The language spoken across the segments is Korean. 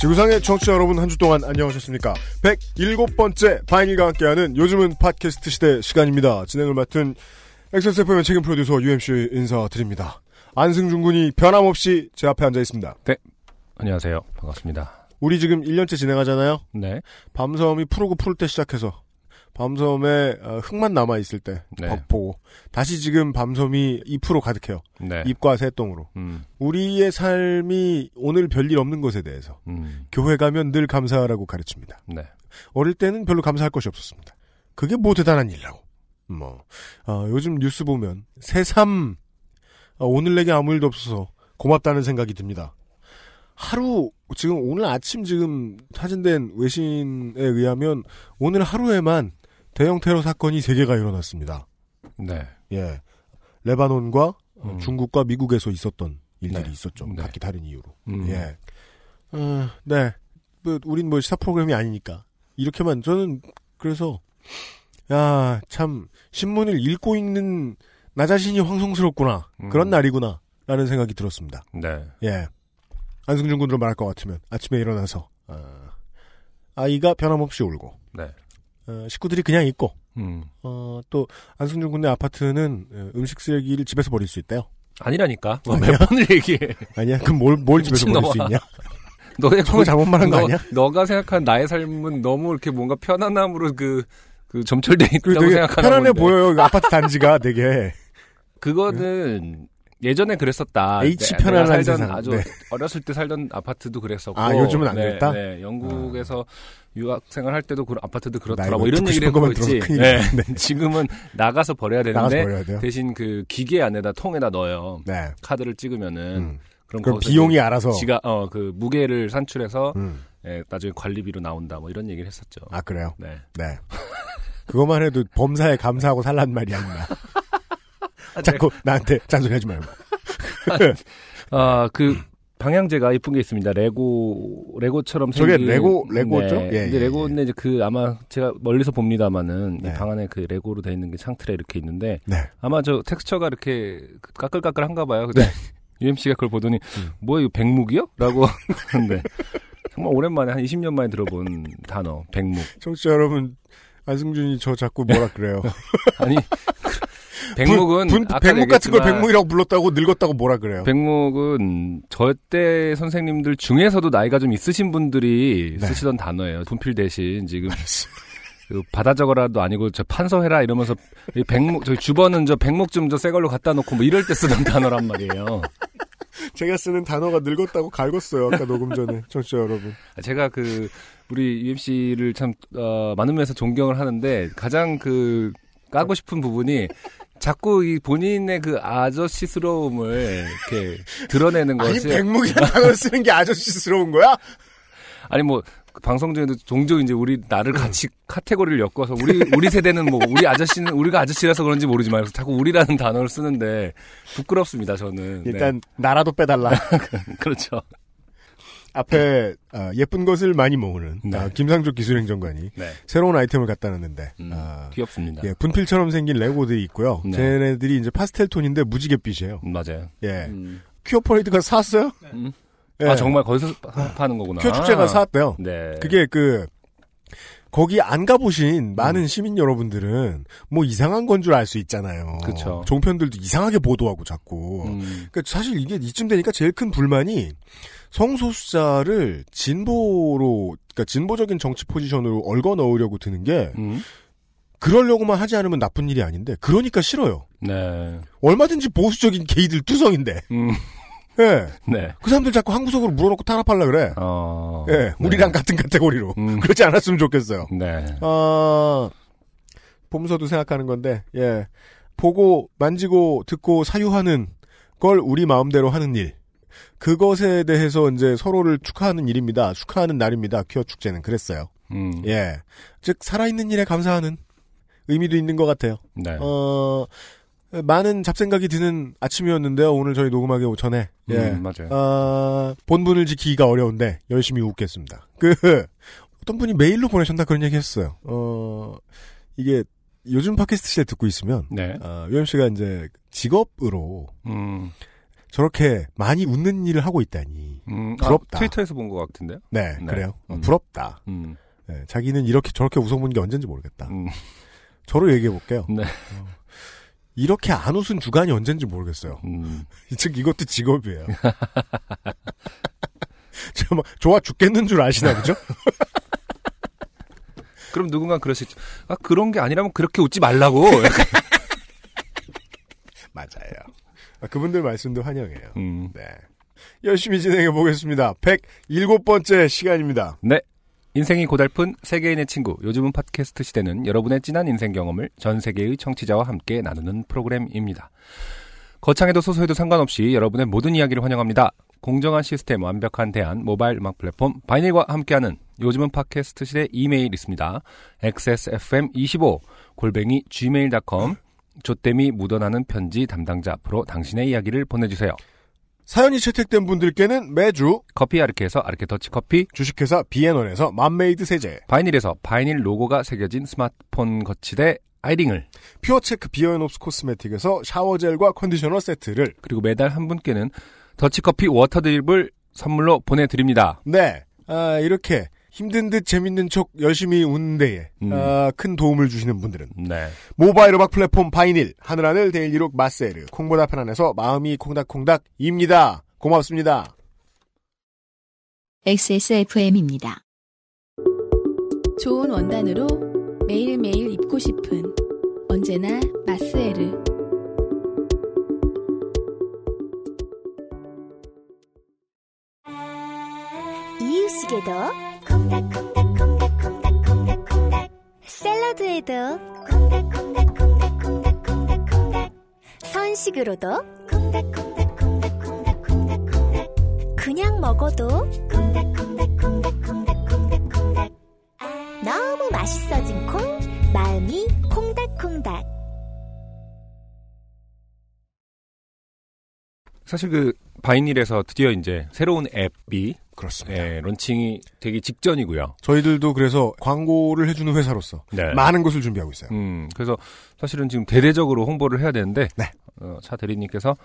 지구상의 청취자 여러분 한 주 동안 안녕하셨습니까? 107번째 바인일과 함께하는 요즘은 팟캐스트 시대 시간입니다. 진행을 맡은 XSFM의 책임 프로듀서 UMC 인사드립니다. 안승준 군이 변함없이 제 앞에 앉아 있습니다. 안녕하세요. 반갑습니다. 우리 지금 1년째 진행하잖아요. 네. 밤섬이 푸르고 푸를 때 시작해서 밤섬에 어, 흙만 남아 있을 때 네. 보고 다시 지금 밤섬이 잎으로 가득해요. 네. 잎과 새똥으로. 음, 우리의 삶이 오늘 별일 없는 것에 대해서 음, 교회 가면 늘 감사하라고 가르칩니다. 네. 어릴 때는 별로 감사할 것이 없었습니다. 그게 뭐 대단한 일이라고. 뭐 어, 요즘 뉴스 보면 새삼 어, 오늘 내게 아무 일도 없어서 고맙다는 생각이 듭니다. 하루 지금 오늘 아침 지금 사진된 외신에 의하면 오늘 하루에만 대형 테러 사건이 3개가 일어났습니다. 네. 예. 레바논과 어, 음. 중국과 미국에서 있었던 일들이 네. 있었죠. 네. 각기 다른 이유로. 음, 예. 어, 네. 뭐, 우린 뭐 시사 프로그램이 아니니까. 이렇게만, 저는, 그래서, 야, 참, 신문을 읽고 있는 나 자신이 황송스럽구나. 음. 그런 날이구나. 라는 생각이 들었습니다. 네. 예. 안승준 군으로 말할 것 같으면, 아침에 일어나서, 어, 아이가 변함없이 울고, 네. 어, 식구들이 그냥 있고, 음. 어, 또, 안승준 군의 아파트는 어, 음식 쓰레기를 집에서 버릴 수 있대요. 아니라니까. 뭐 아니야? 몇 번을 얘기해. 아니야? 그럼 뭘, 뭘 집에서 버릴 수. 있냐? 너의 처음에 잘못 말한 거 너, 아니야? 너가 생각한 나의 삶은 너무 이렇게 뭔가 편안함으로 그, 그 점철돼 있다고 생각하는 편안해 건데. 보여요. 그 아파트 단지가 되게. 그거는 예전에 그랬었다. H 내- 내가 편안한 살던 세상. 아주 네. 어렸을 때 살던 아파트도 그랬었고. 아, 요즘은 안 네, 그랬다? 네, 영국에서 유학생활 할 때도 그 아파트도 나 그렇더라. 뭐 이런 얘기를 했고 있지. 네. 네. 지금은 나가서 버려야 나가서 되는데 버려야 돼요. 대신 그 기계 안에다 통에다 넣어요. 네. 카드를 찍으면은 음. 그럼, 그럼 비용이 알아서. 지가 어 그 무게를 산출해서 음. 예, 나중에 관리비로 나온다. 뭐 이런 얘기를 했었죠. 아, 그래요? 네. 네. 그것만 해도 범사에 감사하고 살란 말이 아니나. 자꾸 나한테 잔소리 하지 말고. 아, 그 방향제가 이쁜 게 있습니다. 레고 레고처럼 저게 생긴 레고- 레고죠? 네. 예, 근데 예, 레고인데 이제 그 아마 제가 멀리서 봅니다만은 네. 이방 안에 그 레고로 돼 있는 게 창틀에 이렇게 있는데 네. 아마 저 텍스처가 이렇게 그 까끌까끌 한가 봐요. 근데 UMC가 그걸 보더니 음. 뭐야 이거 백묵이요? 라고 하는데 정말 오랜만에 한 20년 만에 들어본 단어 백묵. 청취자 여러분, 안승준이 저 자꾸 뭐라 그래요. 아니 백묵은 분, 아까 백묵 같은 걸 백묵이라고 불렀다고 늙었다고 뭐라 그래요. 백목은 저때 선생님들 중에서도 나이가 좀 있으신 분들이 네. 쓰시던 단어예요. 분필 대신 지금 그 받아 적어라도 아니고 저 판서해라 이러면서 이 백목 저기 주번은 저 백목 좀 저 새 걸로 갖다 놓고 뭐 이럴 때 쓰던 단어란 말이에요. 제가 쓰는 단어가 늙었다고 갈궜어요. 아까 녹음 전에. 청취자 여러분. 제가 그 우리 UMC를 참 어, 많은 면에서 존경을 하는데 가장 그 까고 싶은 부분이 자꾸 이 본인의 그 아저씨스러움을 이렇게 드러내는 아니, 것이 백묵이라는 단어를 쓰는 게 아저씨스러운 거야? 아니 뭐그 방송 중에도 종종 이제 우리 나를 같이 카테고리를 엮어서 우리 우리 세대는 뭐 우리 아저씨는 우리가 아저씨라서 그런지 모르지만 자꾸 우리라는 단어를 쓰는데 부끄럽습니다 저는 네. 일단, 나라도 빼달라. 그렇죠 앞에 아, 예쁜 것을 많이 모으는 네. 아, 김상조 기술행정관이 네 새로운 아이템을 갖다 놨는데 음, 아, 귀엽습니다 예, 분필처럼 생긴 레고들이 있고요. 네. 쟤네들이 이제 파스텔 톤인데 무지갯빛이에요. 음, 맞아요 예. 음. 큐어 퍼레이드가 사왔어요? 음. 예. 아 정말 거기서 파- 파는 거구나 큐어 축제가 사왔대요. 네 그게 그 거기 안 가보신 음. 많은 시민 여러분들은 뭐 이상한 건 줄 알 수 있잖아요. 그쵸. 종편들도 이상하게 보도하고 자꾸. 음, 그러니까 사실 이게 이쯤 되니까 제일 큰 불만이 성소수자를 진보로, 그러니까 진보적인 정치 포지션으로 얽어 넣으려고 드는 게 음. 그러려고만 하지 않으면 나쁜 일이 아닌데 그러니까 싫어요. 네. 얼마든지 보수적인 게이들 투성인데. 음, 예. 네. 그 사람들 자꾸 한 구석으로 물어놓고 탄압하려 그래. 어. 예. 네. 우리랑 같은 카테고리로. 음. 그렇지 않았으면 좋겠어요. 네. 아, 보면서도 생각하는 건데, 예. 보고, 만지고, 듣고, 사유하는 걸 우리 마음대로 하는 일. 그것에 대해서 이제 서로를 축하하는 일입니다. 축하하는 날입니다. 퀴어 축제는 그랬어요. 음. 예. 즉, 살아있는 일에 감사하는 의미도 있는 것 같아요. 네. 어, 많은 잡생각이 드는 아침이었는데요. 오늘 저희 녹음하기 전에. 예. 음, 맞아요. 아, 본분을 지키기가 어려운데 열심히 웃겠습니다. 그 어떤 분이 메일로 보내셨나 그런 얘기 했어요. 어, 이게 요즘 팟캐스트 시대 듣고 있으면 네. 아, 유엠 씨가 이제 직업으로 음. 저렇게 많이 웃는 일을 하고 있다니. 음. 부럽다. 아, 트위터에서 본 것 같은데요? 네, 네. 그래요. 어, 음. 부럽다. 음. 네, 자기는 이렇게 저렇게 웃어본 게 언젠지 모르겠다. 음. 저로 얘기해 볼게요. 네. 이렇게 안 웃은 주간이 언젠지 모르겠어요. 음. 즉 이것도 직업이에요. 정말 좋아 죽겠는 줄 아시나 보죠? 그럼 누군가 그러시죠. 아, 그런 게 아니라면 그렇게 웃지 말라고. 아, 그분들 말씀도 환영해요. 음. 네. 열심히 진행해 보겠습니다. 107번째 시간입니다. 네. 인생이 고달픈 세계인의 친구. 요즘은 팟캐스트 시대는 여러분의 진한 인생 경험을 전 세계의 청취자와 함께 나누는 프로그램입니다. 거창해도 소소해도 상관없이 여러분의 모든 이야기를 환영합니다. 공정한 시스템, 완벽한 대안, 모바일 음악 플랫폼 바이닐과 함께하는 요즘은 팟캐스트 시대 이메일 있습니다. xsfm25 골뱅이 gmail.com 조땜이 묻어나는 편지 담당자 앞으로 당신의 이야기를 보내주세요. 사연이 채택된 분들께는 매주 커피 아르케에서 아르케 더치 커피, 주식회사 비앤원에서 맘메이드 세제, 바이닐에서 바이닐 로고가 새겨진 스마트폰 거치대 아이링을 퓨어체크 비앤옵스 코스메틱에서 shower gel과 컨디셔너 세트를 그리고 매달 한 분께는 더치 커피 water drip을 선물로 보내드립니다. 네, 아, 이렇게 힘든 듯 재밌는 척 열심히 웃는 데에 음. 아, 큰 도움을 주시는 분들은 네. 모바일 음악 플랫폼 바이닐, 하늘하늘 데일리룩 마세르, 콩보다 편안해서 마음이 콩닥콩닥입니다. 고맙습니다. XSFM입니다. 좋은 원단으로 매일매일 입고 싶은 언제나 마스에르 이유식에도 콩닥콩닥콩닥콩닥콩닥콩닥 샐러드에도 콩닥콩닥콩닥콩닥콩닥콩닥 선식으로도 콩닥콩닥콩닥콩닥콩닥콩닥 그냥 먹어도 콩닥콩닥콩닥콩닥콩닥콩닥 너무 맛있어진 콩 마음이 콩닥콩닥. 사실 그 바이닐에서 드디어 이제 새로운 앱이 그렇습니다. 예, 론칭이 되기 직전이고요. 저희들도 그래서 광고를 해주는 회사로서 네. 많은 것을 준비하고 있어요. 음, 그래서 사실은 지금 대대적으로 홍보를 해야 되는데 네. 어, 차 대리님께서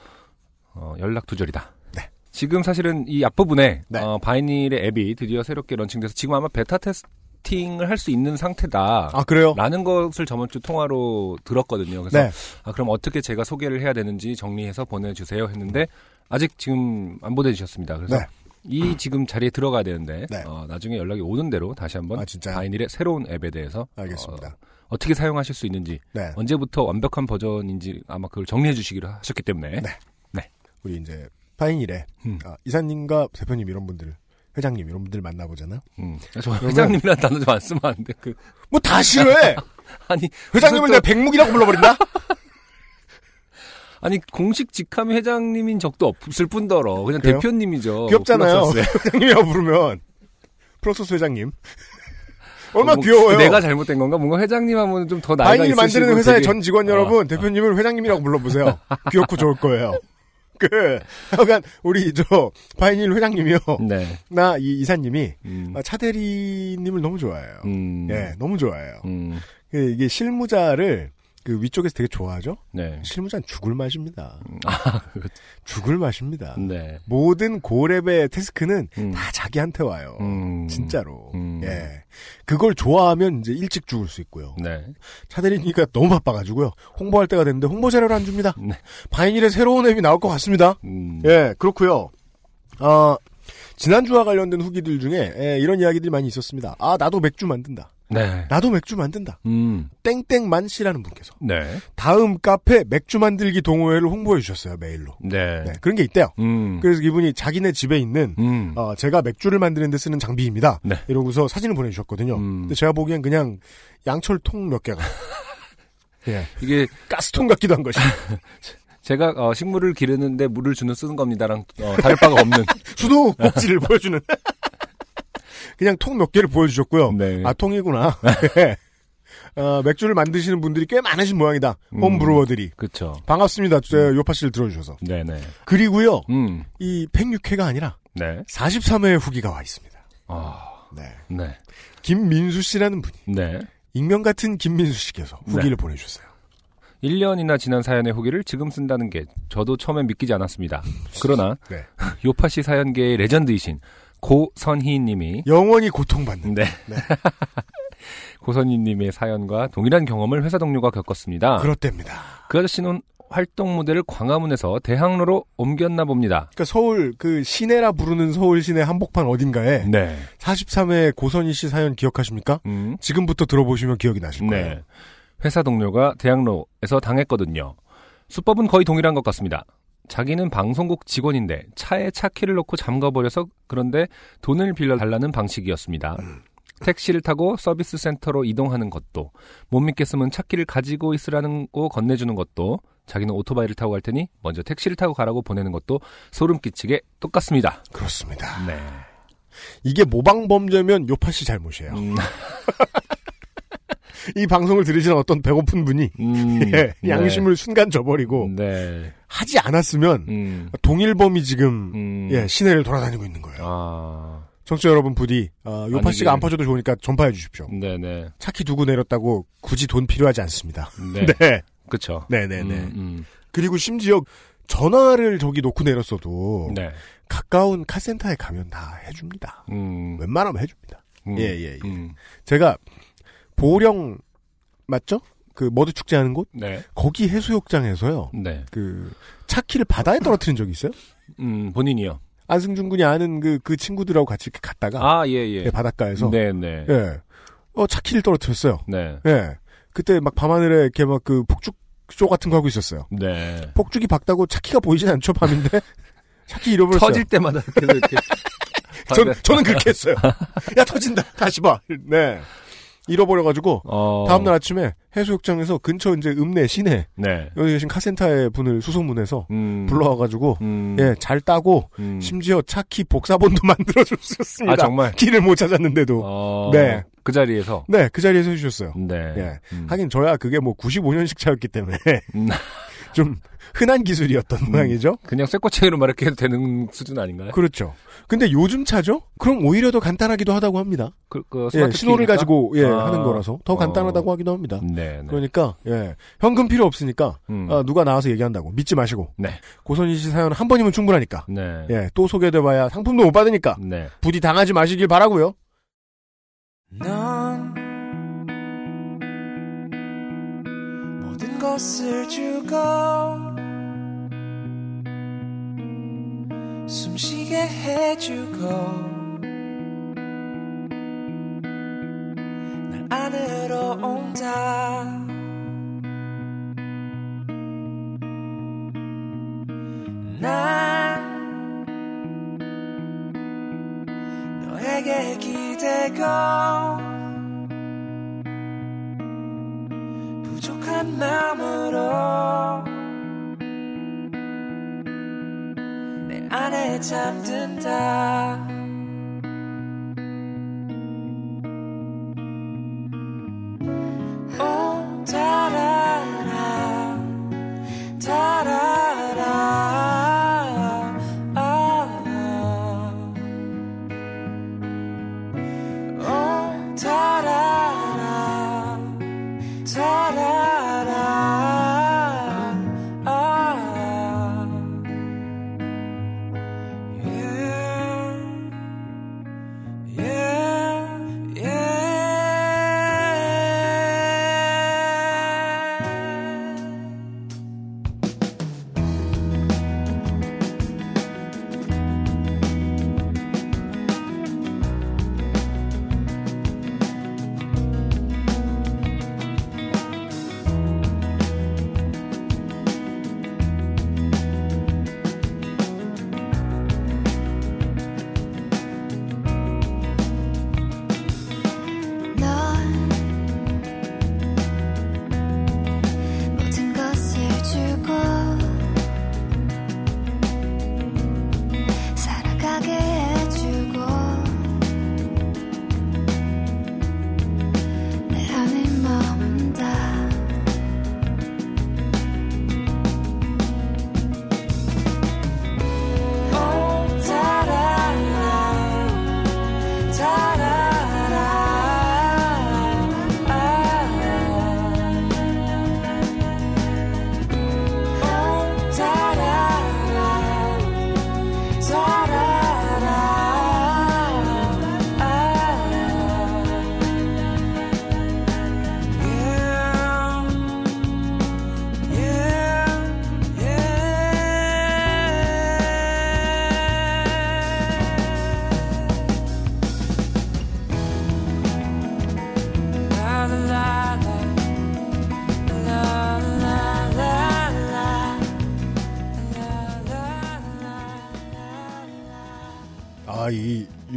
어, 연락 두절이다. 네. 지금 사실은 이 앞부분에 네. 어, 바이닐의 앱이 드디어 새롭게 런칭돼서 지금 아마 베타 테스팅을 할 수 있는 상태다. 아 그래요? 라는 것을 저번 주 통화로 들었거든요. 그래서 네. 아, 그럼 어떻게 제가 소개를 해야 되는지 정리해서 보내주세요 했는데 아직 지금 안 보내주셨습니다. 그래서 네. 이 지금 자리에 들어가야 되는데 네. 어, 나중에 연락이 오는 대로 다시 한번 아? 바이닐의 새로운 앱에 대해서 알겠습니다. 어, 떻게 사용하실 수 있는지 네. 언제부터 완벽한 버전인지 아마 그걸 정리해 주시기로 하셨기 때문에 네. 우리 이제 파인일에 음. 아, 이사님과 대표님 이런 분들, 회장님 이런 분들 만나보잖아요. 음. 저 그러면- 회장님이라는 단어 좀 안 쓰면 안 돼. 그 뭐다 싫어해. 아니 회장님을 무슨 내가 또- 백묵이라고 불러버린다. 아니 공식 직함이 회장님인 적도 없을 뿐더러 그냥 그래요? 대표님이죠. 귀엽잖아요. 회장님이라고 부르면 프로소스 회장님. 얼마나 뭐, 귀여워요. 내가 잘못된 건가? 뭔가 회장님 하면 좀 더 나이가 있으시고 만드는 회사의 되게- 전 직원 어, 여러분, 대표님을 회장님이라고 불러보세요. 귀엽고 좋을 거예요. 그, 약간, 우리, 저, 바이닐 회장님이요. 네. 나, 이 이사님이, 음. 아, 차대리님을 너무 좋아해요. 음. 예, 너무 좋아해요. 음. 그 이게 실무자를, 그 위쪽에서 되게 좋아하죠? 네. 실무자는 죽을 맛입니다. 아, 그거- 죽을 맛입니다. 네. 모든 고렙의 태스크는 음. 다 자기한테 와요. 음. 진짜로. 음. 예. 그걸 좋아하면 이제 일찍 죽을 수 있고요. 네. 차대리니까 너무 바빠가지고요. 홍보할 때가 됐는데 홍보 자료를 안 줍니다. 네. 바이닐에 새로운 앱이 나올 것 같습니다. 음. 예, 그렇고요. 어, 지난주와 관련된 후기들 중에 예, 이런 이야기들이 많이 있었습니다. 아, 나도 맥주 만든다. 네. 나도 맥주 만든다. 음. 땡땡만 씨라는 분께서 네. 다음 카페 맥주 만들기 동호회를 홍보해 주셨어요, 메일로. 네. 네, 그런 게 있대요. 음. 그래서 이분이 자기네 집에 있는 음. 어, 제가 맥주를 만드는 데 쓰는 장비입니다. 네. 이러고서 사진을 보내주셨거든요. 음. 근데 제가 보기엔 그냥 양철통 몇 개가 예, 이게 가스통 같기도 한 것이. 제가 어, 식물을 기르는데 물을 주는 쓰는 겁니다랑 어, 다를 바가 없는. 수도 꼭지를 보여주는. 그냥 통 몇 개를 보여주셨고요. 네. 아, 통이구나. 네. 어, 맥주를 만드시는 분들이 꽤 많으신 모양이다. 음. 홈브루어들이. 그렇죠. 반갑습니다. 저 요파 씨를 들어주셔서. 네네. 그리고요, 음. 이 106회가 아니라 네. 43회 후기가 와 있습니다. 아. 네. 네. 김민수 씨라는 분이 네. 익명 같은 김민수 씨께서 후기를 보내주셨어요. 1년이나 지난 사연의 후기를 지금 쓴다는 게 저도 처음엔 믿기지 않았습니다. 그러나 네. 요파시 사연계의 레전드이신 고선희 님이 영원히 고통받는. 네. 네. 고선희 님의 사연과 동일한 경험을 회사 동료가 겪었습니다. 그렇답니다. 그 아저씨는 활동 무대를 광화문에서 대학로로 옮겼나 봅니다. 그러니까 서울 그 시내라 부르는 서울 시내 한복판 어딘가에 네. 43회 고선희 씨 사연 기억하십니까? 음. 지금부터 들어보시면 기억이 나실 거예요. 네. 회사 동료가 대학로에서 당했거든요. 수법은 거의 동일한 것 같습니다. 자기는 방송국 직원인데 차에 차 키를 놓고 잠가버려서 그런데 돈을 빌려달라는 방식이었습니다. 택시를 타고 서비스 센터로 이동하는 것도 못 믿겠으면 차 키를 가지고 있으라는 거 건네주는 것도 자기는 오토바이를 타고 갈 테니 먼저 택시를 타고 가라고 보내는 것도 소름 끼치게 똑같습니다. 그렇습니다. 네. 이게 모방 범죄면 요파 씨 잘못이에요. 음, 이 방송을 들으시는 어떤 배고픈 분이 음, 예, 양심을 순간 저버리고 네. 하지 않았으면 음, 동일범이 지금 음. 예, 시내를 돌아다니고 있는 거예요. 아, 청취자 여러분 부디 어, 요파 씨가 이게- 안 퍼져도 좋으니까 전파해 주십시오. 네네. 차키 두고 내렸다고 굳이 돈 필요하지 않습니다. 네. 네. 그쵸. 네네네. 음, 음. 그리고 심지어 전화를 저기 놓고 내렸어도 네. 가까운 카센터에 가면 다 해줍니다. 음. 웬만하면 해줍니다. 음. 예, 예, 예. 음. 제가 보령 맞죠? 그 머드 축제 하는 곳 네. 거기 해수욕장에서요. 네. 그 차키를 바다에 떨어뜨린 적이 있어요. 음, 본인이요. 안승준 군이 아는 그, 그 친구들하고 같이 이렇게 갔다가 아, 예, 예. 예, 바닷가에서 네, 네. 예. 어 차키를 떨어뜨렸어요. 네. 예. 그때 막 밤하늘에 이렇게 막 그 폭죽 쇼 같은 거 하고 있었어요. 네. 폭죽이 박다고 차키가 보이진 않죠 밤인데 차키 잃어버렸어요. 터질 때마다 계속 이렇게. 전, 저는 그렇게 했어요. 야 터진다. 다시 봐. 네. 잃어버려가지고 어. 다음날 아침에 해수욕장에서 근처 이제 읍내 시내 네. 여기 계신 카센터의 분을 수소문해서 음. 불러와가지고 음. 예잘 따고 음. 심지어 차키 복사본도 만들어줬었습니다. 아, 정말? 길을 못 찾았는데도 어. 네. 그 자리에서. 네그 자리에서 해주셨어요. 네. 예. 음. 하긴 저야 그게 뭐 95년식 차였기 때문에 음. 좀 흔한 기술이었던 모양이죠. 그냥 쇠꼬챙이로 막 이렇게 해도 되는 수준 아닌가요? 그렇죠. 근데 요즘 차죠? 그럼 오히려 더 간단하기도 하다고 합니다. 그, 그 예, 신호를? 가지고 예, 아. 하는 거라서 더 어. 간단하다고 하기도 합니다. 네. 네. 그러니까 예 현금 필요 없으니까 음. 아, 누가 나와서 얘기한다고 믿지 마시고 네. 고선희 씨 사연 한 번이면 충분하니까 네. 예 또 소개돼봐야 상품도 못 받으니까 네. 부디 당하지 마시길 바라고요. 넌 모든 것을 주고 숨쉬게 해주고 날 안으로 온다. 난 너에게 기대고 마음으로 내 안에 잠든다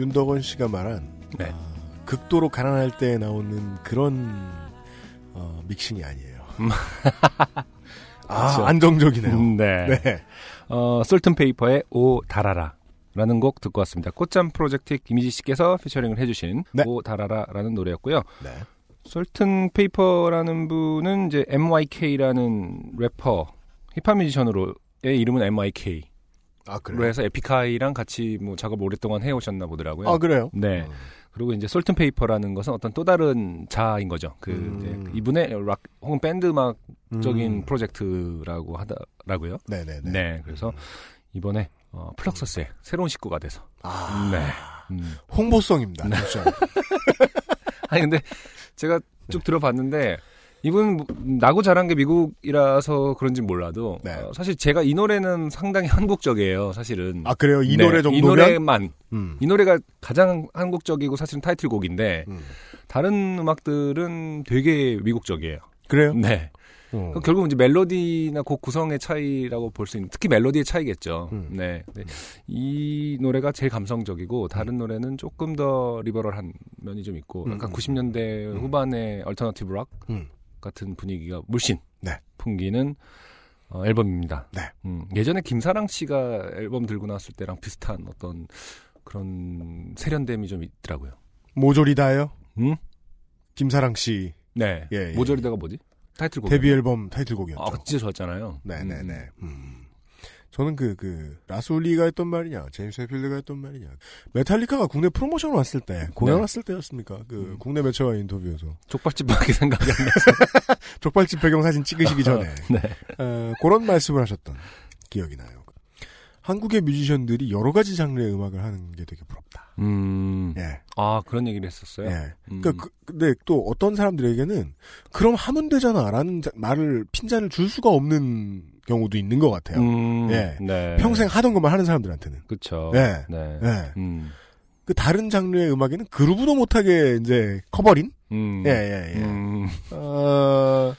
윤덕원 씨가 말한 네. 아, 극도로 가난할 때 나오는 그런 어, 믹싱이 아니에요. 아, 그렇죠. 안정적이네요. 음, 네. 네. 어, 솔튼페이퍼의 오 달아라. 라는 곡 듣고 왔습니다. 꽃잠 프로젝트 김희지 씨께서 피처링을 해주신 네. 오 달아라라는 노래였고요. 네. 솔튼 페이퍼라는 분은 이제 MYK라는 래퍼 힙합 뮤지션으로의 이름은 MYK. 아, 로 그래요? 해서 에픽하이랑 같이 뭐 작업 오랫동안 해오셨나 보더라고요. 아, 그래요? 네. 어. 그리고 이제 솔튼 페이퍼라는 것은 어떤 또 다른 자아인 거죠. 그 음. 이분의 락 혹은 밴드 음악적인 음. 프로젝트라고 하더라고요. 네네네. 네. 그래서 이번에 어, 플럭서스의 새로운 식구가 돼서. 아, 네. 음. 홍보성입니다. 네. 아니 근데 제가 쭉 들어봤는데 이분 뭐, 나고 자란 게 미국이라서 그런지 몰라도 네. 어, 사실 제가 이 노래는 상당히 한국적이에요. 사실은. 아, 그래요? 이 네, 노래 이 정도면? 노래만 음. 이 노래가 가장 한국적이고 사실은 타이틀곡인데 음. 다른 음악들은 되게 미국적이에요. 그래요? 네. 어. 그럼 결국 이제 멜로디나 곡 구성의 차이라고 볼 수 있는 특히 멜로디의 차이겠죠. 음. 네. 근데 이 노래가 제일 감성적이고 다른 노래는 조금 더 리버럴한 면이 좀 있고 음, 약간 음, 90년대 음. 후반의 alternative rock 음. 같은 분위기가 물씬 네. 풍기는 어, 앨범입니다. 네. 음, 예전에 김사랑 씨가 앨범 들고 나왔을 때랑 비슷한 어떤 그런 세련됨이 좀 있더라고요. 모조리다요? 음? 김사랑 씨 네. 예, 예. 모조리다가 뭐지? 타이틀곡. 데뷔 앨범 타이틀곡이었죠. 아, 진짜 좋았잖아요. 네네네. 음. 저는 그, 그, 라스올리가 했던 말이냐, 제임스 해필드가 했던 말이냐. 메탈리카가 국내 프로모션 왔을 때, 공연 네. 왔을 때였습니까? 그, 음. 국내 매체와 인터뷰에서. 족발집밖에 생각이 안 나서. 족발집 배경 사진 찍으시기 전에, 네. 어, 그런 말씀을 하셨던 기억이 나요. 한국의 뮤지션들이 여러 가지 장르의 음악을 하는 게 되게 부럽다. 음. 예. 아, 그런 얘기를 했었어요? 예. 음. 그러니까 그, 근데 또 어떤 사람들에게는 그럼 하면 되잖아 라는 자- 말을 핀잔을 줄 수가 없는 경우도 있는 것 같아요. 음. 예. 네. 평생 하던 것만 하는 사람들한테는. 그쵸. 예. 네. 예. 음. 그 다른 장르의 음악에는 그루브도 못하게 이제 커버린. 음. 예, 예, 예. 음. 어,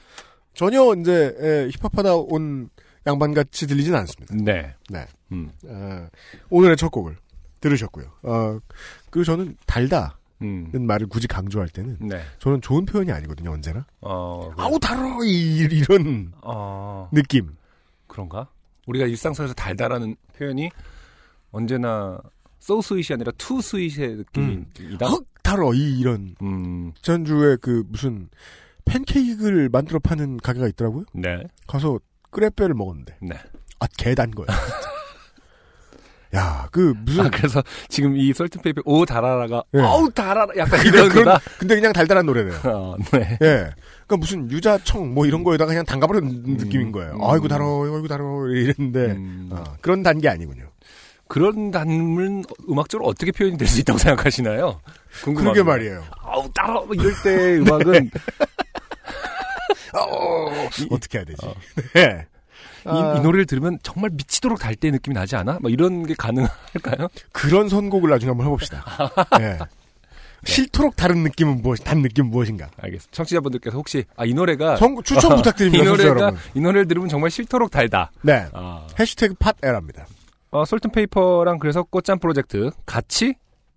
전혀 이제 예, 힙합하다 온 양반 같이 들리진 않습니다. 네. 네. 음. 어, 오늘의 첫 곡을 들으셨고요. 어, 그리고 저는 달다 는 음. 말을 굳이 강조할 때는 네. 저는 좋은 표현이 아니거든요, 언제나. 어. 아우, 달어! 이, 이런 어. 느낌. 그런가? 우리가 일상생활에서 달달하는 표현이 언제나 so sweet이 아니라 too sweet의 느낌이다. 헉, 달어! 이, 이런. 음. 지난주에 그 무슨 팬케이크를 만들어 파는 가게가 있더라고요. 네. 가서 끄레빼를 먹었는데. 네. 아, 개단 거야. 야, 그 무슨 아, 그래서 지금 이 솔트페이퍼 오 달아라가 예. 어우 달아라 약간 근데 이런 그런- 거다. 근데 그냥 달달한 노래래요. 어, 네. 예. 그러니까 무슨 유자청 뭐 이런 거에다가 그냥 담가버린 느낌인 거예요. 음. 아이고 달어, 아이고 달어 이랬는데 음. 어, 그런 단계 아니군요. 그런 단문 음악적으로 어떻게 표현이 될 수 있다고 생각하시나요? 궁금합니다. 그러게 말이에요. 아우 뭐 이럴 때 음악은 어, 어떻게 해야 되지? 어. 네. 이, 아, 이 노래를 들으면 정말 미치도록 달 때 느낌이 나지 않아? 막 이런 게 가능할까요? 그런 선곡을 나중에 한번 해봅시다. 예. 싫도록 다른 느낌은 무엇, 단 느낌은 무엇인가? 알겠습니다. 청취자분들께서 혹시 아 이 노래가 선곡 추천 부탁드립니다, 이 노래가. 이 노래를 들으면 정말 싫도록 달다. 네. 아. 해시태그 팟에랍니다. 어, 솔튼페이퍼랑 그래서 꽃잠 프로젝트 같이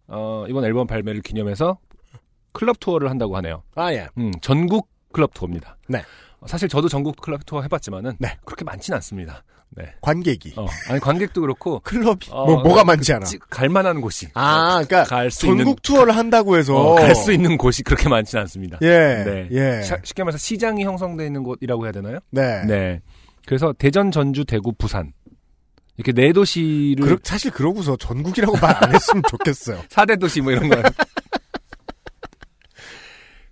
어, 이번 앨범 발매를 기념해서 클럽 투어를 한다고 하네요. 아, 예. 음, 전국 클럽 투어입니다. 네. 어, 사실 저도 전국 클럽 투어 해봤지만은 네. 그렇게 많진 않습니다. 네. 관객이. 어, 아니 관객도 그렇고 클럽이. 어, 뭐, 뭐가 많지 않아. 찌- 갈만한 곳이 아, 그러니까 갈수 전국 있는 투어를 한다고 해서. 어, 갈수 있는 곳이 그렇게 많진 않습니다. 예. 네. 예. 시- 쉽게 말해서 시장이 형성되어 있는 곳이라고 해야 되나요? 네. 네. 그래서 대전, 전주, 대구, 부산 이렇게 네 도시를 그러- 사실 그러고서 전국이라고 말 안 했으면 좋겠어요. 4대 도시 뭐 이런 거.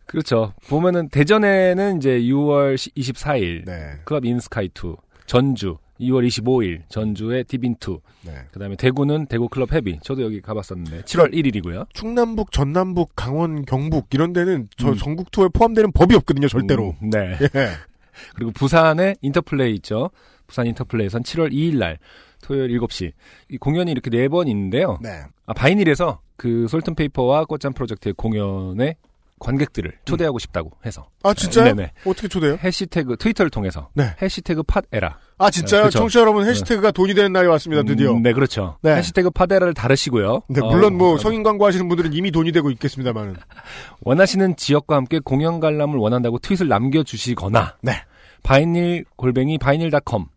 그렇죠. 보면은 대전에는 이제 6월 24일 네. 클럽 인스카이2 전주 2월 25일 전주의 디빈2 네. 그다음에 대구는 대구 클럽 헤비 저도 여기 가봤었는데 7월 1일이고요. 충남북, 전남북, 강원, 경북 이런 데는 저 음. 전국 투어에 포함되는 법이 없거든요, 절대로. 음, 네. 예. 그리고 부산에 인터플레이 있죠. 부산 인터플레이에선 7월 2일 날 토요일 7시 이 공연이 이렇게 네 번 있는데요. 네. 아 바이닐에서 그 솔튼 페이퍼와 꽃잠 프로젝트의 공연에 관객들을 초대하고 싶다고 해서. 아 진짜요? 네네. 어떻게 초대요? 해시태그 트위터를 통해서 네. 해시태그 팟에라. 아 진짜요? 그쵸. 청취자 여러분 해시태그가 돈이 되는 날이 왔습니다. 드디어. 음, 네, 그렇죠. 네. 해시태그 팟에라를 다시고요. 네, 어, 물론 뭐 어, 성인 광고 하시는 분들은 이미 돈이 되고 있겠습니다만은. 원하시는 지역과 함께 공연 관람을 원한다고 트윗을 남겨주시거나 네. 바이닐 골뱅이 바이닐닷컴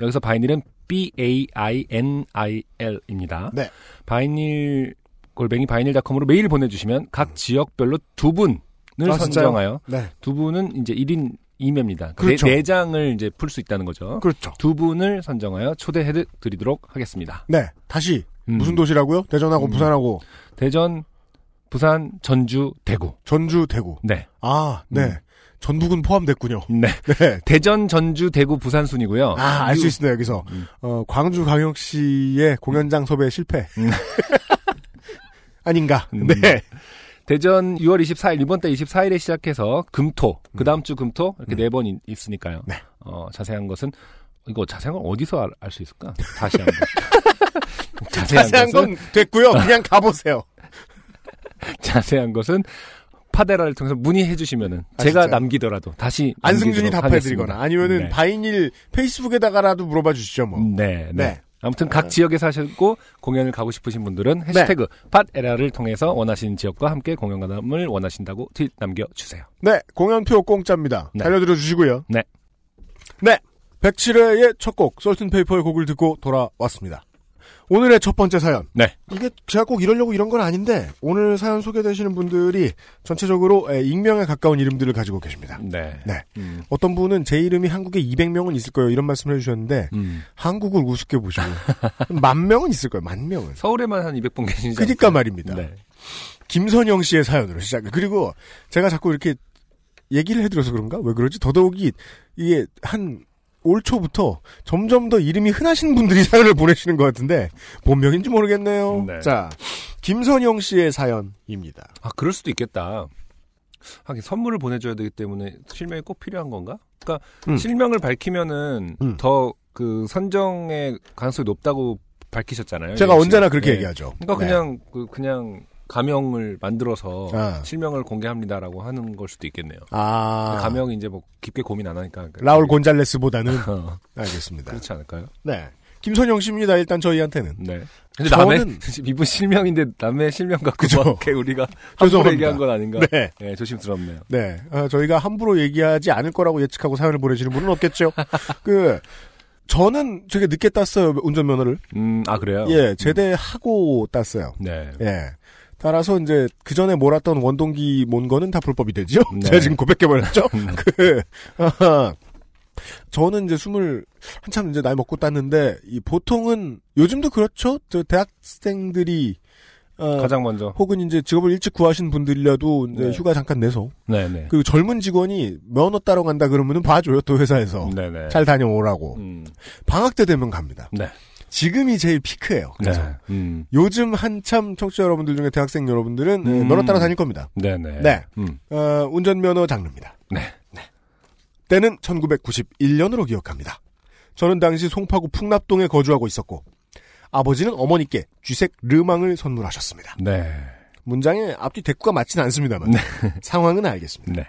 여기서 바이닐은 B A I N I L입니다. 네. 바이닐 골뱅이 바이닐닷컴으로 메일 보내주시면 각 지역별로 두 분을 음. 아? 선정하여 네. 두 분은 이제 1인 2매입니다. 그렇죠. 네, 네 장을 이제 풀 수 있다는 거죠. 그렇죠. 두 분을 선정하여 초대해 드리도록 하겠습니다. 네. 다시 음. 무슨 도시라고요? 대전하고 음. 부산하고 대전, 부산, 전주, 대구. 전주, 대구. 네. 아, 네. 음. 전북은 포함됐군요. 네. 네. 대전, 전주, 대구, 부산 순이고요. 아, 알 수 있습니다, 여기서. 음. 어, 광주 광역시의 공연장 섭외 실패. 음. 아닌가. 음. 네. 대전 6월 24일, 이번 달 24일에 시작해서 금토, 그 다음 주 금토, 이렇게 음. 네번 있으니까요. 네. 어, 자세한 것은, 이거 자세한 건 어디서 알 수 있을까? 다시 한 번. 자세한, 자세한 것은, 건 됐고요. 그냥 가보세요. 자세한 것은, 파데라를 통해서 문의해 주시면은, 아, 제가 진짜요? 남기더라도 다시. 안승준이 답해 드리거나 하겠습니다. 아니면은 네. 바이닐 페이스북에다가라도 물어봐 주시죠, 뭐. 네, 네. 네. 아무튼 각 지역에 사시고 공연을 가고 싶으신 분들은 해시태그 팟에라를 통해서 원하시는 지역과 함께 공연 관람을 원하신다고 트윗 남겨주세요. 네, 공연표 공짜입니다. 네. 달려들어 주시고요. 네. 네. 107회의 첫 곡, 솔튼페이퍼의 곡을 듣고 돌아왔습니다. 오늘의 첫 번째 사연. 네. 이게 제가 꼭 이러려고 이런 건 아닌데, 오늘 사연 소개되시는 분들이 전체적으로 에, 익명에 가까운 이름들을 가지고 계십니다. 네. 네. 음, 어떤 분은 제 이름이 한국에 200명은 있을 거예요. 이런 말씀을 해주셨는데, 음. 한국을 우습게 보시고, 만 명은 있을 거예요. 만 명은. 서울에만 한 200분 계시지 그니까 않을까요? 말입니다. 네. 김선영 씨의 사연으로 시작. 그리고 제가 자꾸 이렇게 얘기를 해드려서 그런가? 왜 그러지? 더더욱이 이게 한 올 초부터 점점 더 이름이 흔하신 분들이 사연을 보내시는 것 같은데 본명인지 모르겠네요. 네. 자, 김선영 씨의 사연입니다. 아, 그럴 수도 있겠다. 하긴 선물을 보내줘야 되기 때문에 실명이 꼭 필요한 건가? 그러니까 음. 실명을 밝히면은 음. 더그 선정의 가능성이 높다고 밝히셨잖아요. 제가 씨. 언제나 그렇게 네. 얘기하죠. 그러니까 네. 그냥 그 그냥 가명을 만들어서 아. 실명을 공개합니다라고 하는 걸 수도 있겠네요. 아, 가명이 이제 뭐 깊게 고민 안 하니까 라울 곤잘레스보다는 어, 알겠습니다. 그렇지 않을까요? 네, 김선영 씨입니다. 일단 저희한테는 네. 근데 저는- 남의 이분 실명인데 남의 실명 갖고 이렇게 우리가 함부로. 얘기한 건 아닌가? 네. 네, 조심스럽네요. 네, 어, 저희가 함부로 얘기하지 않을 거라고 예측하고 사연을 보내시는 분은 없겠죠. 그 저는 되게 늦게 땄어요 운전면허를. 음, 아 그래요? 예, 제대하고 땄어요. 네. 예. 따라서 이제 그 전에 몰았던 원동기 몬 거는 다 불법이 되죠. 네. 제가 지금 고백해버렸죠. 그 아하. 저는 이제 스물 한참 이제 나이 먹고 땄는데 이 보통은 요즘도 그렇죠. 저 대학생들이 어, 가장 먼저. 혹은 이제 직업을 일찍 구하신 분들이라도 이제 네. 휴가 잠깐 내서 네, 네. 그 젊은 직원이 면허 따러 간다 그러면은 봐줘요 또 회사에서 네, 네. 잘 다녀오라고 음, 방학 때 되면 갑니다. 네. 지금이 제일 피크예요. 그래서 네. 음. 요즘 한참 청취자 여러분들 중에 대학생 여러분들은 네, 음. 면허 따라 다닐 겁니다. 네, 네. 네. 음. 어, 운전면허 장르입니다. 네. 때는 1991년으로 기억합니다. 저는 당시 송파구 풍납동에 거주하고 있었고 아버지는 어머니께 쥐색 르망을 선물하셨습니다. 네. 문장에 앞뒤 대꾸가 맞지는 않습니다만 상황은 알겠습니다. 네.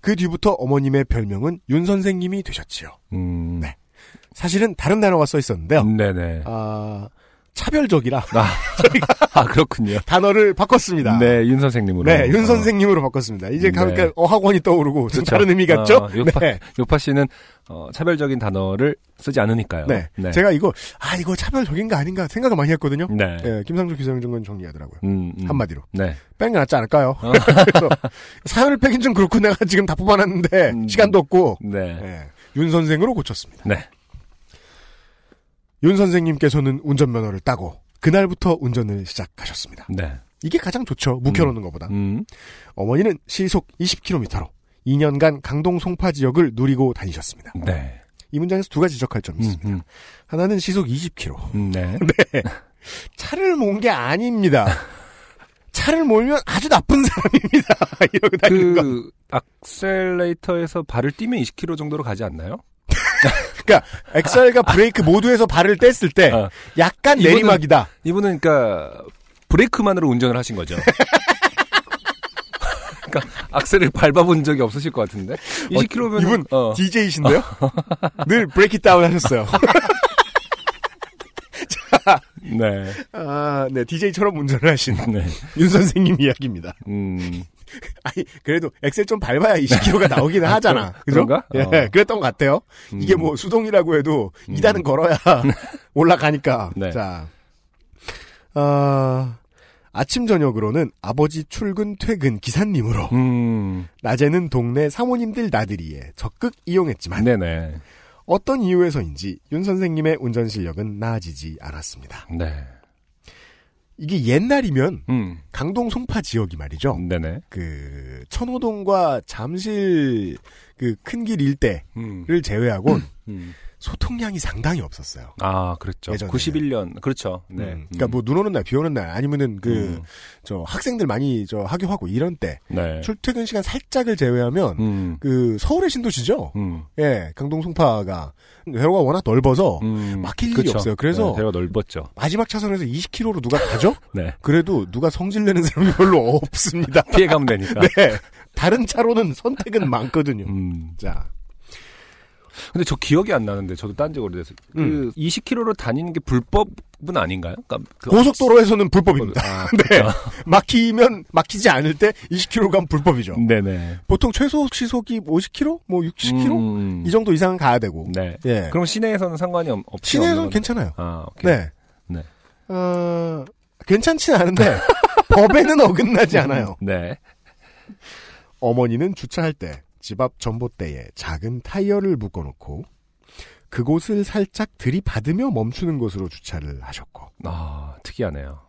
그 뒤부터 어머님의 별명은 윤 선생님이 되셨지요. 음. 네. 사실은 다른 단어가 써 있었는데요. 네, 네. 아, 차별적이라 아, 아, 그렇군요. 단어를 바꿨습니다. 네, 윤 선생님으로. 네, 윤 어. 선생님으로 바꿨습니다. 이제 네. 가니까 어학원이 떠오르고 좀 그렇죠. 다른 의미 같죠? 어, 요파, 네. 요파 씨는 어, 차별적인 단어를 쓰지 않으니까요. 네. 제가 이거 아 이거 차별적인가 아닌가 생각을 많이 했거든요. 네. 네, 김상조 기상정관 정리하더라고요. 음, 음. 한마디로 네. 빼는 게 낫지 않을까요? 어. 그래서 사연을 빼긴 좀 그렇고 내가 지금 다 뽑아놨는데 음. 시간도 없고 네. 네, 윤 선생으로 고쳤습니다. 네. 윤 선생님께서는 운전면허를 따고 그날부터 운전을 시작하셨습니다. 네. 이게 가장 좋죠. 묵혀놓는 것보다. 음. 어머니는 시속 20km로 2년간 강동 송파 지역을 누리고 다니셨습니다. 네. 이 문장에서 두 가지 지적할 점이 음, 있습니다. 음. 하나는 시속 20km. 음, 네. 차를 모은 게 아닙니다. 차를 몰면 아주 나쁜 사람입니다. 이러고 다니는 건. 그 악셀레이터에서 발을 띄면 20km 정도로 가지 않나요? 그러니까 엑셀과 브레이크 모두에서 발을 뗐을 때 어. 약간 이거는- 이분은 그러니까 브레이크만으로 운전을 하신 거죠. 그러니까 악셀을 밟아본 적이 없으실 것 같은데 20km면 이분 어. DJ이신데요? 늘 브레이크 다운 하셨어요. 네. 아, 네, DJ처럼 운전을 하신 네. 윤 선생님 이야기입니다. 음. 아니, 그래도 엑셀 좀 밟아야 20km가 나오기는 하잖아. 그죠? 그런가? 예, 어. 그랬던 것 같아요. 이게 음. 뭐 수동이라고 해도 2단은 걸어야 올라가니까. 네. 자, 어, 아침 저녁으로는 아버지 출근 퇴근 기사님으로 음. 낮에는 동네 사모님들 나들이에 적극 이용했지만 네네. 어떤 이유에서인지 윤 선생님의 운전 실력은 나아지지 않았습니다. 네. 이게 옛날이면 음. 강동 송파 지역이 말이죠. 네네. 그 천호동과 잠실 그 큰 길 일대를 음. 제외하고 음. 소통량이 상당히 없었어요. 아, 그렇죠. 예전에는. 91년. 그렇죠. 네. 음, 그러니까 뭐눈 오는 날, 비 오는 날 아니면은 그 음. 저 학생들 많이 저 학교하고 이런 때 네. 출퇴근 시간 살짝을 제외하면 음. 그 서울의 신도시죠. 음. 예, 강동 송파가 대로가 워낙 넓어서 음. 막힐 일이 그쵸. 없어요. 그래서 네, 대가 넓었죠. 마지막 차선에서 20km로 누가 가죠? 네. 그래도 누가 성질 내는 사람이 별로 없습니다. 피해 가면 되니까. 네. 다른 차로는 선택은 많거든요. 음. 자, 근데 저 기억이 안 나는데 저도 딴지 오래돼서 음. 그 20km로 다니는 게 불법은 아닌가요? 그러니까 그 고속도로에서는 불법입니다. 아, 네. 막히면 막히지 않을 때 20km 가면 불법이죠. 네네. 보통 최소 시속이 50km, 뭐 60km 음. 이 정도 이상은 가야 되고. 네. 예. 그럼 시내에서는 상관이 없. 시내에서는? 괜찮아요. 아, 오케이. 네. 네. 어, 괜찮지는 않은데 법에는 어긋나지 않아요. 네. 어머니는 주차할 때 집 앞 전봇대에 작은 타이어를 묶어놓고 그곳을 살짝 들이받으며 멈추는 것으로 주차를 하셨고. 아, 특이하네요.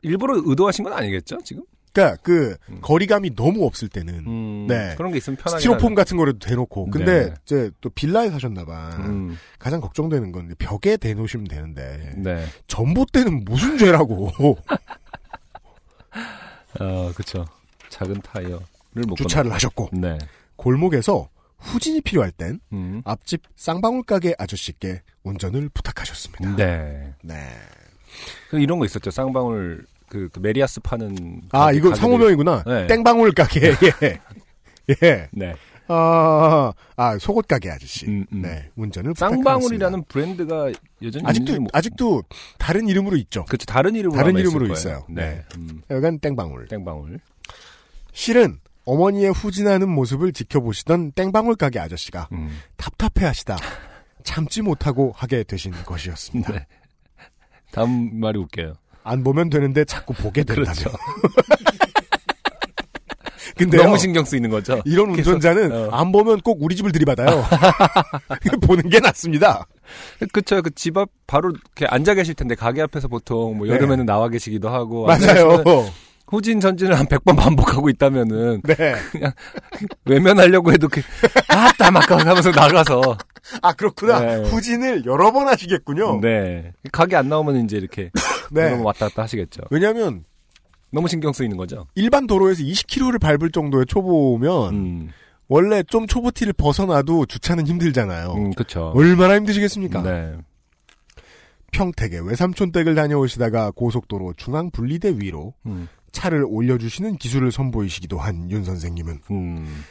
일부러 의도하신 건 아니겠죠, 지금? 그러니까 그 음. 거리감이 너무 없을 때는 음, 네. 그런 게 있으면 편하게. 스티로폼 같은 거라도 대놓고. 근데 네. 이제 또 빌라에 사셨나봐. 음, 가장 걱정되는 건 벽에 대놓으시면 되는데 네. 전봇대는 무슨 죄라고 어, 그쵸. 작은 타이어를 못 주차를 하셨고 네. 골목에서 후진이 필요할 땐 음. 앞집 쌍방울 가게 아저씨께 운전을 부탁하셨습니다. 네. 네. 그 이런 거 있었죠. 쌍방울 그, 그 메리아스 파는 아 이거 상호명이구나. 네. 땡방울 가게. 예. 예. 네. 아, 아 속옷 가게 아저씨. 음, 음. 네. 운전을 쌍방울이라는 브랜드가 여전히. 아직도 뭐- 아직도 다른 이름으로 있죠. 그렇죠. 다른 이름으로 다른 이름으로. 있어요. 네. 네. 음, 여간 땡방울. 땡방울. 실은 어머니의 후진하는 모습을 지켜보시던 땡방울 가게 아저씨가 음. 답답해하시다 참지 못하고 하게 되신 것이었습니다. 네. 다음 말이 웃겨요. 안 보면 되는데 자꾸 보게 된다며. 그렇죠. 근데 너무 신경 쓰이는 거죠. 이런 운전자는 어. 안 보면 꼭 우리 집을 들이받아요. 보는 게 낫습니다. 그쵸. 그 집 앞 바로 이렇게 앉아 계실 텐데 가게 앞에서 보통 뭐 네. 여름에는 나와 계시기도 하고 맞아요. 후진 전진을 한 100번 반복하고 있다면은 네. 외면하려고 해도 그 아따 막 하면서 나가서 아 그렇구나. 네. 후진을 여러 번 하시겠군요. 네. 가게 안 나오면 이제 이렇게 네. 왔다 갔다 하시겠죠. 왜냐하면 너무 신경 쓰이는 거죠. 일반 도로에서 20km를 밟을 정도의 초보면 음. 원래 좀 초보티를 벗어나도 주차는 힘들잖아요. 음, 그쵸. 얼마나 힘드시겠습니까? 네. 평택에 외삼촌 댁을 다녀오시다가 고속도로 중앙 분리대 위로 음. 차를 올려주시는 기술을 선보이시기도 한 윤 선생님은 음.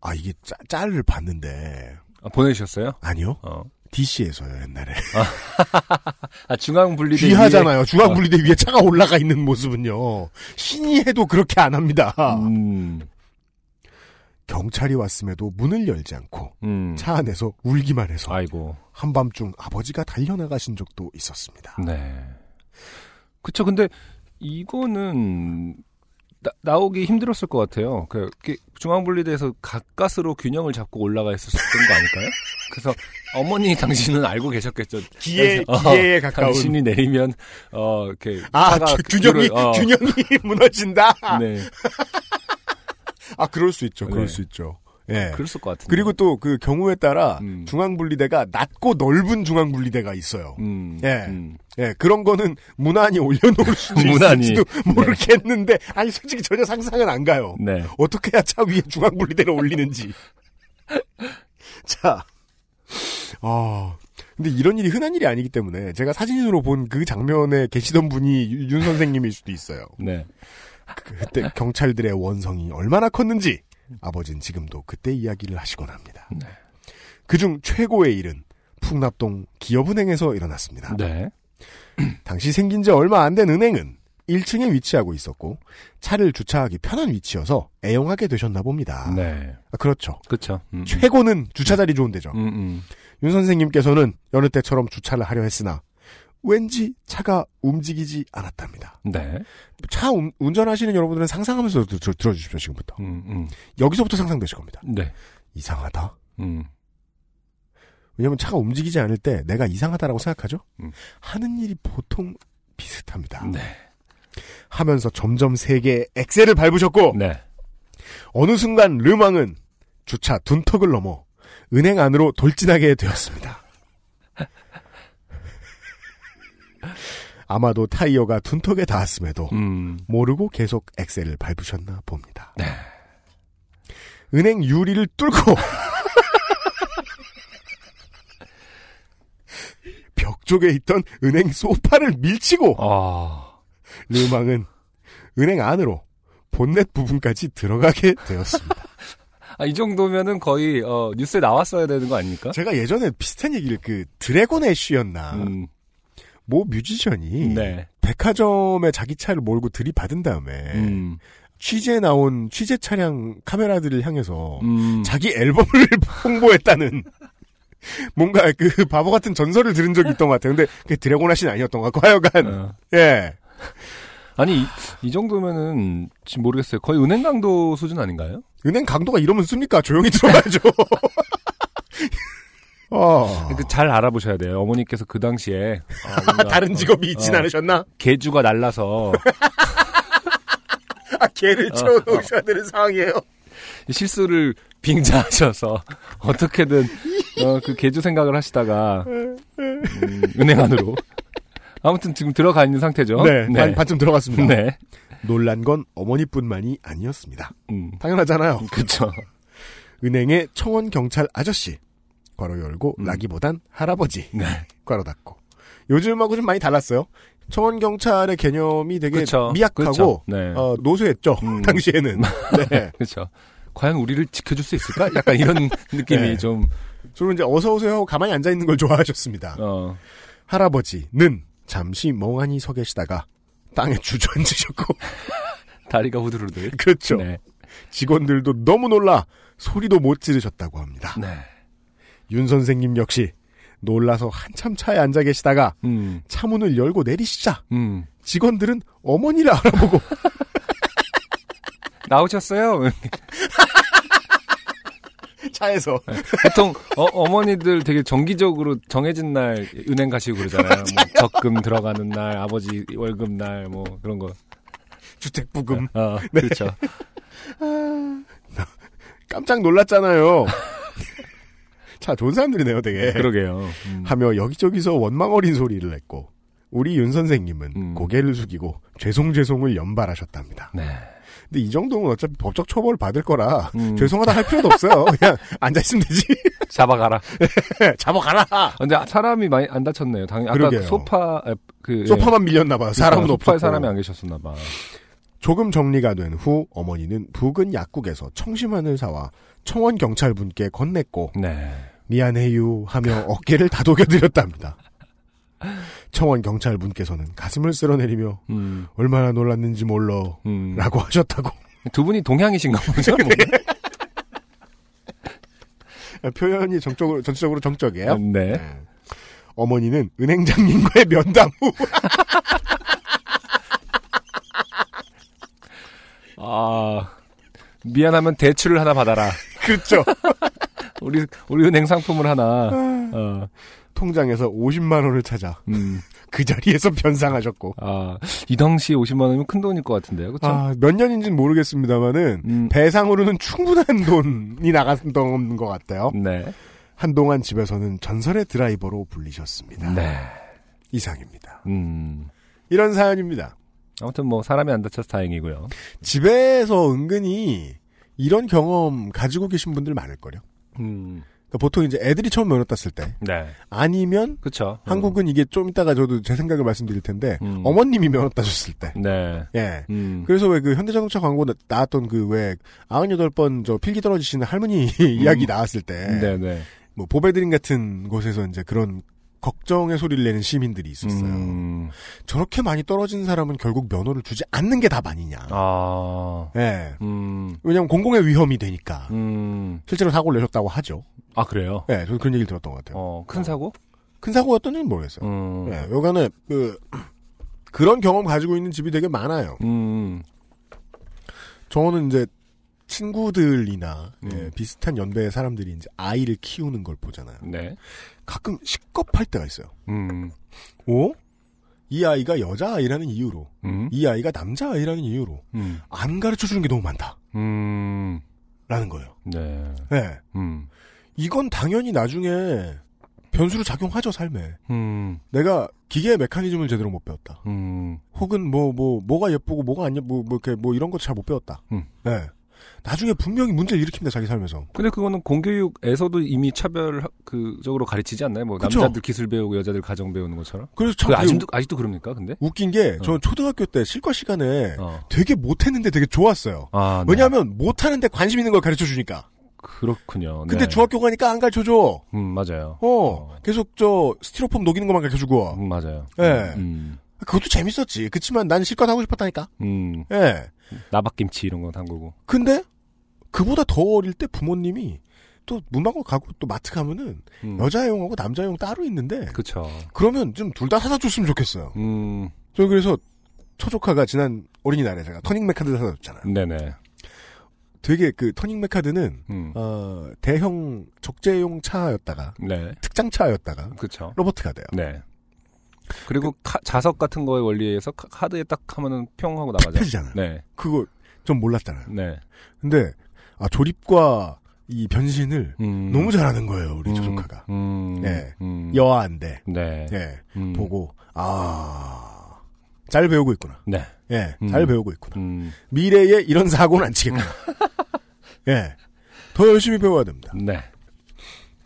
아 이게 짜, 짤을 봤는데 아, 보내주셨어요? 아니요 어. DC에서요 옛날에 아, 중앙 분리대. 귀하잖아요 중앙 어. 분리대 위에 차가 올라가 있는 모습은요 신이 해도 그렇게 안 합니다 음. 경찰이 왔음에도 문을 열지 않고 음. 차 안에서 울기만 해서 아이고. 한밤중 아버지가 달려나가신 적도 있었습니다 네. 그쵸. 근데 이거는 나, 오기 힘들었을 것 같아요. 그 중앙분리대에서 가까스로 균형을 잡고 올라가 있었던 거 아닐까요? 그래서 어머니 당신은 알고 계셨겠죠. 기회 어, 기회에 가까운 당신이 내리면 어 이렇게 아 규- 균형이 어, 균형이 무너진다 네. 아 그럴 수 있죠 그럴 네. 수 있죠 예 그랬을 것 같은데. 그리고 또 그 경우에 따라 음. 중앙분리대가 낮고 넓은 중앙분리대가 있어요. 음, 예. 음. 예, 그런 거는 무난히 올려놓을 수도 무난히. 있을지도 모르겠는데, 아니, 솔직히 전혀 상상은 안 가요. 네. 어떻게 해야 차 위에 중앙분리대를 올리는지. 자, 아, 근데 이런 일이 흔한 일이 아니기 때문에 제가 사진으로 본 그 장면에 계시던 분이 유- 윤 선생님일 수도 있어요. 네. 그때 경찰들의 원성이 얼마나 컸는지 아버지는 지금도 그때 이야기를 하시곤 합니다. 네. 그중 최고의 일은 풍납동 기업은행에서 일어났습니다. 네. 당시 생긴 지 얼마 안 된 은행은 1층에 위치하고 있었고 차를 주차하기 편한 위치여서 애용하게 되셨나 봅니다. 네. 아, 그렇죠. 그쵸. 음, 최고는 주차 자리 좋은 데죠. 음, 음. 윤 선생님께서는 여느 때처럼 주차를 하려 했으나 왠지 차가 움직이지 않았답니다. 네. 차 운- 운전하시는 여러분들은 상상하면서 들- 들- 들어주십시오 지금부터. 음, 음. 여기서부터 상상되실 겁니다. 네. 이상하다. 음. 왜냐면 차가 움직이지 않을 때 내가 이상하다라고 생각하죠. 음. 하는 일이 보통 비슷합니다. 네. 하면서 점점 세게 엑셀을 밟으셨고 네. 어느 순간 르망은 주차 둔턱을 넘어 은행 안으로 돌진하게 되었습니다. 아마도 타이어가 둔턱에 닿았음에도 음. 모르고 계속 엑셀을 밟으셨나 봅니다. 네. 은행 유리를 뚫고 벽 쪽에 있던 은행 소파를 밀치고 아. 르망은 은행 안으로 본넷 부분까지 들어가게 되었습니다. 아, 이 정도면은 거의, 어, 뉴스에 나왔어야 되는 거 아닙니까? 제가 예전에 비슷한 얘기를 그 드래곤 애쉬였나 음. 모 뮤지션이 네. 백화점에 자기 차를 몰고 들이받은 다음에 음. 취재 나온 취재 차량 카메라들을 향해서 음. 자기 앨범을 홍보했다는 뭔가 그 바보 같은 전설을 들은 적이 있던 것 같아요. 근데 그게 드래곤 애쉬는 아니었던 것 같고 하여간 어. 예. 아니, 이, 이 정도면은, 지금 모르겠어요. 거의 은행 강도 수준 아닌가요? 은행 강도가 이러면 씁니까? 조용히 들어가야죠. 어. 그잘 알아보셔야 돼요. 어머니께서 그 당시에. 어, 뭔가, 다른 직업이 있진 어. 않으셨나? 개주가 날라서 아, 개를 채워놓으셔야 되는 상황이에요. 실수를 빙자하셔서 어떻게든 어, 그 개주 생각을 하시다가 음, 은행 안으로 아무튼 지금 들어가 있는 상태죠. 네, 반, 반쯤 들어갔습니다. 네. 놀란 건 어머니뿐만이 아니었습니다. 음, 당연하잖아요. 그렇죠. 은행의 청원 경찰 아저씨 괄호 열고 음. 라기보단 할아버지 네. 괄호 닫고 요즘하고 좀 많이 달랐어요. 청원 경찰의 개념이 되게 그쵸. 미약하고 그쵸. 네. 어, 노쇠했죠 음. 당시에는. 네. 그렇죠. 과연 우리를 지켜줄 수 있을까? 약간 이런 느낌이 네. 좀 주로 이제 어서 오세요 하고 가만히 앉아 있는 걸 좋아하셨습니다. 어, 할아버지는 잠시 멍하니 서 계시다가 땅에 주저앉으셨고 다리가 후들후들. 그렇죠. 네. 직원들도 너무 놀라 소리도 못 지르셨다고 합니다. 네. 윤 선생님 역시 놀라서 한참 차에 앉아 계시다가 음, 차문을 열고 내리시자 음. 직원들은 어머니를 알아보고 나오셨어요? 차에서 보통 어, 머니들 되게 정기적으로 정해진 날 은행 가시고 그러잖아요. 뭐 적금 들어가는 날, 아버지 월급 날, 뭐 그런 거. 주택 부금 어, 네. 그렇죠. 깜짝 놀랐잖아요. 차 좋은 사람들이네요, 되게. 그러게요. 음. 하며 여기저기서 원망 어린 소리를 냈고 우리 윤 선생님은 음. 고개를 숙이고 죄송 죄송을 연발하셨답니다. 네. 근데 이 정도면 어차피 법적 처벌 받을 거라 음. 죄송하다 할 필요도 없어요. 그냥 앉아 있으면 되지. 잡아가라. 잡아가라. 아, 근데 사람이 많이 안 다쳤네요. 당연히 아까 그러게요. 그 소파 에, 그 예. 소파만 밀렸나 봐요. 사람은 그러니까 소파에. 사람이 안 계셨었나 봐. 조금 정리가 된 후 어머니는 부근 약국에서 청심환을 사와 청원 경찰분께 건넸고 네. 미안해요 하며 어깨를 다독여드렸답니다. 청원 경찰분께서는 가슴을 쓸어내리며 음. 얼마나 놀랐는지 몰라 음. 라고 하셨다고 두 분이 동향이신가 보죠. 뭐. 표현이 정적으로 전적으로 정적이에요. 네. 네. 어머니는 은행장님과의 면담 후 아 미안하면 대출을 하나 받아라. 그렇죠. 우리 우리 은행 상품을 하나. 어. 통장에서 50만 원을 찾아 음. 그 자리에서 변상하셨고 아, 이 당시 50만 원이면 큰 돈일 것 같은데요. 그렇죠? 아, 몇 년인지는 모르겠습니다만은 음. 배상으로는 충분한 돈이 나갔던 것 같아요. 네. 한동안 집에서는 전설의 드라이버로 불리셨습니다. 네. 이상입니다. 음. 이런 사연입니다. 아무튼 뭐 사람이 안 다쳐서 다행이고요. 집에서 은근히 이런 경험 가지고 계신 분들 많을걸요. 음. 그러니까 보통 이제 애들이 처음 면허 땄을 때 네. 아니면 그쵸. 한국은 이게 좀 이따가 저도 제 생각을 말씀드릴 텐데 음. 어머님이 면허 따셨을 때. 네. 예. 음. 그래서 왜 그 현대자동차 광고 나- 나왔던 그 왜 98번 저 필기 떨어지시는 할머니 이야기 나왔을 때 음. 네네. 뭐 보배드림 같은 곳에서 이제 그런 걱정의 소리를 내는 시민들이 있었어요. 음. 저렇게 많이 떨어진 사람은 결국 면허를 주지 않는 게 답 아니냐. 아. 예. 음. 왜냐하면 공공의 위험이 되니까. 음. 실제로 사고를 내셨다고 하죠. 아, 그래요? 예, 저도 그런 얘기를 들었던 것 같아요. 어, 큰 사고? 큰 사고였던지는 모르겠어요. 음. 예, 여간에 그 그런 경험 가지고 있는 집이 되게 많아요. 음. 저는 이제 친구들이나 음. 예, 비슷한 연배의 사람들이 이제 아이를 키우는 걸 보잖아요. 네. 가끔 식겁할 때가 있어요. 음. 오? 이 아이가 여자 아이라는 이유로, 음. 이 아이가 남자 아이라는 이유로 음. 안 가르쳐 주는 게 너무 많다. 음. 라는 거예요. 네. 예. 음. 이건 당연히 나중에 변수로 작용하죠, 삶에. 음. 내가 기계의 메커니즘을 제대로 못 배웠다. 음. 혹은 뭐, 뭐, 뭐 가 예쁘고 뭐가 안 예쁘고 뭐, 이렇게 뭐 이런 것도 잘 못 배웠다. 음. 네. 나중에 분명히 문제를 일으킵니다, 자기 삶에서. 근데 그거는 공교육에서도 이미 차별 그적으로 가르치지 않나요? 뭐 그쵸. 남자들 기술 배우고 여자들 가정 배우는 것처럼. 그래서 참그 아직도 아직도 그럽니까? 근데? 웃긴 게, 어. 저는 초등학교 때 실과 시간에 어. 되게 못했는데 되게 좋았어요. 아, 네. 왜냐하면 못하는데 관심 있는 걸 가르쳐 주니까. 그렇군요. 네. 근데 중학교 가니까 안 가르쳐 줘. 음, 맞아요. 어, 계속 저 스티로폼 녹이는 것만 가르쳐 주고. 음, 맞아요. 예. 음. 그것도 재밌었지. 그치만 난 실컷 하고 싶었다니까. 음. 예. 나박김치 이런 거 담그고. 근데 그보다 더 어릴 때 부모님이 또 문방구 가고 또 마트 가면은 음. 여자용하고 남자용 따로 있는데 그쵸. 그러면 좀 둘 다 사다 줬으면 좋겠어요. 음. 저 그래서 첫 조카가 지난 어린이날에 제가 터닝 메카드 사다 줬잖아요. 네네. 되게 그 터닝 메카드는 음. 어, 대형 적재용 차였다가 네. 특장 차였다가 그쵸. 로보트가 돼요. 네. 그리고 카- 자석 같은 거의 원리에 의해서 카- 카드에 딱 하면은 평 하고 나가죠. 펴지잖아요. 네. 그거 좀 몰랐잖아요. 네. 근데 아, 조립과 이 변신을 음. 너무 잘하는 거예요, 우리 음. 조조카가. 음. 예. 음. 여아인데, 네. 예, 음. 보고 아, 잘 배우고 있구나. 네. 예, 음. 잘 배우고 있구나. 음. 미래에 이런 사고는 안 치겠구나. 예, 더 열심히 배워야 됩니다. 네.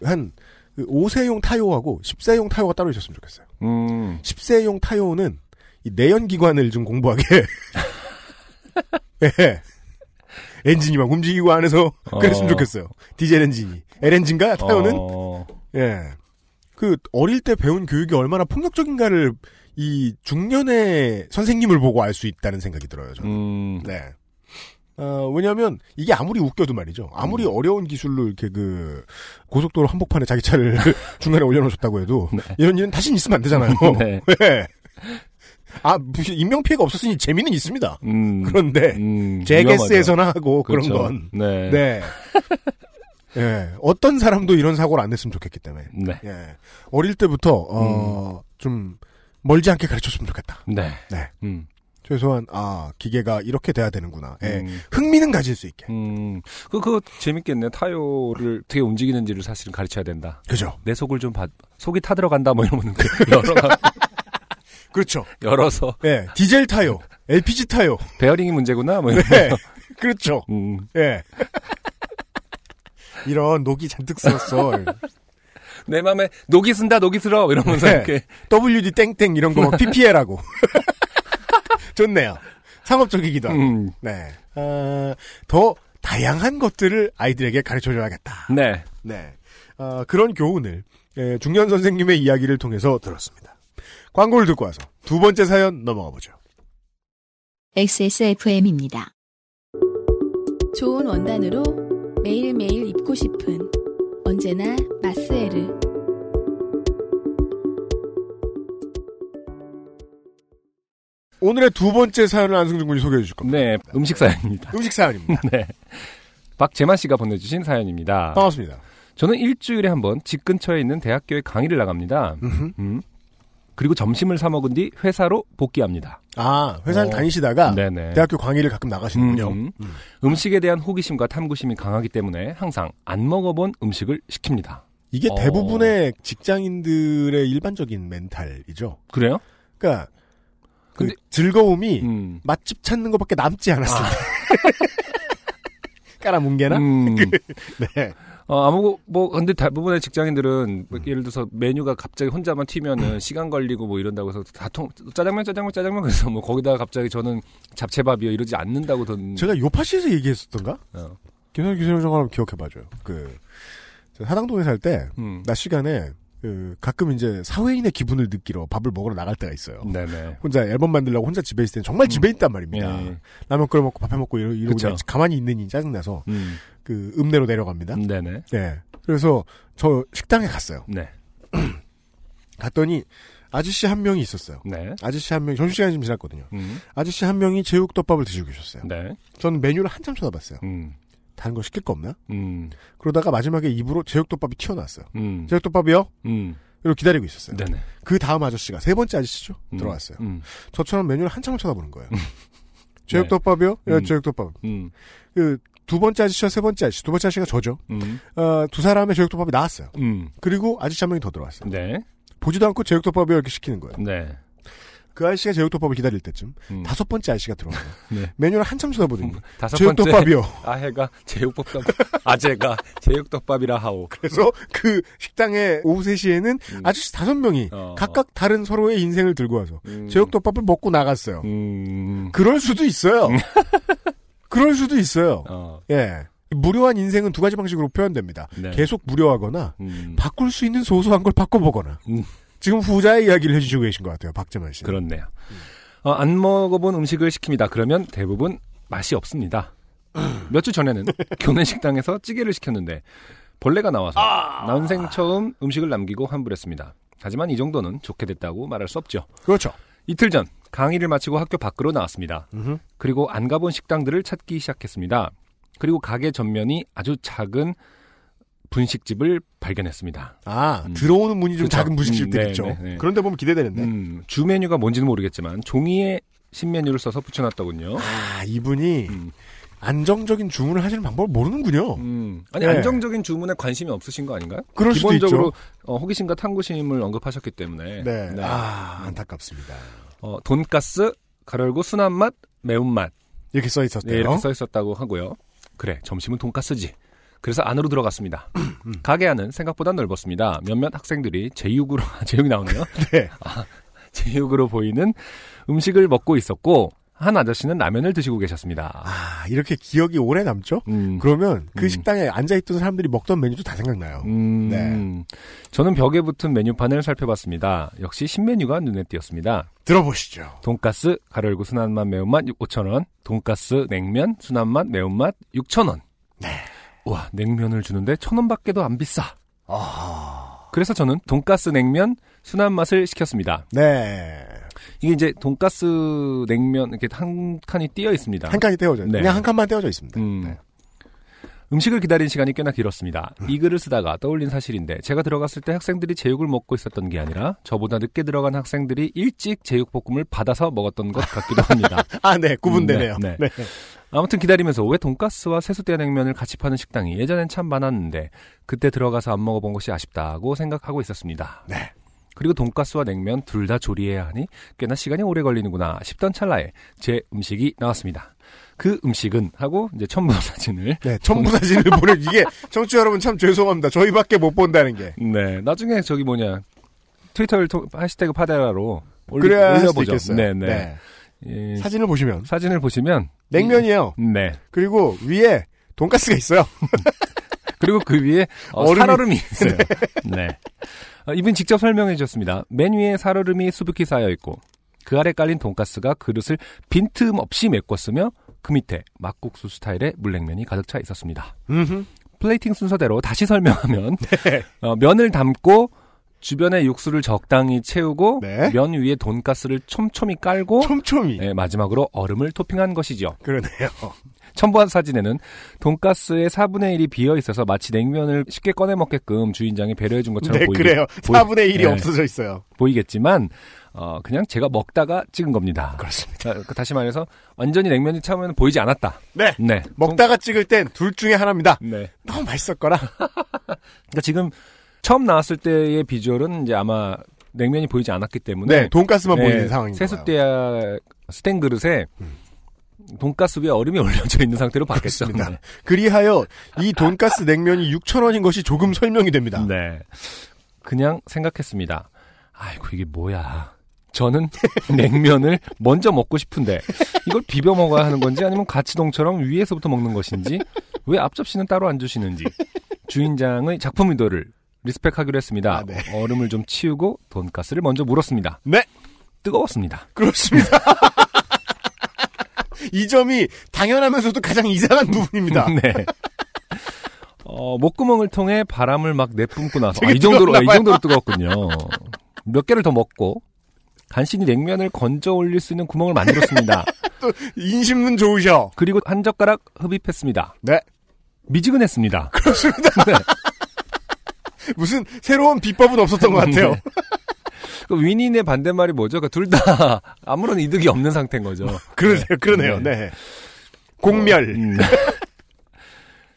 한 5세용 타요하고 10세용 타요가 따로 있었으면 좋겠어요. 음. 10세용 타요는 이 내연기관을 좀 공부하게. 예. 엔진이 막 움직이고 안에서 그랬으면 어. 좋겠어요. 디젤 엔진이. L 엔진가 타요는? 어. 예. 그 어릴 때 배운 교육이 얼마나 폭력적인가를 이 중년의 선생님을 보고 알 수 있다는 생각이 들어요. 저는. 음. 네. 어, 왜냐면, 이게 아무리 웃겨도 말이죠. 아무리 음. 어려운 기술로 이렇게 그, 고속도로 한복판에 자기 차를 중간에 올려놓으셨다고 해도, 네. 이런 일은 다시 있으면 안 되잖아요. 네. 왜? 아, 무슨 인명 피해가 없었으니 재미는 있습니다. 음. 그런데, 음. 제게스에서나 하고 그런 그렇죠. 건. 네. 네. 예. 어떤 사람도 이런 사고를 안 냈으면 좋겠기 때문에. 네. 예. 어릴 때부터, 어, 좀, 멀지 않게 가르쳤으면 좋겠다. 네. 네. 음. 최소한, 아, 기계가 이렇게 돼야 되는구나. 예. 음. 흥미는 가질 수 있게. 음. 그, 그거 재밌겠네. 타요를 어떻게 움직이는지를 사실은 가르쳐야 된다. 그죠? 내 속을 좀 봐, 속이 타들어간다 뭐 이러면 그 열어, 그렇죠. 열어서 예. 디젤 타요, LPG 타요. 베어링이 문제구나 뭐 네. 이러면서. 그렇죠. 음. 예. 이런 녹이 잔뜩 썼어. 내 맘에 녹이 쓴다 녹이 들어 이러면서 네. 이렇게 WD 땡땡 이런 거 PPL하고. 좋네요. 상업적이기도 하고. 음. 네. 어, 더 다양한 것들을 아이들에게 가르쳐 줘야겠다. 네. 네. 어, 그런 교훈을 예, 중년 선생님의 이야기를 통해서 들었습니다. 광고를 듣고 와서 두 번째 사연 넘어가 보죠. XSFM입니다. 좋은 원단으로 매일매일 입고 싶은 언제나 마스에르. 오늘의 두 번째 사연을 안승준 군이 소개해 주실 겁니다. 네. 음식 사연입니다. 음식 사연입니다. 네. 박재만 씨가 보내주신 사연입니다. 반갑습니다. 저는 일주일에 한 번 집 근처에 있는 대학교에 강의를 나갑니다. 음. 그리고 점심을 사 먹은 뒤 회사로 복귀합니다. 아, 회사를 어. 다니시다가 네네. 대학교 강의를 가끔 나가시는군요. 음, 음. 음식에 대한 호기심과 탐구심이 강하기 때문에 항상 안 먹어본 음식을 시킵니다. 이게 어. 대부분의 직장인들의 일반적인 멘탈이죠. 그래요? 그러니까 그 근데- 즐거움이 음. 맛집 찾는 것밖에 남지 않았을 때. 깔아뭉개나? 음. 네. 어, 아무, 뭐, 근데 대부분의 직장인들은, 뭐 예를 들어서 메뉴가 갑자기 혼자만 튀면은 시간 걸리고 뭐 이런다고 해서 다 통, 짜장면, 짜장면, 짜장면 그래서 뭐 거기다가 갑자기 저는 잡채밥이요 이러지 않는다고 던. 제가 요파시에서 얘기했었던가? 어. 좀 한번 기억해봐줘요. 그, 저 사당동에 살 때, 음. 낮 시간에, 그, 가끔 이제 사회인의 기분을 느끼러 밥을 먹으러 나갈 때가 있어요. 네네. 혼자 앨범 만들려고 혼자 집에 있을 때는 정말 집에 있단 말입니다. 예. 라면 끓여 먹고 밥해 먹고 이러, 이러고 가만히 있느니 짜증나서 음. 그 읍내로 내려갑니다. 음, 네네. 네. 그래서 저 식당에 갔어요. 네. 갔더니 아저씨 한 명이 있었어요. 네. 아저씨 한 명이 점심시간이 좀 지났거든요. 음. 아저씨 한 명이 제육덮밥을 드시고 계셨어요. 네. 저는 메뉴를 한참 쳐다봤어요. 음. 다른 거 시킬 거 없나? 음. 그러다가 마지막에 입으로 제육덮밥이 튀어나왔어요. 음. 제육덮밥이요? 음. 이러고 기다리고 있었어요. 네네. 그 다음 아저씨가 세 번째 아저씨죠? 음. 들어왔어요. 음. 저처럼 메뉴를 한참을 쳐다보는 거예요. 제육덮밥이요? 예, 음. 제육덮밥. 음. 그두 번째 아저씨와 세 번째 아저씨, 두 번째 아저씨가 저죠. 음. 어, 두 사람의 제육덮밥이 나왔어요. 음. 그리고 아저씨 한 명이 더 들어왔어요. 네. 보지도 않고 제육덮밥이요 이렇게 시키는 거예요. 네. 그 아저씨가 제육덮밥을 기다릴 때쯤 음. 다섯 번째 아저씨가 들어와요. 네. 메뉴를 한참 쳐다보더니 다섯 번째 제육덮밥이요. 아해가 제육덮밥 아재가 제육덮밥이라 하오. 그래서 그 식당에 오후 3시에는 음. 아저씨 다섯 명이 어. 각각 다른 서로의 인생을 들고 와서 음. 제육덮밥을 먹고 나갔어요. 음. 그럴 수도 있어요. 그럴 수도 있어요. 어. 예. 무료한 인생은 두 가지 방식으로 표현됩니다. 네. 계속 무료하거나 음. 바꿀 수 있는 소소한 걸 바꿔보거나. 음. 지금 후자의 이야기를 해주시고 계신 것 같아요. 박재만 씨. 그렇네요. 어, 안 먹어본 음식을 시킵니다. 그러면 대부분 맛이 없습니다. 몇 주 전에는 교내 식당에서 찌개를 시켰는데 벌레가 나와서 난생 처음 음식을 남기고 환불했습니다. 하지만 이 정도는 좋게 됐다고 말할 수 없죠. 그렇죠. 이틀 전 강의를 마치고 학교 밖으로 나왔습니다. 그리고 안 가본 식당들을 찾기 시작했습니다. 그리고 가게 전면이 아주 작은 분식집을 발견했습니다. 아, 음. 들어오는 문이 좀 그쵸. 작은 분식집들 음, 네, 있죠. 네, 네. 그런데 보면 기대되는데. 음, 주 메뉴가 뭔지는 모르겠지만 종이에 신메뉴를 써서 붙여놨더군요. 아, 이분이 음. 안정적인 주문을 하시는 방법을 모르는군요. 음. 아니 네. 안정적인 주문에 관심이 없으신 거 아닌가요? 그럴 수도 기본적으로. 어, 호기심과 탐구심을 언급하셨기 때문에 네. 네. 아, 안타깝습니다. 어, 돈가스 가열고 순한 맛, 매운 맛 이렇게 써 있었대요. 네, 이렇게 써 있었다고 하고요. 그래 점심은 돈가스지. 그래서 안으로 들어갔습니다. 음. 가게 안은 생각보다 넓었습니다. 몇몇 학생들이 제육으로 제육이 나오네요. 네. 제육으로 보이는 음식을 먹고 있었고 한 아저씨는 라면을 드시고 계셨습니다. 아, 이렇게 기억이 오래 남죠? 음, 그러면 그 음. 식당에 앉아있던 사람들이 먹던 메뉴도 다 생각나요. 음, 네. 저는 벽에 붙은 메뉴판을 살펴봤습니다. 역시 신메뉴가 눈에 띄었습니다. 들어보시죠. 돈가스, 가열고 순한맛 매운맛 5,000원, 돈가스 냉면, 순한맛 매운맛 6,000원. 네. 와, 냉면을 주는데 1,000원밖에도 안 비싸. 아. 그래서 저는 돈가스 냉면, 순한 맛을 시켰습니다. 네. 이게 이제 돈가스 냉면 이렇게 한 칸이 띄어 있습니다. 한 칸이 떼어져. 네. 그냥 한 칸만 떼어져 있습니다. 음. 네. 음식을 기다린 시간이 꽤나 길었습니다. 이 글을 쓰다가 떠올린 사실인데 제가 들어갔을 때 학생들이 제육을 먹고 있었던 게 아니라 저보다 늦게 들어간 학생들이 일찍 제육볶음을 받아서 먹었던 것 같기도 합니다. 아, 네. 구분되네요. 네, 네. 아무튼 기다리면서 왜 돈가스와 세수대 냉면을 같이 파는 식당이 예전엔 참 많았는데 그때 들어가서 안 먹어본 것이 아쉽다고 생각하고 있었습니다. 네. 그리고 돈가스와 냉면 둘 다 조리해야 하니 꽤나 시간이 오래 걸리는구나 싶던 찰나에 제 음식이 나왔습니다. 그 음식은 하고 이제 첨부 사진을 네, 첨부 사진을 보내 이게 청취 자 여러분 참 죄송합니다. 저희밖에 못 본다는 게. 네 나중에 저기 뭐냐 트위터를 통, 해시태그 파데라로 올리, 그래야 할 수도 올려보죠. 있겠어요. 네네. 네. 예, 사진을 보시면 사진을 보시면 냉면이에요. 네 그리고 위에 돈가스가 있어요. 그리고 그 위에 어, 얼음이- 살얼음이 있어요. 네. 어, 이분 직접 설명해 주셨습니다. 맨 위에 살얼음이 수북히 쌓여 있고 그 아래 깔린 돈가스가 그릇을 빈틈 없이 메꿨으며 그 밑에 막국수 스타일의 물냉면이 가득 차 있었습니다. 음흠. 플레이팅 순서대로 다시 설명하면 네. 어, 면을 담고 주변에 육수를 적당히 채우고 네. 면 위에 돈가스를 촘촘히 깔고 촘촘히. 네, 마지막으로 얼음을 토핑한 것이죠. 그러네요. 첨부한 사진에는 돈가스의 4분의 1이 비어 있어서 마치 냉면을 쉽게 꺼내 먹게끔 주인장이 배려해 준 것처럼 네, 보이, 그래요. 보이- 4분의 1이 네. 없어져 있어요. 보이겠지만 어, 그냥 제가 먹다가 찍은 겁니다. 그렇습니다. 자, 그 다시 말해서 완전히 냉면이 처음에는 보이지 않았다. 네. 네. 먹다가 찍을 땐 둘 중에 하나입니다. 돈- 네. 너무 맛있었거나. 그러니까 지금 처음 나왔을 때의 비주얼은 이제 아마 냉면이 보이지 않았기 때문에 네, 돈가스만 네, 보이는 상황인. 세숫대야 스텐 그릇에 음. 돈가스 위에 얼음이 올려져 있는 상태로 받겠죠. 그렇습니다. 그리하여 이 돈가스 냉면이 6,000원인 것이 조금 설명이 됩니다. 네. 그냥 생각했습니다. 아이고 이게 뭐야. 저는 냉면을 먼저 먹고 싶은데 이걸 비벼 먹어야 하는 건지 아니면 가치동처럼 위에서부터 먹는 것인지 왜 앞접시는 따로 안 주시는지 주인장의 작품 의도를 리스펙하기로 했습니다. 아, 네. 얼음을 좀 치우고 돈가스를 먼저 물었습니다. 네. 뜨거웠습니다. 그렇습니다. 이 점이 당연하면서도 가장 이상한 부분입니다. 네. 어, 목구멍을 통해 바람을 막 내뿜고 나서 아, 이 정도로 뜨겁나 이 정도로 뜨겁군요. 몇 개를 더 먹고 간신히 냉면을 건져 올릴 수 있는 구멍을 만들었습니다. 인심은 좋으셔. 그리고 한 젓가락 흡입했습니다. 네. 미지근했습니다. 무슨 새로운 비법은 없었던 것 같아요. 네. 그 윈인의 반대말이 뭐죠? 둘다 아무런 이득이 없는 상태인 거죠. 그러네요. 그러네요. 네. 네. 공멸. 음.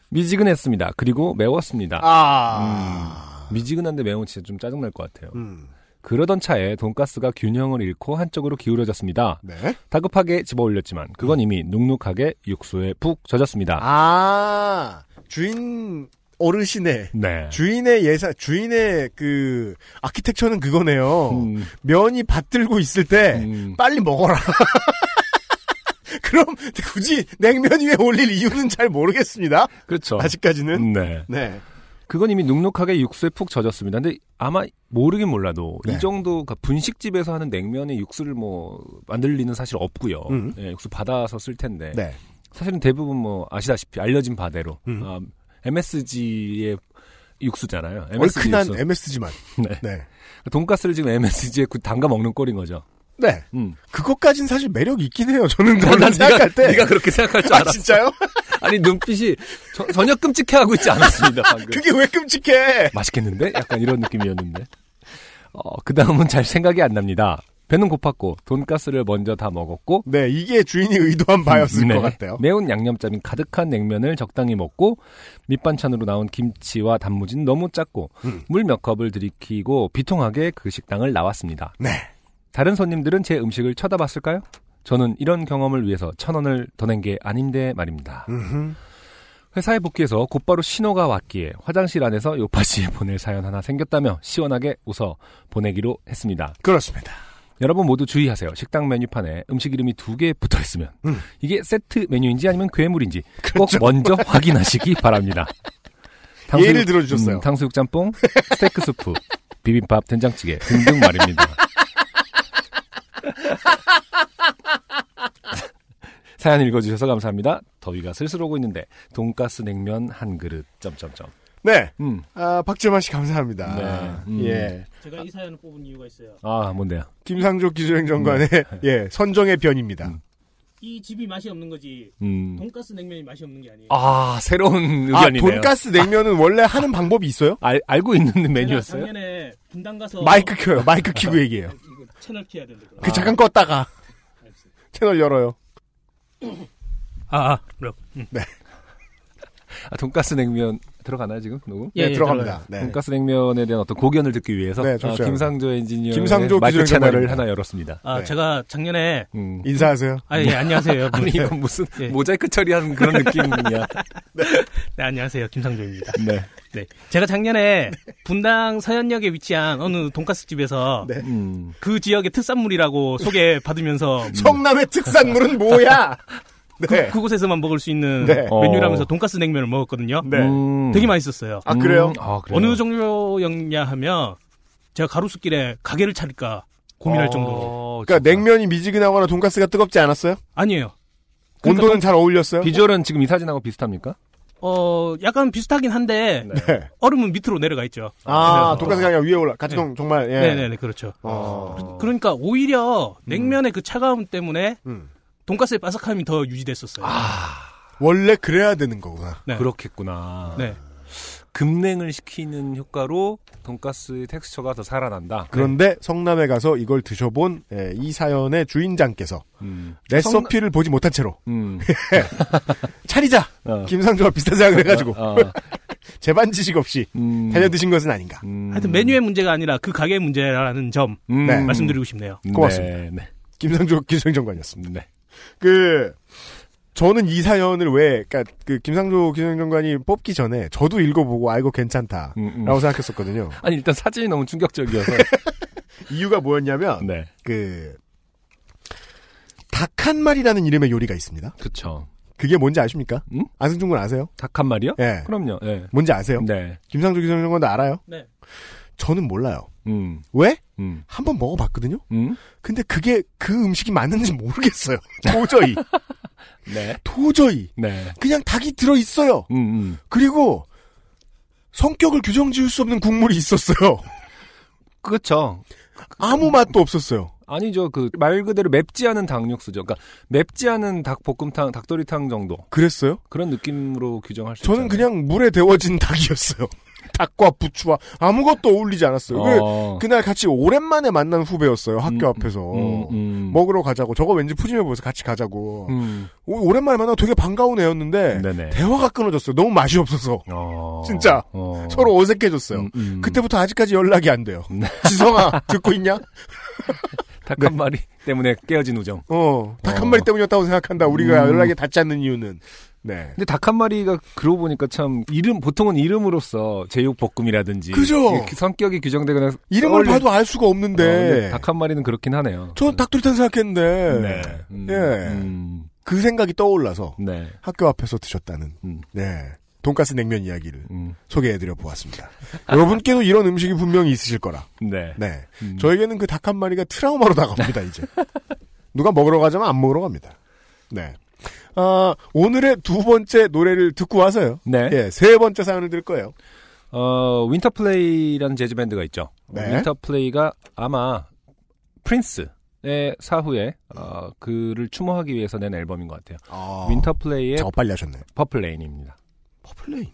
미지근했습니다. 그리고 매웠습니다. 아. 미지근한데 매운 진짜 좀 짜증날 것 같아요. 음. 그러던 차에 돈가스가 균형을 잃고 한쪽으로 기울어졌습니다. 네. 다급하게 집어 올렸지만 그건 이미 눅눅하게 육수에 푹 젖었습니다. 아. 주인 어르신의 네. 주인의 예사 주인의 그 아키텍처는 그거네요. 음, 면이 받들고 있을 때 음, 빨리 먹어라. 그럼 굳이 냉면 위에 올릴 이유는 잘 모르겠습니다. 그렇죠. 아직까지는. 네. 네. 그건 이미 눅눅하게 육수에 푹 젖었습니다. 근데 아마 모르긴 몰라도 네. 이 정도 그러니까 분식집에서 하는 냉면에 육수를 뭐 만들 리는 사실 없고요. 음. 예, 육수 받아서 쓸 텐데 네. 사실은 대부분 뭐 아시다시피 알려진 바대로 음. 아, MSG의 육수잖아요. MSG 얼큰한 육수. MSG만. 네. 네. 돈가스를 지금 MSG에 담가 먹는 꼴인 거죠. 네. 음. 그것까진 사실 매력이 있긴 해요. 저는 난 그걸 생각할 때. 네가 그렇게 생각할 줄 아, 알았어. 진짜요? 아니 눈빛이 저- 전혀 끔찍해하고 있지 않았습니다. 방금. 그게 왜 끔찍해? 맛있겠는데? 약간 이런 느낌이었는데. 어, 그 다음은 잘 생각이 안 납니다. 배는 고팠고 돈가스를 먼저 다 먹었고 네, 이게 주인이 의도한 바였을 네. 것 같아요. 매운 양념장이 가득한 냉면을 적당히 먹고 밑반찬으로 나온 김치와 단무지는 너무 작고 음. 물몇 컵을 들이키고 비통하게 그 식당을 나왔습니다. 네. 다른 손님들은 제 음식을 쳐다봤을까요? 저는 이런 경험을 위해서 천 원을 더 낸 게 아닌데 말입니다. 음흠. 회사에 복귀해서 곧바로 신호가 왔기에 화장실 안에서 요파 씨에 보낼 사연 하나 생겼다며 시원하게 웃어 보내기로 했습니다. 그렇습니다. 여러분 모두 주의하세요. 식당 메뉴판에 음식 이름이 두 개 붙어 있으면 음. 이게 세트 메뉴인지 아니면 괴물인지 그렇죠. 꼭 먼저 확인하시기 바랍니다. 예를 들어주셨어요. 음, 탕수육 짬뽕, 스테이크 수프, 비빔밥, 된장찌개 등등 말입니다. 사연 읽어주셔서 감사합니다. 더위가 슬슬 오고 있는데 돈가스 냉면 한 그릇 점점점. 네. 음, 아, 박재만 씨 감사합니다. 네. 음. 예. 제가 이 사연을 뽑은 이유가 있어요. 아 뭔데요? 김상조 기술행정관의 예, 선정의 변입니다. 음. 이 집이 맛이 없는 거지 음. 돈가스 냉면이 맛이 없는 게 아니에요. 아 새로운 아, 의견이네요. 돈가스 냉면은 원래 하는 방법이 있어요? 알, 알고 있는 메뉴였어요? 작년에 분당 가서 마이크 켜요. 마이크 키고 얘기해요. 이거 채널 키야 된다. 그 잠깐 껐다가. 채널 열어요. 아, 아 그럼. 아, 돈가스 냉면 들어가나요 지금 녹음? 네, 예, 예, 들어갑니다. 네. 돈가스 냉면에 대한 어떤 고견을 듣기 위해서 네, 아. 김상조 엔지니어 김상조 마이크 채널을. 하나 열었습니다. 아, 네. 제가 작년에 음. 인사하세요. 아, 예, 안녕하세요, 여러분. 아니 이건 무슨 예. 모자이크 처리하는 그런 느낌이야. 네, 안녕하세요, 김상조입니다. 네. 네, 제가 작년에 분당 서현역에 위치한 어느 돈가스 집에서 네. 음. 그 지역의 특산물이라고 소개 받으면서 성남의 특산물은 뭐야? 네. 그, 곳에서만 먹을 수 있는 네. 메뉴라면서 어. 돈가스 냉면을 먹었거든요. 네. 음. 되게 맛있었어요. 아, 그래요? 음. 아, 그래요? 어느 정도였냐 하면 제가 가로수길에 가게를 차릴까 고민할 어, 정도로 그러니까 진짜. 냉면이 미지근하거나 돈가스가 뜨겁지 않았어요? 아니에요. 그러니까 온도는 잘 어울렸어요? 비주얼은 지금 이 사진하고 비슷합니까? 어 약간 비슷하긴 한데 네. 얼음은 밑으로 내려가 있죠. 아, 그래서- 돈가스가 그냥 위에 올라. 같이 동 정말 예. 네 네 네 그렇죠. 어. 그러니까 오히려 냉면의 그 차가움 때문에 음. 돈가스의 바삭함이 더 유지됐었어요. 원래 그래야 되는 거구나. 네. 그렇겠구나. 네. 급냉을 시키는 효과로 돈가스의 텍스처가 더 살아난다. 그런데 성남에 가서 이걸 드셔본 예, 이 사연의 주인장께서 음. 레시피를 보지 못한 채로 음. 차리자 어. 김상조와 비슷한 생각을 해가지고 어. 재반 지식 없이 음. 달려드신 것은 아닌가. 음. 하여튼 메뉴의 문제가 아니라 그 가게의 문제라는 점 음. 네. 말씀드리고 싶네요. 고맙습니다. 네. 네. 김상조 기술행정관이었습니다. 네. 그 저는 이 사연을 왜, 그니까, 그, 김상조 기술행정관이 뽑기 전에 저도 읽어보고, 아이고, 괜찮다. 음, 음. 라고 생각했었거든요. 아니 일단 사진이 너무 충격적이어서. 이유가 뭐였냐면, 네. 그, 닭 한 마리라는 이름의 요리가 있습니다. 그쵸. 그게 뭔지 아십니까? 음? 안승준 군 아세요? 닭 한 마리요? 예. 그럼요. 예. 뭔지 아세요? 네. 김상조 기술행정관도 알아요? 네. 저는 몰라요. 음. 왜? 음. 한번 먹어봤거든요? 음. 근데 그게 그 음식이 맞는지 모르겠어요. 도저히. 네. 도저히. 네. 그냥 닭이 들어 있어요. 음, 음. 그리고 성격을 규정 지을 수 없는 국물이 있었어요. 그렇죠. 아무 맛도 없었어요. 아니죠. 그 말 그대로 맵지 않은 닭육수죠. 그러니까 맵지 않은 닭볶음탕, 닭도리탕 정도 그랬어요? 그런 느낌으로 규정할 수 저는 있잖아요. 그냥 물에 데워진 닭이었어요. 닭과 부추와 아무것도 어울리지 않았어요. 왜 어. 그날 같이 오랜만에 만난 후배였어요. 학교 음, 앞에서. 음, 음. 먹으러 가자고. 저거 왠지 푸짐해 보여서 같이 가자고. 음. 오, 랜만에 만나고 되게 반가운 애였는데 네네. 대화가 끊어졌어요. 너무 맛이 없어서. 어. 진짜. 어. 서로 어색해졌어요. 음, 음. 그때부터 아직까지 연락이 안 돼요. 네. 지성아, 듣고 있냐? 닭 네. 한 마리 때문에 깨어진 우정. 어, 닭한 어. 마리 때문이었다고 생각한다. 우리가 음. 연락이 닿지 않는 이유는. 네. 근데 닭 한 마리가 그러고 보니까 참 이름 보통은 이름으로서 제육 볶음이라든지 그죠. 이렇게 성격이 규정되거나 이름을 떠올리- 봐도 알 수가 없는데. 닭한 마리는 그렇긴 하네요. 전 닭도리탕 생각했는데. 네. 음, 예. 음, 그 생각이 떠올라서 네. 학교 앞에서 드셨다는. 음, 네. 돈가스 냉면 이야기를 음, 소개해드려 보았습니다. 여러분께도 이런 음식이 분명히 있으실 거라. 네. 네. 음. 저에게는 그 닭 한 마리가 트라우마로 다가옵니다, 이제. 누가 먹으러 가자면 안 먹으러 갑니다. 네. 아, 오늘의 두 번째 노래를 듣고 와서요. 네. 예, 세 번째 사연을 들 거예요. 어, 윈터플레이라는 재즈 밴드가 있죠. 네. 윈터플레이가 아마 프린스의 사후에 어, 그를 추모하기 위해서 낸 앨범인 것 같아요. 아, 윈터플레이의 작업 빨리 하셨네. Purple Rain입니다. Purple Rain.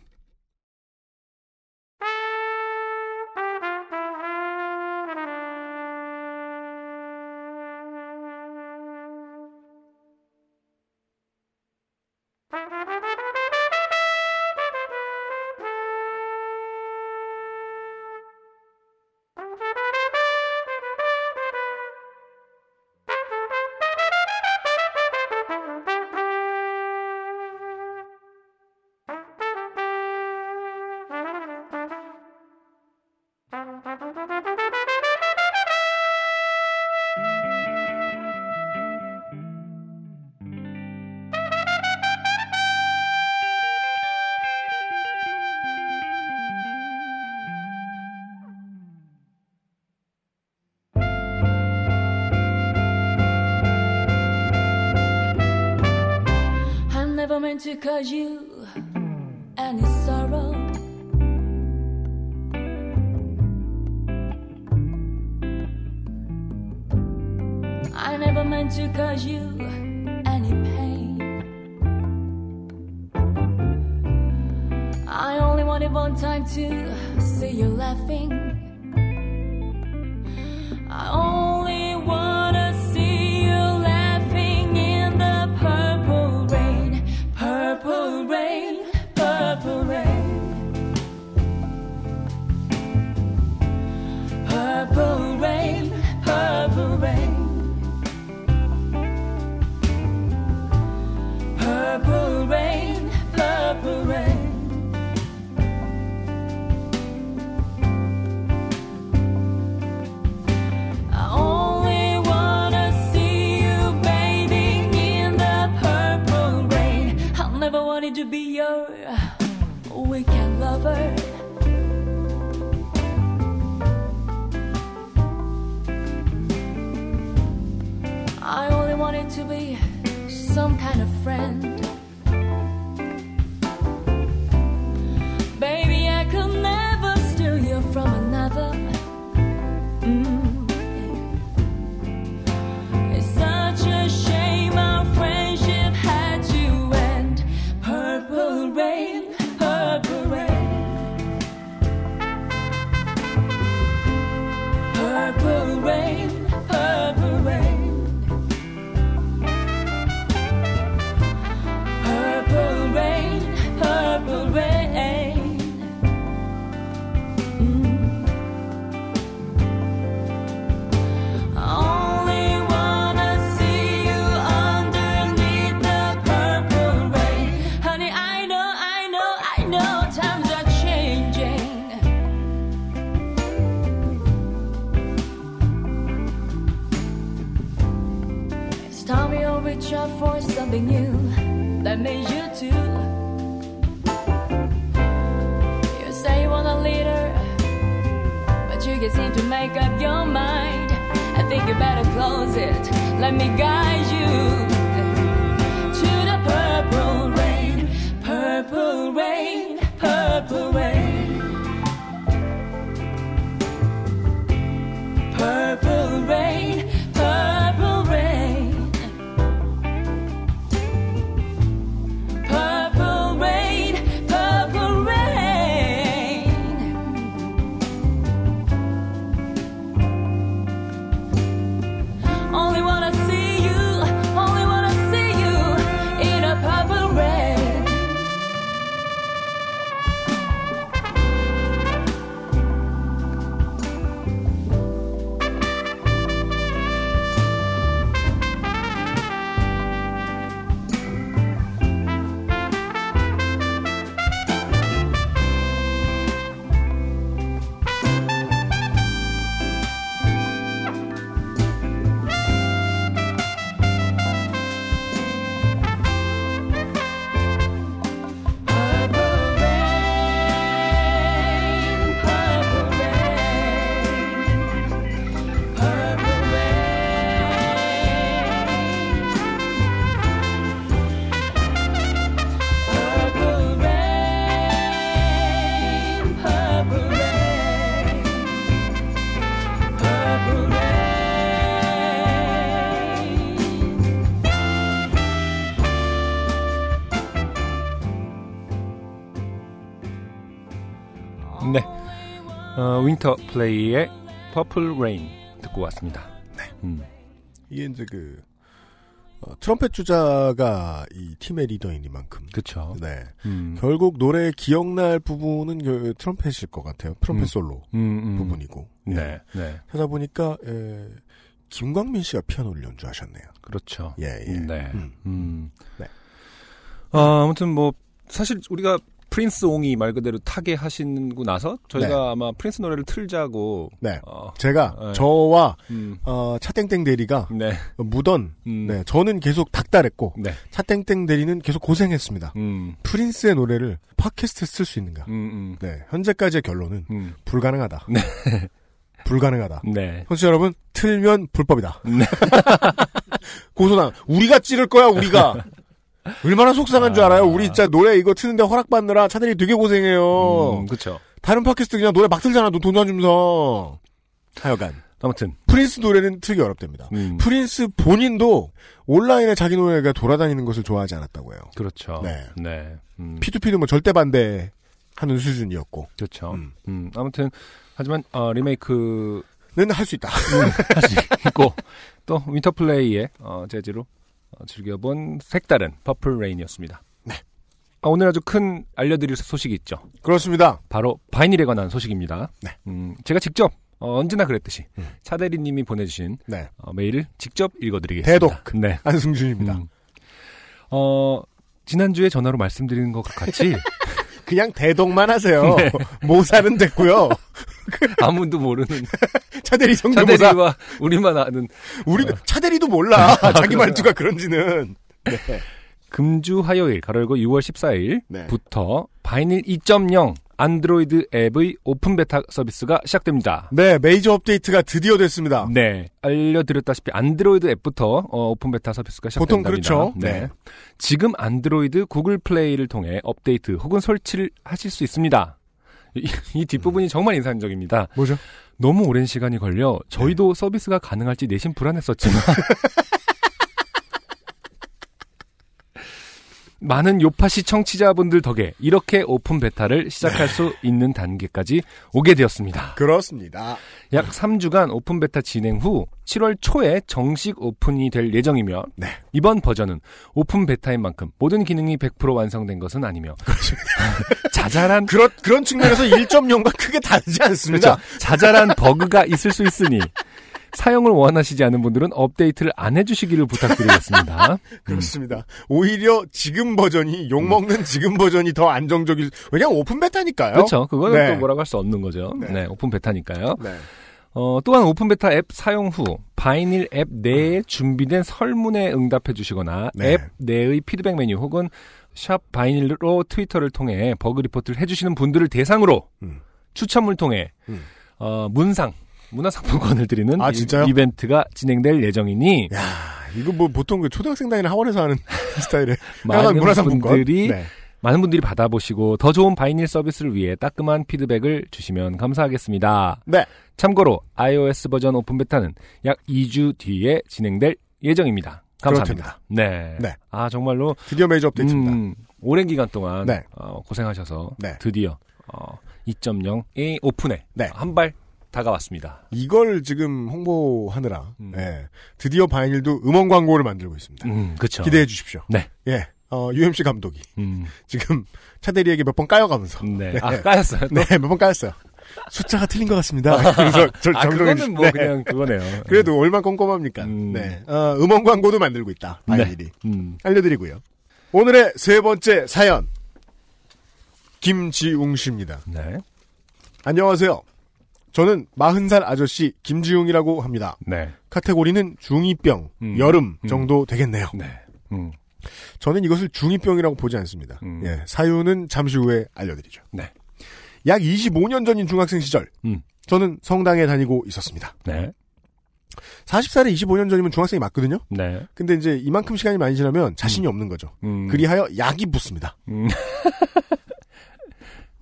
Never wanted to be your uh, weekend lover. I only wanted to be some kind of friend. Seem to make up your mind. I think you better close it. Let me guide you to the purple rain, purple rain, purple rain. 네. 어, 윈터 플레이의 Purple Rain 듣고 왔습니다. 네. 음. 이게 이제 그 어, 트럼펫 주자가 이 팀의 리더이니만큼 그쵸. 네. 음. 결국 노래 기억날 부분은 그 트럼펫일 것 같아요. 트럼펫 음. 솔로 음, 음. 부분이고. 네. 네. 찾아보니까 에, 김광민 씨가 피아노를 연주하셨네요. 그렇죠. 예, 예. 네. 음. 음. 네. 어, 아무튼 뭐 사실 우리가 프린스 옹이 말 그대로 타게 하시고 나서 저희가 아마 프린스 노래를 틀자고 네. 어, 제가 네. 저와 음. 어, 차땡땡 대리가 네. 무던 음. 네, 저는 계속 닥달했고 네. 차땡땡 대리는 계속 고생했습니다. 음. 프린스의 노래를 팟캐스트에 쓸 수 있는가? 음. 음. 네, 현재까지의 결론은 음. 불가능하다. 네. 불가능하다. 네. 청취자 여러분, 틀면 불법이다. 네. 고소당. 우리가 찌를 거야, 우리가. 얼마나 속상한 줄 알아요? 우리 진짜 노래 이거 트는데 허락받느라 차들이 되게 고생해요. 음, 그렇죠. 다른 팟캐스트 그냥 노래 막 틀잖아. 돈 안 주면서. 하여간. 아무튼 프린스 노래는 틀기 어렵답니다. 음. 프린스 본인도 온라인에 자기 노래가 돌아다니는 것을 좋아하지 않았다고 해요. 그렇죠. 네. 네. 음. P2P도 뭐 절대 반대 하는 수준이었고. 그렇죠. 음. 음. 아무튼 하지만 어, 리메이크 는 할 수 있다. 할 수 있고 또 윈터플레이의 어, 재즈로 어, 즐겨본 색다른 Purple Rain이었습니다. 네. 아, 오늘 아주 큰 알려드릴 소식이 있죠. 그렇습니다. 바로 바이닐에 관한 소식입니다. 네. 음, 제가 직접 어, 언제나 그랬듯이 음. 차대리님이 보내주신 네. 어, 메일을 직접 읽어드리겠습니다. 대독. 네. 안승준입니다. 음. 어, 지난주에 전화로 말씀드린 것 같이 그냥 대독만 하세요. 네. 모사는 됐고요. 아무도 모르는 차대리 성대모사. 차대리와 우리만 아는 우리는 차대리도 몰라. 자기 말투가 그런지는. 네. 금주 화요일 가로 열고 6월 14일부터 네. 바이닐 2.0 안드로이드 앱의 open beta 서비스가 시작됩니다. 네, 메이저 업데이트가 드디어 됐습니다. 네, 알려드렸다시피 안드로이드 앱부터 어, open beta 서비스가 보통 시작됩니다. 그렇죠. 네. 네. 지금 안드로이드 구글 플레이를 통해 업데이트 혹은 설치를 하실 수 있습니다. 이, 이 뒷부분이 정말 인상적입니다. 뭐죠? 너무 오랜 시간이 걸려 저희도 서비스가 가능할지 내심 불안했었지만 많은 요파시 청취자분들 덕에 이렇게 open beta를 시작할 수 있는 단계까지 오게 되었습니다. 그렇습니다. 약 3주간 open beta 진행 후 7월 초에 정식 오픈이 될 예정이며 네. 이번 버전은 open beta인 만큼 모든 기능이 100% 완성된 것은 아니며 자잘한 그런, 그런 측면에서 1.0과 크게 다르지 않습니다. 그렇죠. 자잘한 버그가 있을 수 있으니 사용을 원하시지 않은 분들은 업데이트를 안 해주시기를 부탁드리겠습니다. 그렇습니다. 오히려 지금 버전이, 욕먹는 지금 버전이 더 안정적일, 왜냐면 open beta니까요. 그렇죠. 그거는 네. 또 뭐라고 할 수 없는 거죠. 네. 네. open beta니까요. 네. 어, 또한 open beta 앱 사용 후 바이닐 앱 내에 준비된 설문에 응답해 주시거나 네. 앱 내의 피드백 메뉴 혹은 샵 바이닐로 트위터를 통해 버그 리포트를 해주시는 분들을 대상으로 음. 추첨을 통해 음. 어, 문상 문화상품권을 드리는 아, 이- 진짜요? 이벤트가 진행될 예정이니 야, 이거 뭐 보통 그 초등학생 다니는 학원에서 하는 스타일의 많은 문화상품권. 분들이 네. 많은 분들이 받아보시고 더 좋은 바이닐 서비스를 위해 따끔한 피드백을 주시면 감사하겠습니다. 네. 참고로 iOS 버전 open beta는 약 2주 뒤에 진행될 예정입니다. 감사합니다. 네. 네. 아 정말로 드디어 메이저 업데이트입니다. 음, 오랜 기간 동안 네. 어, 고생하셔서 네. 드디어 어, 2.0의 오픈에 네. 한발 다가왔습니다. 이걸 지금 홍보하느라 음. 예, 드디어 바이닐도 음원 광고를 만들고 있습니다. 음, 그렇죠. 기대해 주십시오. 네. 예. 어, UMC 감독이 음, 지금 차대리에게 몇 번 까여가면서 네. 네. 아 까였어요. 또? 네, 몇 번 까였어요. 숫자가 틀린 것 같습니다. 그래서 저아 정동현 씨- 그거는 뭐 네. 그냥 그거네요. 그래도 얼마나 꼼꼼합니까? 음. 네. 어, 음원 광고도 만들고 있다. 바이닐이. 음. 알려드리고요. 오늘의 세 번째 사연. 김지웅 씨입니다. 네. 안녕하세요. 저는 40살 아저씨 김지웅이라고 합니다. 네. 카테고리는 중2병, 음. 여름 음. 정도 되겠네요. 네. 음. 저는 이것을 중2병이라고 보지 않습니다. 음. 예, 사유는 잠시 후에 알려드리죠. 네. 약 25년 전인 중학생 시절, 음. 저는 성당에 다니고 있었습니다. 네. 40살에 25년 전이면 중학생이 맞거든요? 네. 근데 이제 이만큼 시간이 많이 지나면 자신이 없는 거죠. 음. 그리하여 약이 붙습니다.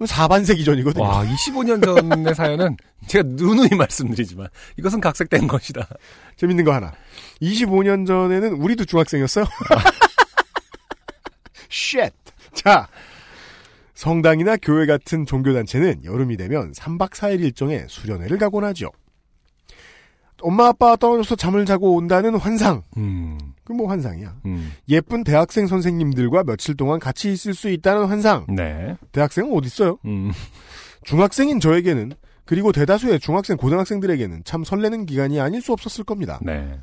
음. 4반세기 전이거든요. 와, 25년 전의 사연은 제가 누누이 말씀드리지만 이것은 각색된 것이다. 재밌는 거 하나. 25년 전에는 우리도 중학생이었어요. Shit. 자, 성당이나 교회 같은 종교단체는 여름이 되면 3박 4일 일정의 수련회를 가곤 하죠. 엄마 아빠가 떨어져서 잠을 자고 온다는 환상. 음. 그뭐 환상이야. 음. 예쁜 대학생 선생님들과 며칠 동안 같이 있을 수 있다는 환상. 네. 대학생은 어디 있어요? 음. 중학생인 저에게는 그리고 대다수의 중학생 고등학생들에게는 참 설레는 기간이 아닐 수 없었을 겁니다. 네.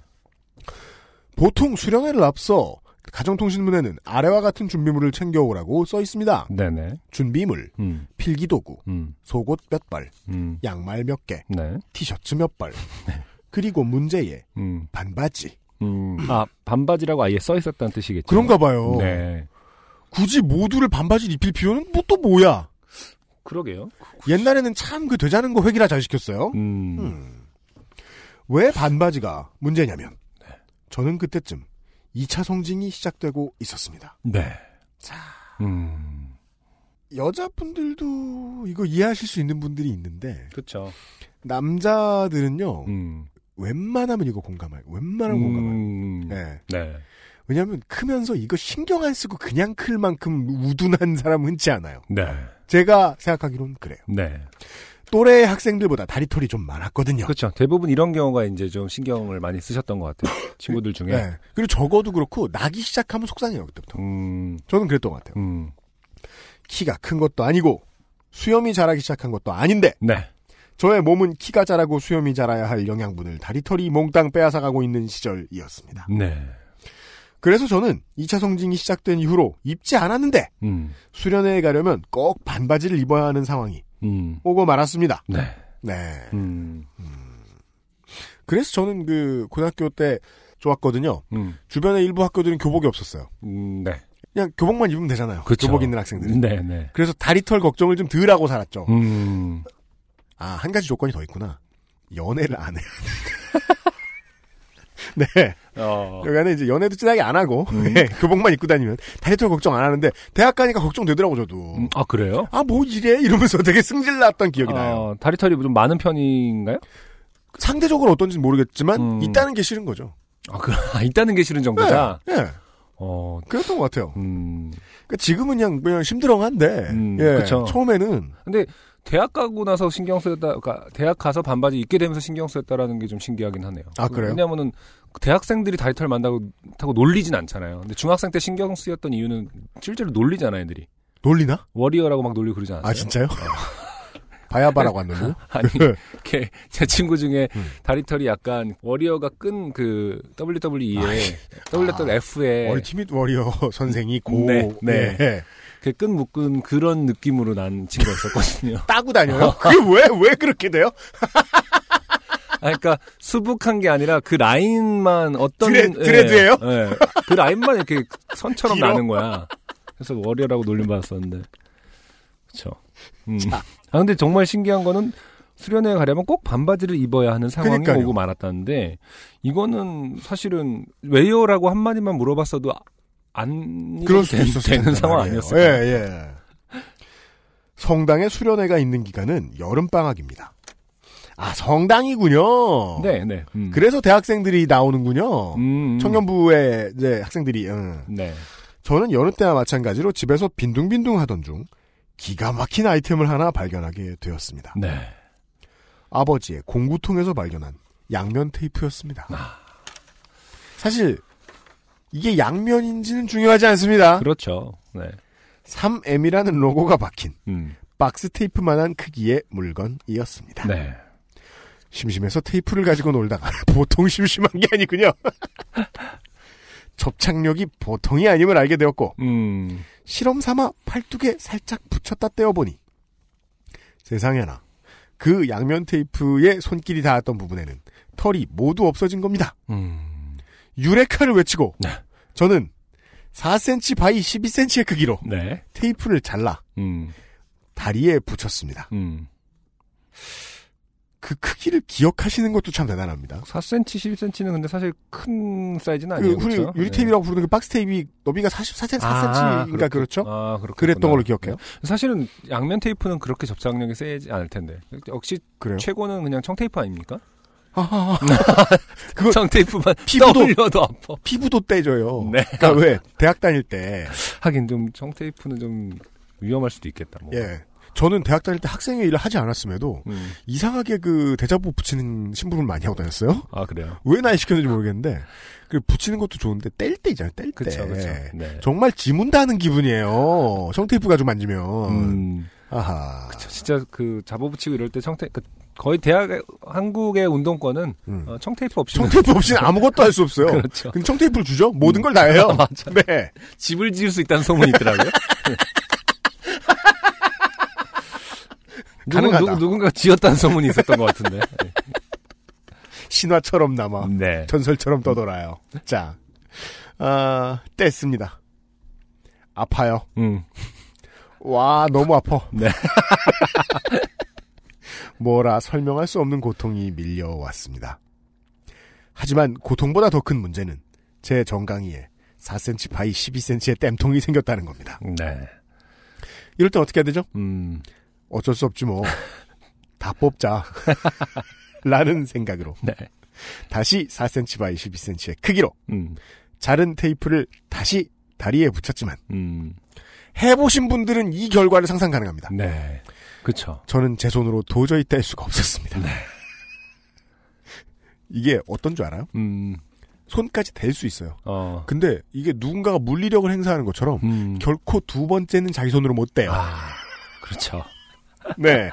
보통 수련회를 앞서 가정통신문에는 아래와 같은 준비물을 챙겨오라고 써 있습니다. 네네. 준비물, 음. 필기도구, 음. 속옷 몇 벌, 음. 양말 몇 개, 네. 티셔츠 몇 벌, 그리고 문제에 음. 반바지. 음. 아, 반바지라고 아예 써 있었다는 뜻이겠죠. 그런가 봐요. 네. 굳이 모두를 반바지 입힐 필요는 뭐 또 뭐야? 그러게요. 옛날에는 참 그 되자는 거 획일화 잘 시켰어요. 음. 음. 왜 반바지가 문제냐면 저는 그때쯤 2차 성징이 시작되고 있었습니다. 네. 자. 음. 여자분들도 이거 이해하실 수 있는 분들이 있는데 그쵸. 남자들은요 음. 웬만하면 이거 공감해요. 웬만하면. 음. 네. 네. 왜냐하면 크면서 이거 신경 안 쓰고 그냥 클 만큼 우둔한 사람 흔치 않아요. 네. 제가 생각하기로는 그래요. 네. 또래 학생들보다 다리털이 좀 많았거든요. 그렇죠. 대부분 이런 경우가 이제 좀 신경을 많이 쓰셨던 것 같아요. 친구들 중에. 네. 그리고 적어도 그렇고 나기 시작하면 속상해요 그때부터. 음. 저는 그랬던 것 같아요. 음. 키가 큰 것도 아니고 수염이 자라기 시작한 것도 아닌데 네. 저의 몸은 키가 자라고 수염이 자라야 할 영양분을 다리털이 몽땅 빼앗아가고 있는 시절이었습니다. 네. 그래서 저는 2차 성징이 시작된 이후로 입지 않았는데 음. 수련회에 가려면 꼭 반바지를 입어야 하는 상황이 음. 오고 말았습니다. 네. 네. 음. 그래서 저는 그 고등학교 때 좋았거든요. 음. 주변에 일부 학교들은 교복이 없었어요. 음. 네. 그냥 교복만 입으면 되잖아요. 그쵸. 교복 있는 학생들은. 네, 네. 그래서 다리털 걱정을 좀 덜 하고 살았죠. 음. 아, 한 가지 조건이 더 있구나. 연애를 안 해요. 네. 어. 여기 안에 이제 연애도 진하게 안 하고, 음. 예, 교복만 입고 다니면 다리털 걱정 안 하는데, 대학 가니까 걱정되더라고, 저도. 음, 아, 그래요? 아, 뭐 이래? 이러면서 되게 승질 났던 기억이 나요. 어, 다리털이 좀 많은 편인가요? 상대적으로 어떤지는 모르겠지만, 음. 있다는 게 싫은 거죠. 아, 그, 아, 있다는 게 싫은 정도다? 예, 예. 어, 그랬던 것 같아요. 음. 그러니까 지금은 그냥, 그냥 심드렁한데, 음, 예, 그쵸. 처음에는, 근데, 대학 가고 나서 신경 쓰였다, 그러니까 대학 가서 반바지 입게 되면서 신경 쓰였다라는 게 좀 신기하긴 하네요. 아, 그래요? 왜냐면은, 대학생들이 다리털 만다고 타고 놀리진 않잖아요. 근데 중학생 때 신경 쓰였던 이유는 실제로 놀리잖아요, 애들이. 놀리나? 워리어라고 막 놀리고 그러지 않았어요? 아, 진짜요? 바야바라고 안 놀려? 아니, 이렇게 제 친구 중에 음. 다리털이 약간 워리어가 끈 그 WWE에 아, WWF에 얼티밋 워리어 선생이 고, 네, 네. 예. 그끈 묶은 그런 느낌으로 난 친구가 있었거든요. 따고 다녀요? 그게 왜, 왜 그렇게 돼요? 그러니까 수북한 게 아니라 그 라인만 어떤 드레- 드레드예요? 예, 예. 그 라인만 이렇게 선처럼 길어? 나는 거야. 그래서 워리어라고 놀림 받았었는데. 그렇죠. 음. 아 근데 정말 신기한 거는 수련회 가려면 꼭 반바지를 입어야 하는 상황이 그러니까요. 오고 말았다는데 이거는 사실은 왜요라고 한 마디만 물어봤어도 안 그럴 수도 된- 되는 상황. 아니었어요. 예, 예. 성당에 수련회가 있는 기간은 여름 방학입니다. 아, 성당이군요. 네, 네. 음. 그래서 대학생들이 나오는군요. 음, 음. 청년부의 이제 학생들이, 응. 네. 저는 여느 때와 마찬가지로 집에서 빈둥빈둥 하던 중 기가 막힌 아이템을 하나 발견하게 되었습니다. 네. 아버지의 공구통에서 발견한 양면 테이프였습니다. 사실 이게 양면인지는 중요하지 않습니다. 그렇죠. 네. 3M이라는 로고가 박힌 음. 박스 테이프만한 크기의 물건이었습니다. 네. 심심해서 테이프를 가지고 놀다가 보통 심심한 게 아니군요. 접착력이 보통이 아님을 알게 되었고 음. 실험 삼아 팔뚝에 살짝 붙였다 떼어보니 세상에나 그 양면 테이프에 손길이 닿았던 부분에는 털이 모두 없어진 겁니다. 음. 유레카를 외치고 네. 저는 4cm by 12cm의 크기로 네. 테이프를 잘라 음. 다리에 붙였습니다. 음. 그 크기를 기억하시는 것도 참 대단합니다. 4cm, 12cm는 근데 사실 큰 사이즈는 그 아니에요. 흔히 그렇죠? 유리 테이프라고 부르는 그 박스 테이프 너비가 44cm, 4cm인가 그렇죠? 아, 그렇 그랬던 걸로 기억해요. 사실은 양면 테이프는 그렇게 접착력이 세지 않을 텐데. 역시 그래요? 최고는 그냥 청테이프 아닙니까? 아하하. 그거 청테이프만 피부도- 떠올려도 아파. 피부도 떼져요. 네. 그러니까 왜 대학 다닐 때 하긴 좀 청테이프는 좀 위험할 수도 있겠다. 뭐. 예. 저는 대학 다닐 때 학생의 일을 하지 않았음에도 음. 이상하게 그 대자보 붙이는 심부름을 많이 하고 다녔어요. 아, 그래요? 왜 나이 시켰는지 모르겠는데 그 붙이는 것도 좋은데 뗄 때 있잖아요. 뗄 때. 그쵸, 그쵸. 네. 정말 지문다는 기분이에요. 청테이프 가지고 만지면. 음. 아하. 그쵸. 진짜 그 잡어 붙이고 이럴 때 청테, 그 거의 대학, 한국의 운동권은 음. 어, 청테이프 없이. 청테이프 없이는 아무것도 할 수 없어요. 그렇죠. 근데 청테이프를 주죠? 모든 걸 다 해요. 맞아. 네. 집을 지을 수 있다는 소문이 있더라고요. 누군. 누, 누군가 지었다는 소문이 있었던 것 같은데. 신화처럼 남아. 네. 전설처럼 떠돌아요. 자, 아, 뗐습니다. 아파요. 음. 와, 너무 아파. 네. 뭐라 설명할 수 없는 고통이 밀려왔습니다. 하지만 고통보다 더 큰 문제는 제 정강이에 4cm by 12cm의 땜통이 생겼다는 겁니다. 네. 이럴 땐 어떻게 해야 되죠? 음. 어쩔 수 없지 뭐. 다 뽑자. 라는 생각으로 네. 다시 4cm by 12cm의 크기로 음. 자른 테이프를 다시 다리에 붙였지만 음. 해보신 분들은 이 결과를 상상 가능합니다. 네. 그쵸. 저는 제 손으로 도저히 뗄 수가 없었습니다. 이게 어떤 줄 알아요? 음. 손까지 댈 수 있어요. 어. 근데 이게 누군가가 물리력을 행사하는 것처럼 음. 결코 두 번째는 자기 손으로 못 떼요. 아. 그렇죠. 네.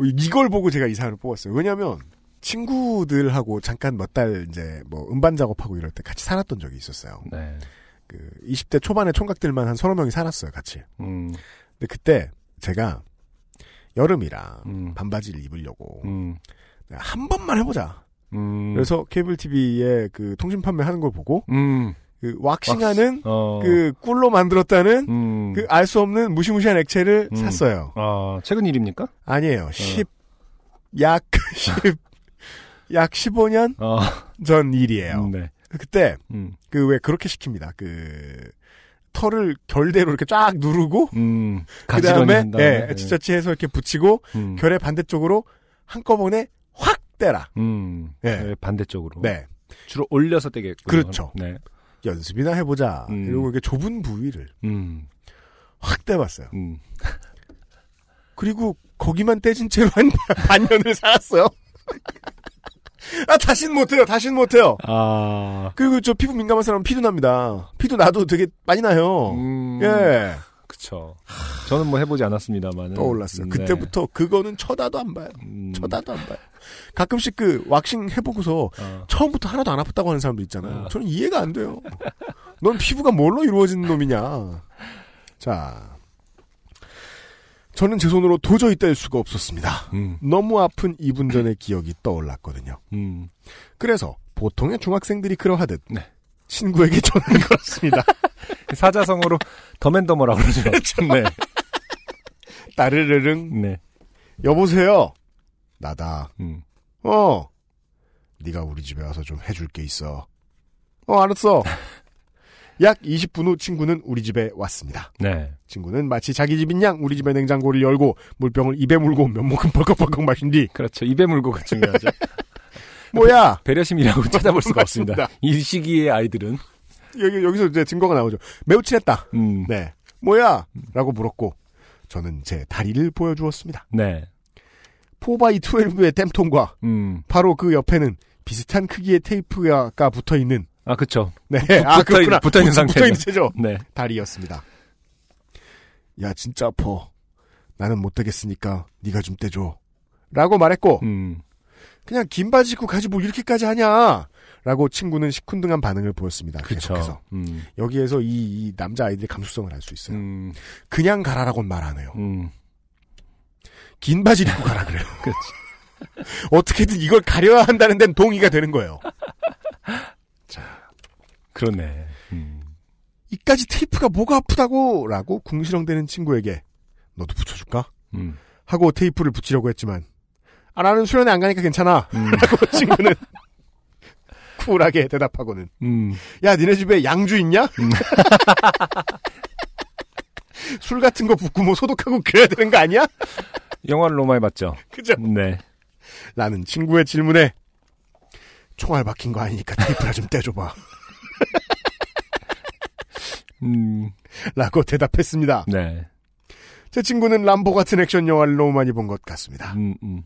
이걸 보고 제가 이 사연을 뽑았어요. 왜냐면 친구들하고 잠깐 몇 달 이제 뭐 음반 작업하고 이럴 때 같이 살았던 적이 있었어요. 네. 그 20대 초반의 총각들만 한 서너 명이 살았어요, 같이. 음. 근데 그때 제가 여름이라 음. 반바지를 입으려고 음. 한 번만 해보자. 음. 그래서 케이블 TV에 그 통신 판매하는 걸 보고 음. 그 왁싱하는 어. 그 꿀로 만들었다는 음. 그알 수 없는 무시무시한 액체를 음. 샀어요. 아, 최근 일입니까? 아니에요. 10, 약 10, 약 15년 어. 전 일이에요. 네. 그때 음. 그왜 그렇게 시킵니다. 그 털을 결대로 이렇게 쫙 누르고 음. 그 가지런히 다음에 한 다음에. 예, 지저치해서 이렇게 붙이고 음. 결의 반대쪽으로 한꺼번에 확 떼라. 음. 예. 네, 반대쪽으로. 네. 주로 올려서 떼게. 그렇죠. 네. 연습이나 해보자. 음. 이러고 이렇게 좁은 부위를 음. 확 떼봤어요. 음. 그리고 거기만 떼진 채로 한 반년을 살았어요. 아, 다신 못해요. 다신 못해요. 아. 그리고 저 피부 민감한 사람은 피도 납니다. 피도 나도 되게 많이 나요. 음. 예. 그쵸. 저는 뭐 해보지 않았습니다만. 떠올랐어요. 그때부터 그거는 쳐다도 안 봐요. 음. 쳐다도 안 봐요. 가끔씩 그 왁싱 해보고서 어. 처음부터 하나도 안 아팠다고 하는 사람도 있잖아요. 어. 저는 이해가 안 돼요. 넌 피부가 뭘로 이루어진 놈이냐. 자. 저는 제 손으로 도저히 뗄 수가 없었습니다. 음. 너무 아픈 2분 전의 기억이 떠올랐거든요. 음. 그래서 보통의 중학생들이 그러하듯 네. 친구에게 전화를 걸었습니다. 사자성어로 더맨더머라고 그러죠. 네. 따르르릉 네. 여보세요. 나다. 음. 어. 네가 우리 집에 와서 좀 해줄 게 있어. 어 알았어. 약 20분 후 친구는 우리 집에 왔습니다. 네. 친구는 마치 자기 집인 양 우리 집의 냉장고를 열고 물병을 입에 물고 면목은 벌컥벌컥 마신 뒤 그렇죠. 입에 물고가 중요하죠. 뭐야 배려심이라고 찾아볼 수가 없습니다. 이 시기의 아이들은. 여기 여기서 이제 증거가 나오죠. 매우 친했다. 음. 네. 뭐야? 라고 물었고 저는 제 다리를 보여주었습니다. 네. 4x12의 땜통과 음. 바로 그 옆에는 비슷한 크기의 테이프가 붙어 있는 아, 그쵸. 네. 붙- 아, 붙어 있- 그렇구나. 붙어 있는 상태죠. 붙어 있는 채죠. 네. 다리였습니다. 야, 진짜 아파. 나는 못 되겠으니까 네가 좀 떼줘. 라고 말했고 음. 그냥 긴 바지 입고 가지 뭐 이렇게까지 하냐. 라고 친구는 시큰둥한 반응을 보였습니다. 그쵸. 계속해서. 음. 여기에서 이, 이 남자 아이들의 감수성을 알 수 있어요. 음. 그냥 가라라고는 말 안 해요. 음. 긴 바지 입고 가라 그래요. 그렇지. 어떻게든 이걸 가려야 한다는 데는 동의가 되는 거예요. 그러네. 음. 이까지 테이프가 뭐가 아프다고 라고 궁시렁대는 친구에게 너도 붙여줄까? 음. 하고 테이프를 붙이려고 했지만 아 나는 수련회 안 가니까 괜찮아 음. 라고 친구는 쿨하게 대답하고는 음. 야 니네 집에 양주 있냐? 술 같은 거 붓고 뭐 소독하고 그래야 되는 거 아니야? 영화를 많이 봤죠. 그죠? 네. 나는 친구의 질문에 총알 박힌 거 아니니까 테이프나 좀 떼줘봐 음. 라고 대답했습니다. 네. 제 친구는 람보 같은 액션 영화를 너무 많이 본 것 같습니다. 음, 음.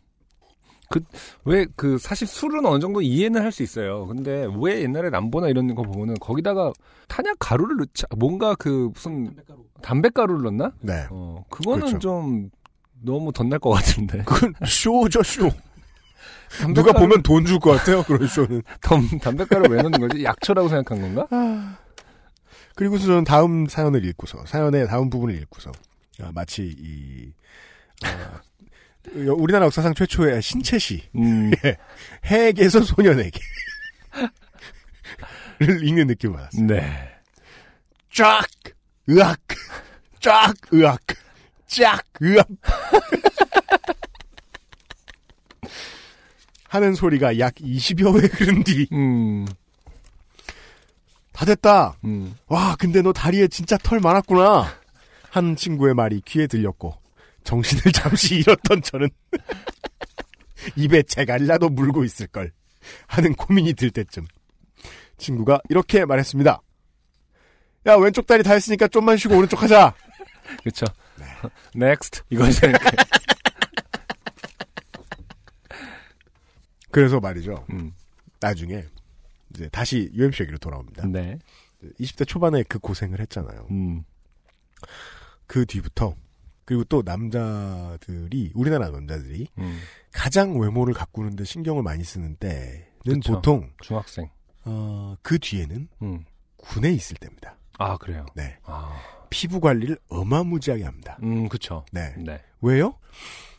그, 왜, 그, 사실 술은 어느 정도 이해는 할 수 있어요. 근데 왜 옛날에 남보나 이런 거 보면은 거기다가 탄약 가루를 넣자, 뭔가 그 무슨 담배가루를 넣나? 네. 어, 그거는 그렇죠. 좀 너무 덧날 것 같은데. 그건 쇼죠, 쇼. 담배가루- 누가 보면 돈 줄 것 같아요, 그런 쇼는. 담, 담배가루 왜 넣는 거지? 약초라고 생각한 건가? 그리고서 저는 다음 사연을 읽고서, 사연의 다음 부분을 읽고서, 아, 마치 이, 어, 우리나라 역사상 최초의 신채시, 음, 핵에서 소년에게. 를 읽는 느낌을 받았어요. 네. 쫙! 으악! 쫙! 으악! 쫙! 으악! 하는 소리가 약 20여 회 흐른 뒤, 음, 다 됐다! 음. 와, 근데 너 다리에 진짜 털 많았구나! 한 친구의 말이 귀에 들렸고, 정신을 잠시 잃었던 저는, 입에 제갈라도 물고 있을 걸, 하는 고민이 들 때쯤, 친구가 이렇게 말했습니다. 야, 왼쪽 다리 다 했으니까 좀만 쉬고 오른쪽 하자! 그쵸. next. 이거죠. 이렇 게. 그래서 말이죠. 음, 나중에, 이제 다시 UMC 얘기로 돌아옵니다. 네. 20대 초반에 그 고생을 했잖아요. 음, 그 뒤부터, 그리고 또 남자들이, 우리나라 남자들이 음. 가장 외모를 가꾸는데 신경을 많이 쓰는 때는 그쵸. 보통 중학생. 어, 그 뒤에는 음. 군에 있을 때입니다. 아, 그래요. 네. 아, 피부 관리를 어마무지하게 합니다. 음, 그쵸. 네. 네. 왜요?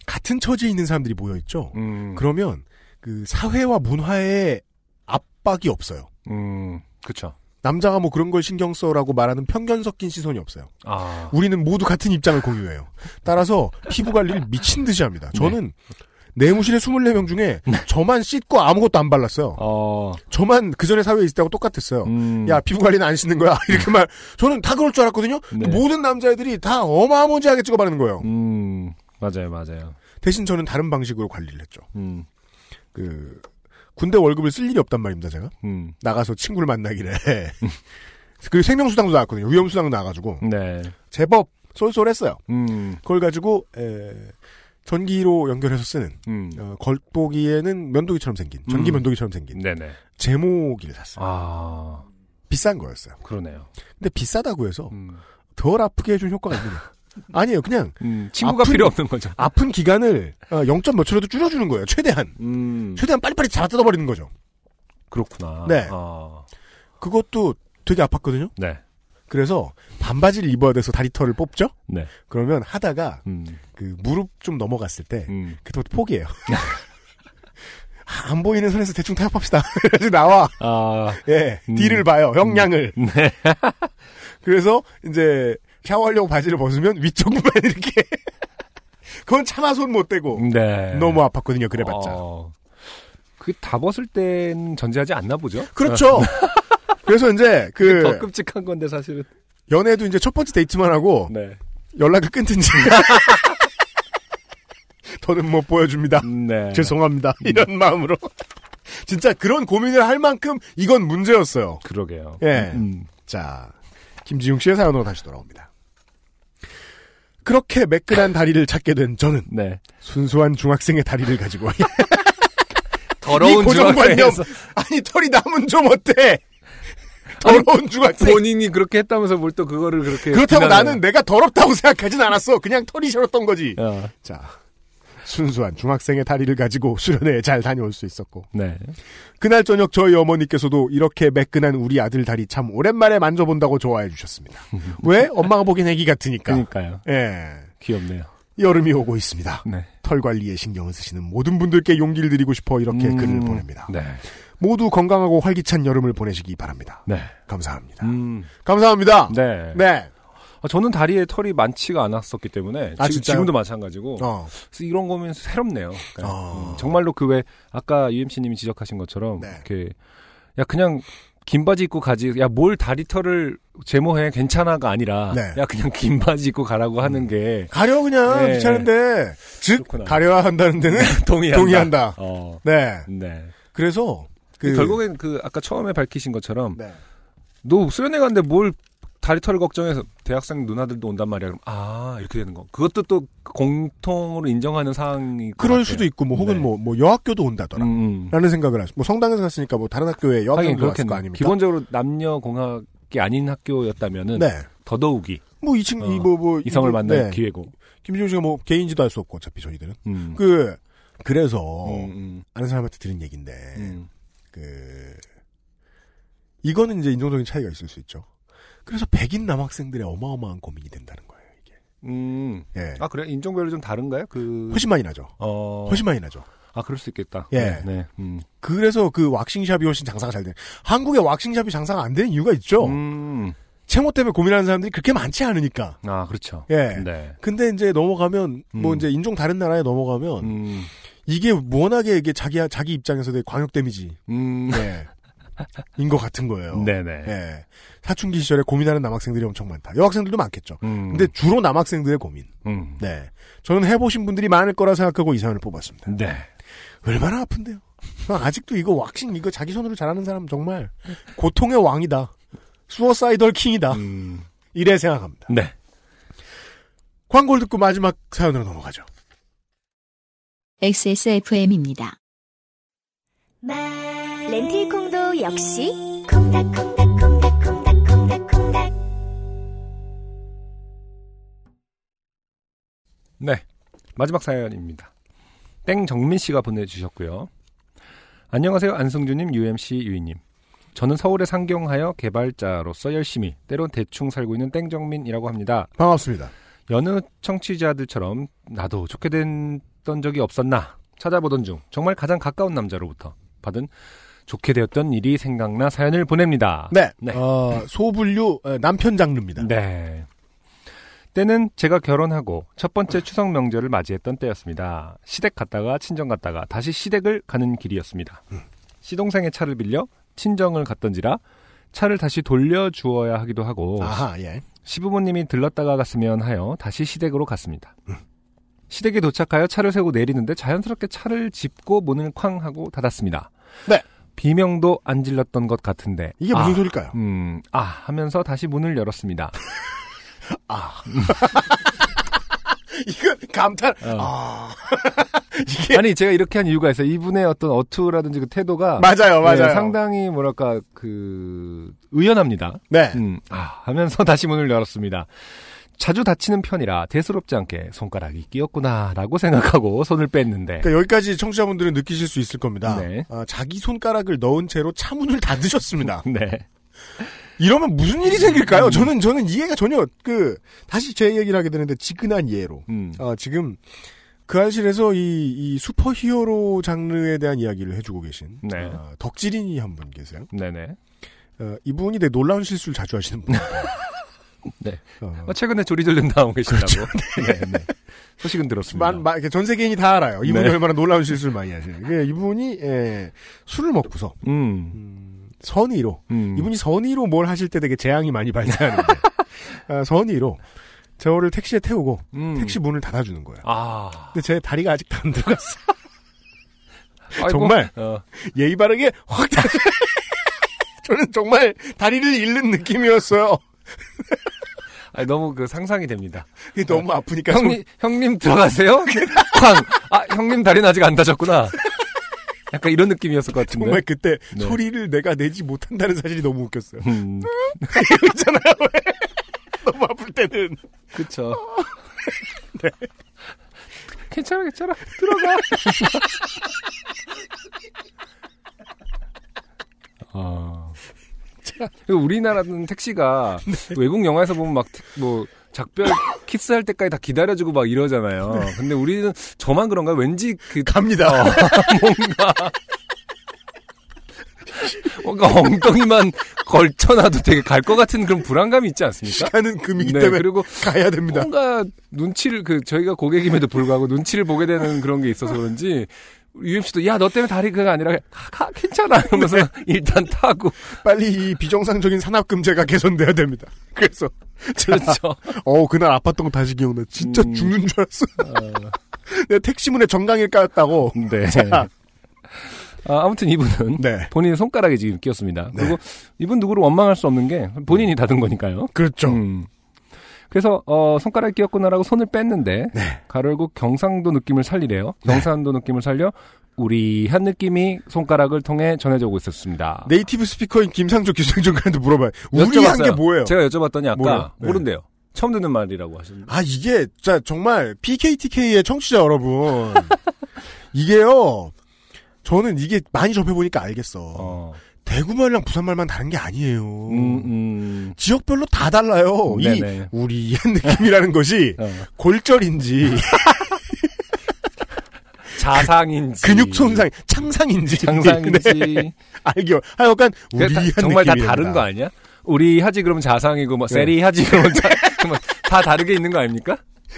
같은 처지에 있는 사람들이 모여 있죠. 음, 그러면 그 사회와 문화에 압박이 없어요. 음, 그쵸. 남자가 뭐 그런 걸 신경 써라고 말하는 편견 섞인 시선이 없어요. 아, 우리는 모두 같은 입장을 공유해요. 따라서 피부 관리를 미친 듯이 합니다. 저는 내무실의 24명 중에 저만 씻고 아무것도 안 발랐어요. 어, 저만 그 전에 사회에 있을 때하고 똑같았어요. 음, 야 피부 관리는 안 씻는 거야 이렇게 말 저는 다 그럴 줄 알았거든요. 네. 모든 남자애들이 다 어마무지하게 찍어 바르는 거예요. 음, 맞아요, 맞아요. 대신 저는 다른 방식으로 관리를 했죠. 음, 그 군대 월급을 쓸 일이 없단 말입니다. 제가 음, 나가서 친구를 만나기래. 그리고 생명수당도 나왔거든요. 위험수당도 나가지고 네. 제법 쏠쏠했어요. 음, 그걸 가지고 에, 전기로 연결해서 쓰는 음, 어, 걸보기에는 면도기처럼 생긴 전기 음. 면도기처럼 생긴 네네. 제모기를 샀어요. 아, 비싼 거였어요. 그러네요. 근데 비싸다고 해서 음, 덜 아프게 해준 효과가 있느냐? 아니에요. 그냥 음, 친구가 아픈- 필요 없는 거죠. 아픈 기간을 어, 0점 몇 초라도 줄여주는 거예요. 최대한. 음, 최대한 빨리빨리 잡아 뜯어버리는 거죠. 그렇구나. 네. 아, 그것도 되게 아팠거든요. 네. 그래서 반바지를 입어야 돼서 다리털을 뽑죠? 네. 그러면 하다가 음, 그 무릎 좀 넘어갔을 때 음. 그때부터 포기해요. 안 보이는 선에서 대충 타협합시다. 그래서 나와. 아, 예, 음. 딜을 봐요. 형량을. 네. 그래서 이제 샤워하려고 바지를 벗으면 위쪽만 이렇게. 그건 차마 손 못 대고 네. 너무 아팠거든요. 그래봤자. 어, 그게 다 벗을 땐 전제하지 않나 보죠? 그렇죠. 그래서 이제 그게 더그 끔찍한 건데 사실은. 연애도 이제 첫 번째 데이트만 하고 네. 연락을 끊든지. 더는 못 보여줍니다. 네. 죄송합니다. 이런 마음으로. 진짜 그런 고민을 할 만큼 이건 문제였어요. 그러게요. 예. 음. 자, 김지용 씨의 사연으로 다시 돌아옵니다. 그렇게 매끈한 다리를 찾게 된 저는 네. 순수한 중학생의 다리를 가지고 더러운 이 고정관념 아니 털이 남은 좀 어때? 더러운 중학생. 본인이 그렇게 했다면서 뭘 또 그거를 그렇게 그렇다고 비난해요. 나는 내가 더럽다고 생각하진 않았어. 그냥 털이 싫었던 거지. 어, 자, 순수한 중학생의 다리를 가지고 수련회에 잘 다녀올 수 있었고 네. 그날 저녁 저희 어머니께서도 이렇게 매끈한 우리 아들 다리 참 오랜만에 만져본다고 좋아해 주셨습니다. 왜? 엄마가 보기엔 애기 같으니까. 그러니까요. 예. 귀엽네요. 여름이 오고 있습니다. 네. 털 관리에 신경을 쓰시는 모든 분들께 용기를 드리고 싶어 이렇게 음, 글을 보냅니다. 네. 모두 건강하고 활기찬 여름을 보내시기 바랍니다. 네. 감사합니다. 음. 감사합니다. 네. 네. 아, 저는 다리에 털이 많지가 않았었기 때문에 아, 지? 금도 마찬가지고 어. 그래서 이런 거면 새롭네요. 그러니까, 어. 음, 정말로 그 왜 아까 UMC님이 지적하신 것처럼 네. 이렇게 야 그냥 긴 바지 입고 가지 야 뭘 다리 털을 제모해 괜찮아가 아니라 네. 야 그냥 긴 바지 입고 가라고 하는 게 가려 그냥 네. 귀찮은데 즉 그렇구나. 가려야 한다는 데는 동의한다. 동의한다. 어. 네. 네. 그래서 그 결국엔 그 아까 처음에 밝히신 것처럼 네. 너 수련회 갔는데 뭘 다리 털을 걱정해서 대학생 누나들도 온단 말이야. 그럼 아 이렇게 되는 거. 그것도 또 공통으로 인정하는 사항이 그럴 수도 있고 뭐 혹은 네. 뭐, 뭐 여학교도 온다더라. 음. 라는 생각을 하시. 뭐 성당에서 갔으니까 뭐 다른 학교에 왔을 그렇겠네. 거 아닙니까? 기본적으로 남녀 공학이 아닌 학교였다면은 네. 더더욱이 뭐이 친구 어, 이뭐 뭐 이성을 이거- 만날 네. 기회고. 김지용 씨가 뭐 개인지도 알 수 없고 어차피 저희들은 음. 그 그래서 음, 음, 아는 사람한테 들은 얘기인데 음. 그 이거는 이제 인종적인 차이가 있을 수 있죠. 그래서 백인 남학생들의 어마어마한 고민이 된다는 거예요. 이게 음. 예 아 그래 인종별로 좀 다른가요? 그 훨씬 많이 나죠. 어. 훨씬 많이 나죠. 아 그럴 수 있겠다. 예. 네. 네. 음. 그래서 그 왁싱샵이 훨씬 장사가 잘 돼. 한국의 왁싱샵이 장사가 안 되는 이유가 있죠. 음. 채모 때문에 고민하는 사람들이 그렇게 많지 않으니까. 아 그렇죠. 예. 네. 근데 이제 넘어가면 뭐 음. 이제 인종 다른 나라에 넘어가면 음. 이게 워낙에 이게 자기 자기 입장에서 되게 광역 데미지 음. 예. 인것 같은 거예요. 네네. 예. 사춘기 시절에 고민하는 남학생들이 엄청 많다. 여학생들도 많겠죠. 음. 근데 주로 남학생들의 고민. 음. 네. 저는 해보신 분들이 많을 거라 생각하고 이 사연을 뽑았습니다. 네. 얼마나 아픈데요? 아직도 이거 왁싱 이거 자기 손으로 잘하는 사람 정말 고통의 왕이다. 수어사이덜 킹이다. 음. 이래 생각합니다. 네. 광고를 듣고 마지막 사연으로 넘어가죠. XSFM입니다. 렌틸콩도 역시 콩닥콩닥콩닥콩닥콩닥콩닥 네. 마지막 사연입니다. 땡정민 씨가 보내주셨고요. 안녕하세요. 안승주님, UMC 유이님. 저는 서울에 상경하여 개발자로서 열심히, 때론 대충 살고 있는 땡정민이라고 합니다. 반갑습니다. 여느 청취자들처럼 나도 좋게 됐던 적이 없었나 찾아보던 중 정말 가장 가까운 남자로부터 받은 좋게 되었던 일이 생각나 사연을 보냅니다. 네. 네. 어, 소분류 어, 남편 장르입니다. 네. 때는 제가 결혼하고 첫 번째 추석 명절을 맞이했던 때였습니다. 시댁 갔다가 친정 갔다가 다시 시댁을 가는 길이었습니다. 시동생의 차를 빌려 친정을 갔던지라 차를 다시 돌려주어야 하기도 하고 아하, 예. 시부모님이 들렀다가 갔으면 하여 다시 시댁으로 갔습니다. 시댁에 도착하여 차를 세우고 내리는데 자연스럽게 차를 짚고 문을 쾅 하고 닫았습니다. 네. 비명도 안 질렀던 것 같은데 이게 무슨 아, 소릴까요? 음, 아 하면서 다시 문을 열었습니다. 아. 이건 감탄. 어. 아. 이게 아니 제가 이렇게 한 이유가 있어요. 이분의 어떤 어투라든지 그 태도가 맞아요, 맞아요. 네, 상당히 뭐랄까 그 의연합니다. 네. 음, 아 하면서 다시 문을 열었습니다. 자주 다치는 편이라 대수롭지 않게 손가락이 끼었구나라고 생각하고 손을 뺐는데 그러니까 여기까지 청취자분들은 느끼실 수 있을 겁니다. 네. 아, 자기 손가락을 넣은 채로 차문을 닫으셨습니다. 네. 이러면 무슨 일이 생길까요? 저는 저는 이해가 전혀 그 다시 제 얘기를 하게 되는데 지근한 이해로. 음. 아, 지금 그 알실에서 이, 이 슈퍼 히어로 장르에 대한 이야기를 해주고 계신 네. 아, 덕질인이 한 분 계세요. 네네. 어, 이분이 되게 놀라운 실수를 자주 하시는 분. 네. 어, 어, 최근에 조리돌림 당하고 계신다고. 네, 네. 소식은 들었습니다. 만, 마- 이렇게 전 세계인이 다 알아요. 이분이 네. 얼마나 놀라운 실수를 많이 하시는. 게 이분이 예, 술을 먹고서 음. 음, 선의로 음. 이분이 선의로 뭘 하실 때 되게 재앙이 많이 발생하는데 아, 선의로 저를 택시에 태우고 음. 택시 문을 닫아주는 거예요. 아. 근데 제 다리가 아직도 안 들어갔어. 정말? 어. 예의 바르게 확 닫아. 저는 정말 다리를 잃는 느낌이었어요. 아니, 너무 그 상상이 됩니다. 너무 아프니까 형님, 형님 들어가세요? 쾅! 아, 형님 다리는 아직 안 다쳤구나. 약간 이런 느낌이었을 것 같은데. 정말 그때 네. 소리를 내가 내지 못한다는 사실이 너무 웃겼어요. 음, 있잖아요. 왜? 너무 아플 때는. 그쵸. 네. 괜찮아, 괜찮아. 들어가. 아. 우리나라는 택시가 외국 영화에서 보면 막 뭐 작별 키스할 때까지 다 기다려주고 막 이러잖아요. 근데 우리는 저만 그런가요? 왠지 그 갑니다. 어, 뭔가 뭔가 엉덩이만 걸쳐놔도 되게 갈 것 같은 그런 불안감이 있지 않습니까? 가는 금이기 네, 때문에 그리고 가야 됩니다. 뭔가 눈치를 그 저희가 고객임에도 불구하고 눈치를 보게 되는 그런 게 있어서 그런지 UMC도 야 너 때문에 다리 그가 아니라 가, 가, 괜찮아 이러면서 일단 타고 빨리 이 비정상적인 산업 금제가 개선돼야 됩니다. 그래서 그렇죠. 어 그날 아팠던 거 다시 기억나. 진짜 음. 죽는 줄 알았어. 내가 택시문에 정강일 까였다고. 네. 자, 아, 아무튼 이분은 네. 본인의 손가락에 지금 끼었습니다. 네. 그리고 이분 누구를 원망할 수 없는 게 본인이 닫은 거니까요. 그렇죠. 음. 그래서 어, 손가락에 끼었구나라고 손을 뺐는데 네. 가르고 경상도 느낌을 살리래요. 경상도 느낌을 살려 우리 한 느낌이 손가락을 통해 전해져 오고 있었습니다. 네이티브 스피커인 김상조 기술행정관한테 물어봐요. 우리 한 게. 뭐예요? 제가 여쭤봤더니 아까 뭐예요? 네. 모른대요. 처음 듣는 말이라고 하셨는데. 아 이게 자 정말 PKTK의 청취자 여러분 이게요. 저는 이게 많이 접해보니까 알겠어. 어. 대구말이랑 부산말만 다른 게 아니에요. 음, 음. 지역별로 다 달라요. 이 네네. 우리의 느낌이라는 것이 어. 골절인지 자상인지 근육 손상, 창상인지 장상인지 네. 알겨. 하여간 우리 그게 다- 한 정말 다. 다른 거 아니야? 우리 하지 그러면 자상이고 뭐 네. 세리 하지 그러면 자, 다 다르게 있는 거 아닙니까?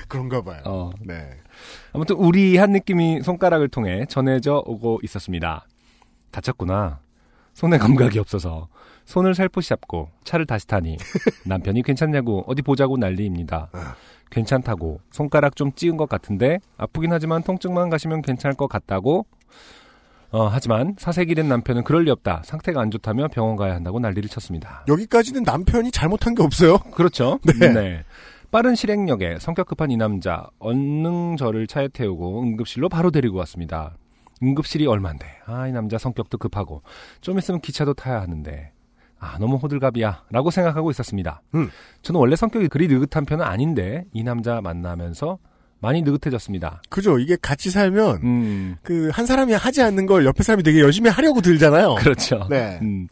그런가 봐요. 어. 네. 아무튼 우리 한 느낌이 손가락을 통해 전해져 오고 있었습니다. 다쳤구나. 손에 감각이 없어서 손을 살포시 잡고 차를 다시 타니 남편이 괜찮냐고 어디 보자고 난리입니다. 아. 괜찮다고 손가락 좀 찌은 것 같은데 아프긴 하지만 통증만 가시면 괜찮을 것 같다고 어, 하지만 사색이 된 남편은 그럴 리 없다. 상태가 안 좋다며 병원 가야 한다고 난리를 쳤습니다. 여기까지는 남편이 잘못한 게 없어요. 그렇죠. 네. 빠른 실행력에 성격 급한 이 남자 얼른 저를 차에 태우고 응급실로 바로 데리고 왔습니다. 응급실이 얼만데 아 이 남자 성격도 급하고 좀 있으면 기차도 타야 하는데 아 너무 호들갑이야 라고 생각하고 있었습니다. 음. 저는 원래 성격이 그리 느긋한 편은 아닌데 이 남자 만나면서 많이 느긋해졌습니다. 그죠. 이게 같이 살면 음 그 한 사람이 하지 않는 걸 옆에 사람이 되게 열심히 하려고 들잖아요. 그렇죠. 네. 음.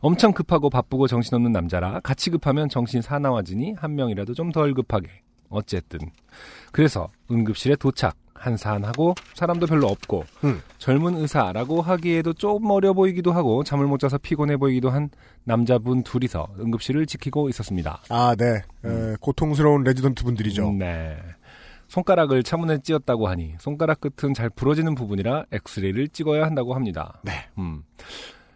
엄청 급하고 바쁘고 정신없는 남자라 같이 급하면 정신 사나워지니 한 명이라도 좀 덜 급하게. 어쨌든. 그래서 응급실에 도착. 한산하고 사람도 별로 없고 음. 젊은 의사라고 하기에도 좀 어려 보이기도 하고 잠을 못 자서 피곤해 보이기도 한 남자분 둘이서 응급실을 지키고 있었습니다. 아, 네. 에, 고통스러운 레지던트 분들이죠. 음, 네. 손가락을 차문에 찧었다고 하니 손가락 끝은 잘 부러지는 부분이라 엑스레이를 찍어야 한다고 합니다. 네. 음.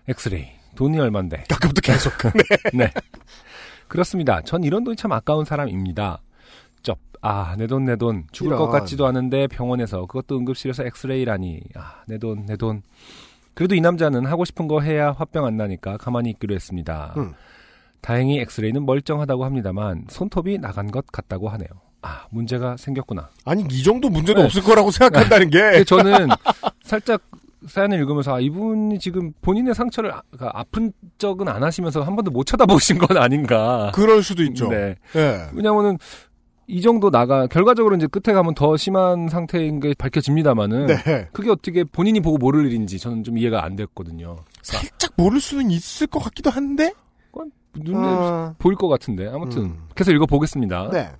엑스레이 돈이 얼만데? 아까부터 계속. 네. 그렇습니다. 전 이런 돈이 참 아까운 사람입니다. 쩝. 아, 내 돈, 내 돈. 죽을 이런. 것 같지도 않은데 병원에서 그것도 응급실에서 엑스레이라니. 아, 내 돈, 내 돈. 그래도 이 남자는 하고 싶은 거 해야 화병 안 나니까 가만히 있기로 했습니다. 음. 다행히 엑스레이는 멀쩡하다고 합니다만 손톱이 나간 것 같다고 하네요. 아, 문제가 생겼구나. 아니, 이 정도 문제도 네. 없을 거라고 생각한다는 게. 저는 살짝 사연을 읽으면서 아, 이분이 지금 본인의 상처를 아, 그러니까 아픈 적은 안 하시면서 한 번도 못 쳐다보신 건 아닌가. 그럴 수도 있죠. 네. 예. 왜냐면은 이 정도 나가 결과적으로 이제 끝에 가면 더 심한 상태인 게 밝혀집니다만은 네. 그게 어떻게 본인이 보고 모를 일인지 저는 좀 이해가 안 됐거든요. 살짝 모를 수는 있을 것 같기도 한데? 눈에 아, 보일 것 같은데 아무튼 음. 계속 읽어 보겠습니다. 네.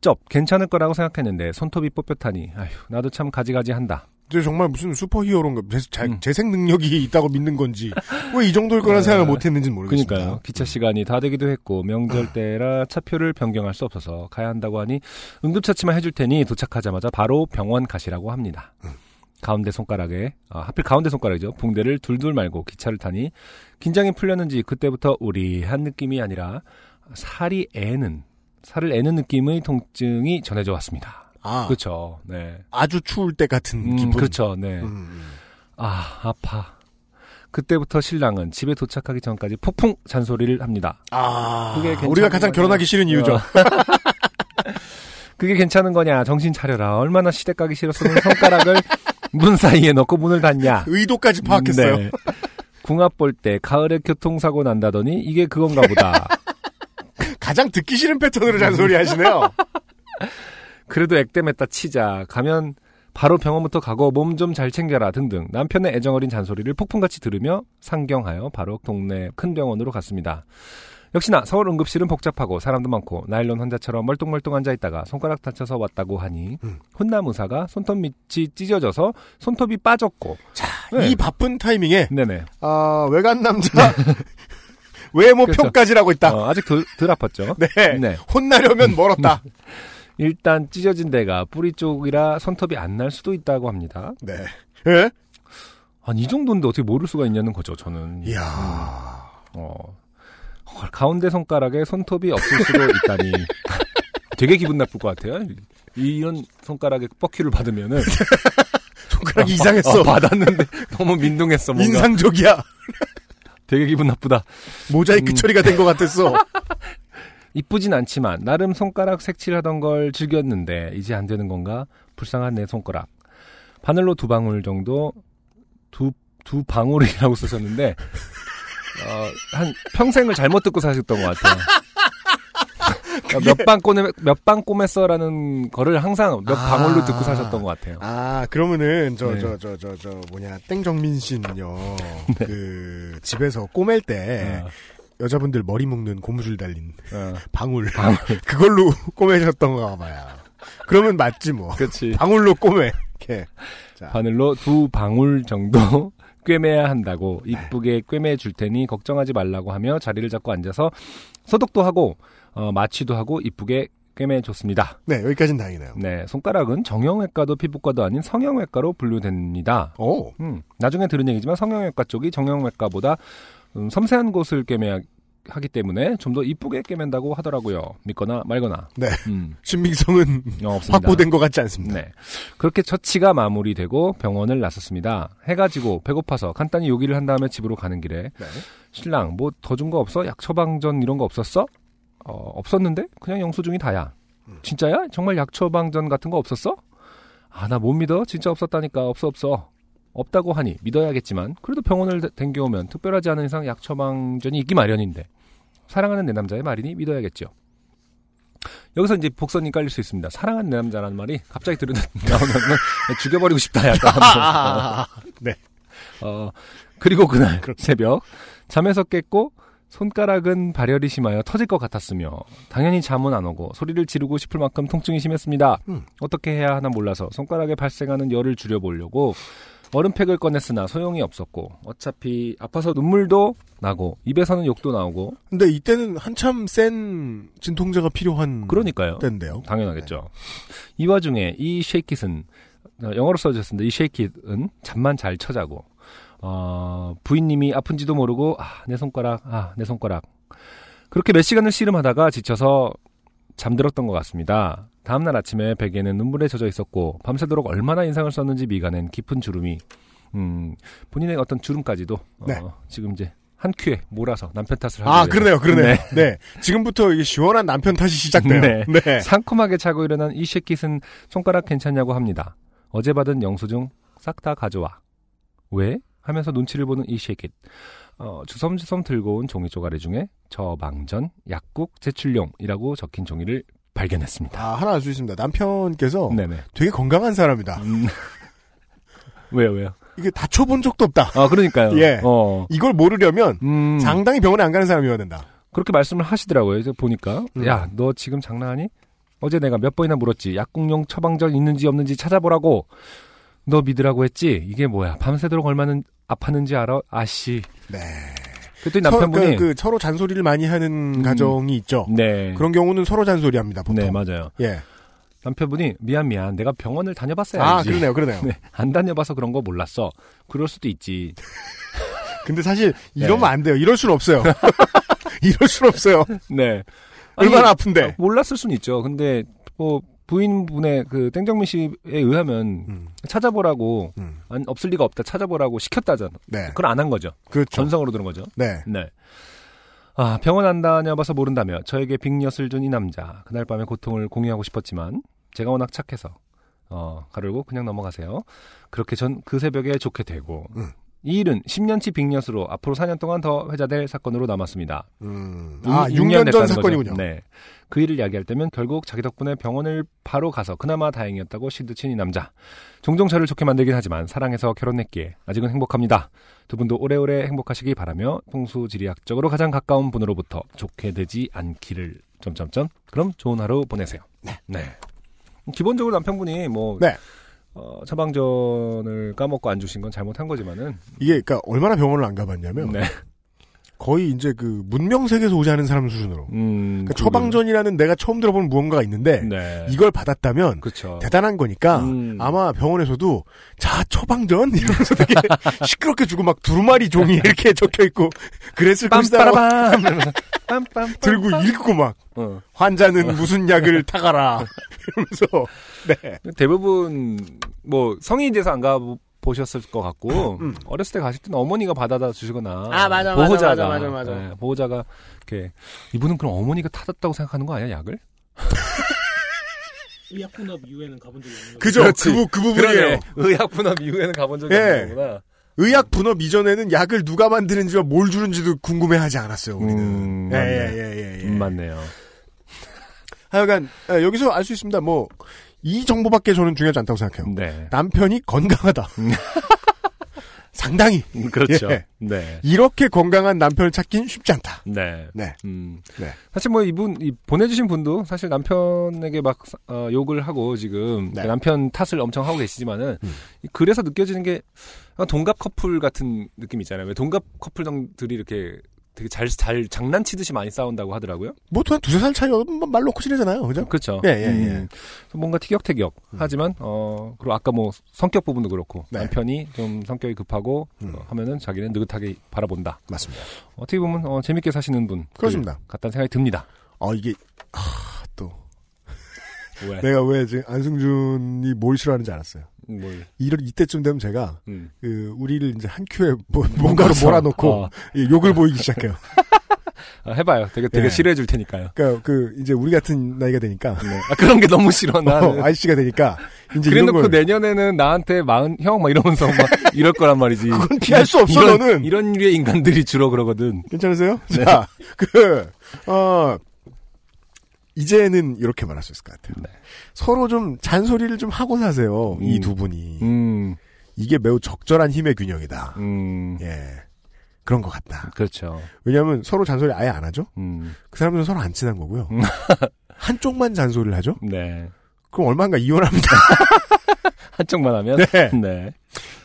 쩝 괜찮을 거라고 생각했는데 손톱이 뽑혔다니 아휴 나도 참 가지가지 한다. 저 정말 무슨 슈퍼히어로인가 재, 자- 음. 재생 능력이 있다고 믿는 건지 왜 이 정도일 거란 생각을 네. 못했는지 모르겠습니다. 그러니까요. 기차 시간이 다 되기도 했고 명절 때라 차표를 변경할 수 없어서 가야 한다고 하니 응급처치만 해줄 테니 도착하자마자 바로 병원 가시라고 합니다. 가운데 손가락에 아, 하필 가운데 손가락이죠. 붕대를 둘둘 말고 기차를 타니 긴장이 풀렸는지 그때부터 우리한 느낌이 아니라 살이 애는 살을 애는 느낌의 통증이 전해져 왔습니다. 아, 그렇죠. 네. 아주 추울 때 같은 음, 기분. 그렇죠. 네. 음. 아 아파. 그때부터 신랑은 집에 도착하기 전까지 폭풍 잔소리를 합니다. 아, 그게 우리가 가장 거냐? 결혼하기 싫은 이유죠. 어. 그게 괜찮은 거냐? 정신 차려라. 얼마나 시댁 가기 싫었으면 손가락을 문 사이에 넣고 문을 닫냐? 의도까지 파악했어요. 네. 궁합 볼 때 가을에 교통사고 난다더니 이게 그건가 보다. 가장 듣기 싫은 패턴으로 잔소리 하시네요. 그래도 액땜했다 치자. 가면 바로 병원부터 가고 몸 좀 잘 챙겨라 등등 남편의 애정어린 잔소리를 폭풍같이 들으며 상경하여 바로 동네 큰 병원으로 갔습니다. 역시나 서울 응급실은 복잡하고 사람도 많고 나일론 환자처럼 멀뚱멀뚱 앉아 있다가 손가락 다쳐서 왔다고 하니 음. 혼남 의사가 손톱 밑이 찢어져서 손톱이 빠졌고 네. 이 바쁜 타이밍에 네네 아, 외간 남자 외모 그렇죠. 평가지라고 있다. 어, 아직 덜, 덜 아팠죠 네. 네. 혼나려면 멀었다. 일단 찢어진 데가 뿌리 쪽이라 손톱이 안 날 수도 있다고 합니다 네. 예? 아니 이 정도인데 어떻게 모를 수가 있냐는 거죠 저는 이야. 어, 헐, 가운데 손가락에 손톱이 없을 수도 있다니. 되게 기분 나쁠 것 같아요. 이런 손가락에 뻑큐를 받으면은. 손가락이 이상했어. 어, 받았는데 너무 민둥했어. 뭔가. 인상적이야. 되게 기분 나쁘다. 모자이크 음. 처리가 된 것 같았어. 이쁘진 않지만 나름 손가락 색칠하던 걸 즐겼는데 이제 안 되는 건가? 불쌍한 내 손가락. 바늘로 두 방울 정도 두, 두 방울이라고 쓰셨는데 어, 한 평생을 잘못 듣고 사셨던 것 같아요. 몇방 꼬매 몇방 꼬맸어라는 거를 항상 몇 아. 방울로 듣고 사셨던 것 같아요. 아, 그러면은, 저, 네. 저, 저, 저, 저, 뭐냐, 땡정민 씨는요, 그, 집에서 꼬맬 때, 어, 여자분들 머리 묶는 고무줄 달린 어, 방울. 그걸로 꼬매셨던 가 봐요. 그러면 맞지 뭐. 그렇지. 방울로 꼬매. 이렇게. 자, 바늘로 두 방울 정도 꿰매야 한다고 이쁘게 꿰매 줄 테니 걱정하지 말라고 하며 자리를 잡고 앉아서 소독도 하고 어, 마취도 하고 이쁘게 꿰매 줬습니다. 네, 여기까지는 다행이네요. 네, 손가락은 정형외과도 피부과도 아닌 성형외과로 분류됩니다. 오. 음, 나중에 들은 얘기지만 성형외과 쪽이 정형외과보다 음, 섬세한 곳을 꿰매야 하기 때문에 좀 더 이쁘게 꿰맨다고 하더라고요. 믿거나 말거나. 네. 음, 신빙성은 어. 확보된 것 같지 않습니다. 네. 그렇게 처치가 마무리되고 병원을 나섰습니다. 해가 지고 배고파서 간단히 요기를 한 다음에 집으로 가는 길에 네. 신랑 뭐 더 준 거 없어? 약 처방전 이런 거 없었어? 어, 없었는데 그냥 영수증이 다야. 음. 진짜야? 정말 약 처방전 같은 거 없었어? 아 나 못 믿어. 진짜 없었다니까. 없어 없어. 없다고 하니 믿어야겠지만 그래도 병원을 대- 댕겨오면 특별하지 않은 이상 약 처방전이 있기 마련인데 사랑하는 내 남자의 말이니 믿어야겠죠. 여기서 이제 복선이 깔릴 수 있습니다. 사랑하는 내 남자라는 말이 갑자기 들으 나오면 죽여버리고 싶다 약간. 아, 네. 어, 그리고 그날 새벽 잠에서 깼고 손가락은 발열이 심하여 터질 것 같았으며 당연히 잠은 안 오고 소리를 지르고 싶을 만큼 통증이 심했습니다. 음. 어떻게 해야 하나 몰라서 손가락에 발생하는 열을 줄여보려고 얼음팩을 꺼냈으나 소용이 없었고 어차피 아파서 눈물도 나고 입에서는 욕도 나오고 근데 이때는 한참 센 진통제가 필요한 그러니까요. 때인데요. 당연하겠죠. 이 와중에 이 쉐이킷은 어, 영어로 써졌습니다. 이 쉐이킷은 잠만 잘 쳐자고 어, 부인님이 아픈지도 모르고 아, 내 손가락, 아, 내 손가락 그렇게 몇 시간을 씨름하다가 지쳐서 잠들었던 것 같습니다. 다음날 아침에 베개는 눈물에 젖어 있었고 밤새도록 얼마나 인상을 썼는지 미간엔 깊은 주름이 음, 본인의 어떤 주름까지도 어, 네. 지금 이제 한 큐에 몰아서 남편 탓을 하고 아, 그러네요, 그러네요. 네. 지금부터 이게 시원한 남편 탓이 시작돼요. 네. 네. 상큼하게 차고 일어난 이 쉐킷은 손가락 괜찮냐고 합니다. 어제 받은 영수증 싹 다 가져와. 왜? 하면서 눈치를 보는 이 쉐킷. 어, 주섬주섬 들고 온 종이 쪼가리 중에 저망전 약국 제출용이라고 적힌 종이를 발견했습니다. 아, 하나 알 수 있습니다. 남편께서 네네. 되게 건강한 사람이다. 음. 왜요, 왜요? 이게 다쳐본 적도 없다. 아, 그러니까요. 예. 어. 이걸 모르려면 음. 상당히 병원에 안 가는 사람이어야 된다. 그렇게 말씀을 하시더라고요. 그래서 보니까 음. 야, 너 지금 장난하니? 어제 내가 몇 번이나 물었지. 약국용 처방전 있는지 없는지 찾아보라고. 너 믿으라고 했지. 이게 뭐야? 밤새도록 얼마나 아팠는지 알아? 아씨. 네. 그랬더니 서, 남편분이 그, 그 서로 잔소리를 많이 하는 가정이 있죠. 네. 그런 경우는 서로 잔소리합니다. 보통. 네, 맞아요. 예. 남편분이 미안 미안. 내가 병원을 다녀봤어야지. 아 그러네요, 그러네요. 네, 안 다녀봐서 그런 거 몰랐어. 그럴 수도 있지. 근데 사실 이러면 네. 안 돼요. 이럴 순 없어요. 이럴 순 없어요. 네. 얼마나 아픈데. 몰랐을 수는 있죠. 근데 뭐 부인분의 그 땡정민 씨에 의하면 음, 찾아보라고 음. 안, 없을 리가 없다 찾아보라고 시켰다잖아. 네. 그걸 안 한 거죠. 그렇죠. 전성으로 들은 거죠. 네. 네. 아, 병원 안 다녀봐서 모른다며 저에게 빅엿을 준 이 남자. 그날 밤의 고통을 공유하고 싶었지만 제가 워낙 착해서 어, 가르고 그냥 넘어가세요. 그렇게 전 그 새벽에 좋게 되고 음. 이 일은 10년치 빅엿으로 앞으로 4년 동안 더 회자될 사건으로 남았습니다. 음. 아, 6 6년 전 사건이군요. 거죠. 네. 그 일을 이야기할 때면 결국 자기 덕분에 병원을 바로 가서 그나마 다행이었다고 시드친 이 남자. 종종 저를 좋게 만들긴 하지만 사랑해서 결혼했기에 아직은 행복합니다. 두 분도 오래오래 행복하시기 바라며 풍수지리학적으로 가장 가까운 분으로부터 좋게 되지 않기를 점점점. 그럼 좋은 하루 보내세요. 네. 기본적으로 남편분이 뭐 네. 어, 처방전을 까먹고 안 주신 건 잘못한 거지만은 이게 그러니까 얼마나 병원을 안 가봤냐면 네. 거의 이제 그 문명 세계에서 오지 않은 사람 수준으로. 음, 그러니까 처방전이라는 내가 처음 들어본 무언가가 있는데 네. 이걸 받았다면 그렇죠. 대단한 거니까 음. 아마 병원에서도 자 처방전 이러면서 되게 시끄럽게 주고 막 두루마리 종이 이렇게 적혀 있고 그랬을 것이다 빰빠라밤 이러면서 빰빰 들고 읽고 막 어. 환자는 무슨 약을 타가라 이러면서 네 대부분 뭐 성인이 돼서 안 가 보셨을 것 같고 음. 어렸을 때 가실 때는 어머니가 받아다 주시거나 아, 맞아, 맞아, 보호자가 맞아, 맞아, 맞아. 네, 보호자가 이렇게 이분은 그럼 어머니가 타졌다고 생각하는 거 아니야 약을? 의약분업 이후에는 가본 적이 없는. 그죠 그렇지. 그, 부- 그 부분이에요 의약 분업 이후에는 가본 적이 예. 없는 거구나. 의약 분업 이전에는 약을 누가 만드는지와 뭘 주는지도 궁금해하지 않았어요 우리는 음, 예, 맞네. 예, 예, 예, 예. 음, 맞네요. 하여간 예, 여기서 알 수 있습니다 뭐 이 정보밖에 저는 중요하지 않다고 생각해요 네. 남편이 건강하다 상당히 음, 그렇죠. 예. 네. 이렇게 건강한 남편을 찾긴 쉽지 않다 네. 네. 음. 네. 사실 뭐 이분 이 보내주신 분도 사실 남편에게 막 어, 욕을 하고 지금 네. 남편 탓을 엄청 하고 계시지만은 음. 이 글에서 느껴지는 게 동갑 커플 같은 느낌 있잖아요. 왜 동갑 커플들이 이렇게 되게 잘, 잘 장난치듯이 많이 싸운다고 하더라고요. 뭐또 한 두세 살 차이 말 놓고 지내잖아요 그죠? 그렇죠. 예, 예, 예. 음, 뭔가 티격태격. 하지만 어 그리고 아까 뭐 성격 부분도 그렇고 네. 남편이 좀 성격이 급하고 음. 어, 하면은 자기는 느긋하게 바라본다. 맞습니다 어떻게 보면 어, 재밌게 사시는 분 그렇습니다. 같다는 생각이 듭니다. 어 이게 아, 또 왜? 내가 왜 지금 안승준이 뭘 싫어하는지 알았어요 뭘? 이럴 이때쯤 되면 제가 음. 그 우리를 이제 한 큐에 뭐, 뭔가로 몰아놓고 어, 예, 욕을 보이기 시작해요. 아, 해봐요. 되게 되게 예. 싫어해 줄 테니까요. 그러니까 그 이제 우리 같은 나이가 되니까 네. 아, 그런 게 너무 싫어 나는. 어, 아저씨가 되니까 이제 그래놓고 걸 내년에는 나한테 마흔 형 막 이러면서 막 이럴 거란 말이지. 그건 피할 수 없어, 이런, 너는. 이런 류의 인간들이 주로 그러거든. 괜찮으세요? 네. 자, 그, 어, 이제는 이렇게 말할 수 있을 것 같아요. 네. 서로 좀 잔소리를 좀 하고 사세요. 이 음. 두 분이. 음, 이게 매우 적절한 힘의 균형이다. 음, 예. 그런 것 같다. 그렇죠. 왜냐하면 서로 잔소리 아예 안 하죠? 음, 그 사람들은 서로 안 친한 거고요. 음. 한쪽만 잔소리를 하죠? 네. 그럼 얼마인가 이혼합니다. 한쪽만 하면. 네. 네.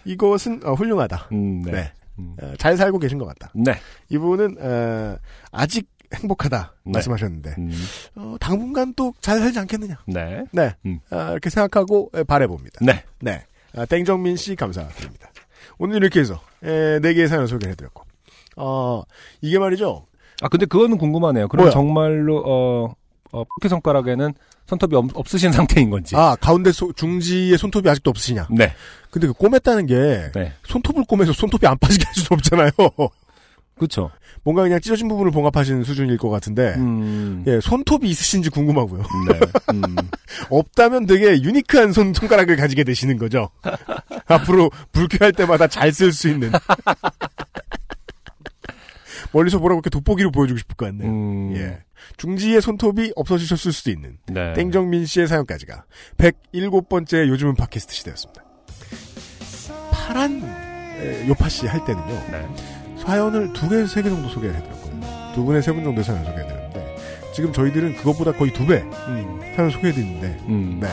이것은 어, 훌륭하다. 음, 네. 네. 음. 어, 잘 살고 계신 것 같다. 네. 이분은 어, 아직 행복하다 네. 말씀하셨는데 음, 어, 당분간 또 잘 살지 않겠느냐. 네. 네. 음. 아, 이렇게 생각하고 에, 바래 봅니다. 네. 네. 아, 땡정민 씨 감사드립니다. 오늘 이렇게 해서 에, 네 개의 사연을 소개해드렸고 어, 이게 말이죠. 아, 근데 그거는 궁금하네요. 그럼 뭐야? 정말로, 어, 어, 포켓 손가락에는 손톱이 없, 없으신 상태인 건지. 아 가운데 소- 중지에 손톱이 아직도 없으시냐. 네. 근데 그 꼬맸다는 게 네. 손톱을 꼬매서 손톱이 안 빠지게 할 수는 없잖아요. 그쵸. 뭔가 그냥 찢어진 부분을 봉합하시는 수준일 것 같은데 음. 예, 손톱이 있으신지 궁금하고요. 네. 음. 없다면 되게 유니크한 손, 손가락을 가지게 되시는 거죠. 앞으로 불쾌할 때마다 잘 쓸 수 있는. 멀리서 보라고 이렇게 돋보기로 보여주고 싶을 것 같네요. 음. 예. 중지의 손톱이 없어지셨을 수도 있는 네. 땡정민 씨의 사연까지가 107번째 요즘은 팟캐스트 시대였습니다. 파란 에, 요파 씨 할 때는요. 네. 사연을 두 개, 세 개 정도 소개를 해드렸거든요. 두 분의 세 분 정도의 사연 소개해드렸는데 지금 저희들은 그것보다 거의 두배 사연 소개해드리는데 음. 네.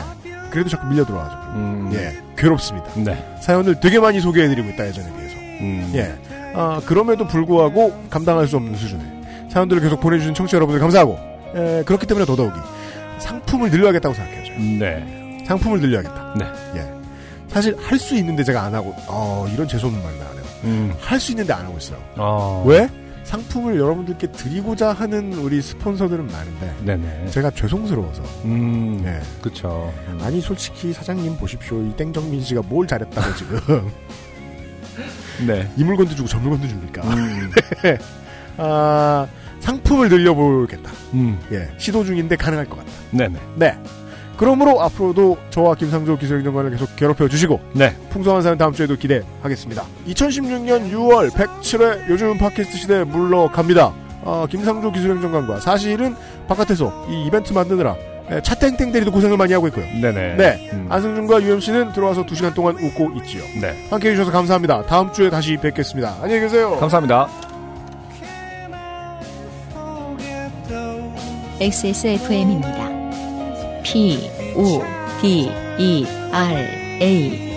그래도 자꾸 밀려 들어와가지고 음. 예 괴롭습니다. 네. 사연을 되게 많이 소개해드리고 있다 예전에 비해서 음. 예. 아, 그럼에도 불구하고 감당할 수 없는 수준의 사연들을 계속 보내주신 청취자 여러분들 감사하고 에, 그렇기 때문에 더더욱이 상품을 늘려야겠다고 생각해요. 네. 상품을 늘려야겠다. 네. 예. 사실 할 수 있는데 제가 안 하고 어, 이런 재수없는 말을 안 해요. 음. 할수 있는데 안 하고 있어요. 어. 왜? 상품을 여러분들께 드리고자 하는 우리 스폰서들은 많은데 네네. 제가 죄송스러워서 음. 예. 그쵸. 음. 아니 솔직히 사장님 보십시오 이 땡정민 씨가 뭘 잘했다고 지금 네. 이 물건도 주고 저 물건도 줍니까? 음. 아 상품을 늘려보겠다. 음. 예 시도 중인데 가능할 것 같다. 네네. 네. 그러므로 앞으로도 저와 김상조 기술행정관을 계속 괴롭혀 주시고 네. 풍성한 사연 다음 주에도 기대하겠습니다. 2016년 6월 107회 요즘 팟캐스트 시대에 물러갑니다. 아, 김상조 기술행정관과 사실은 바깥에서 이 이벤트 만드느라 예, 차땡땡 대리도 고생을 많이 하고 있고요. 네네. 네. 음. 안승준과 UMC는 들어와서 2시간 동안 웃고 있지요. 네. 함께 해주셔서 감사합니다. 다음 주에 다시 뵙겠습니다. 안녕히 계세요. 감사합니다. XSFM입니다. P, O, D, E, R, A.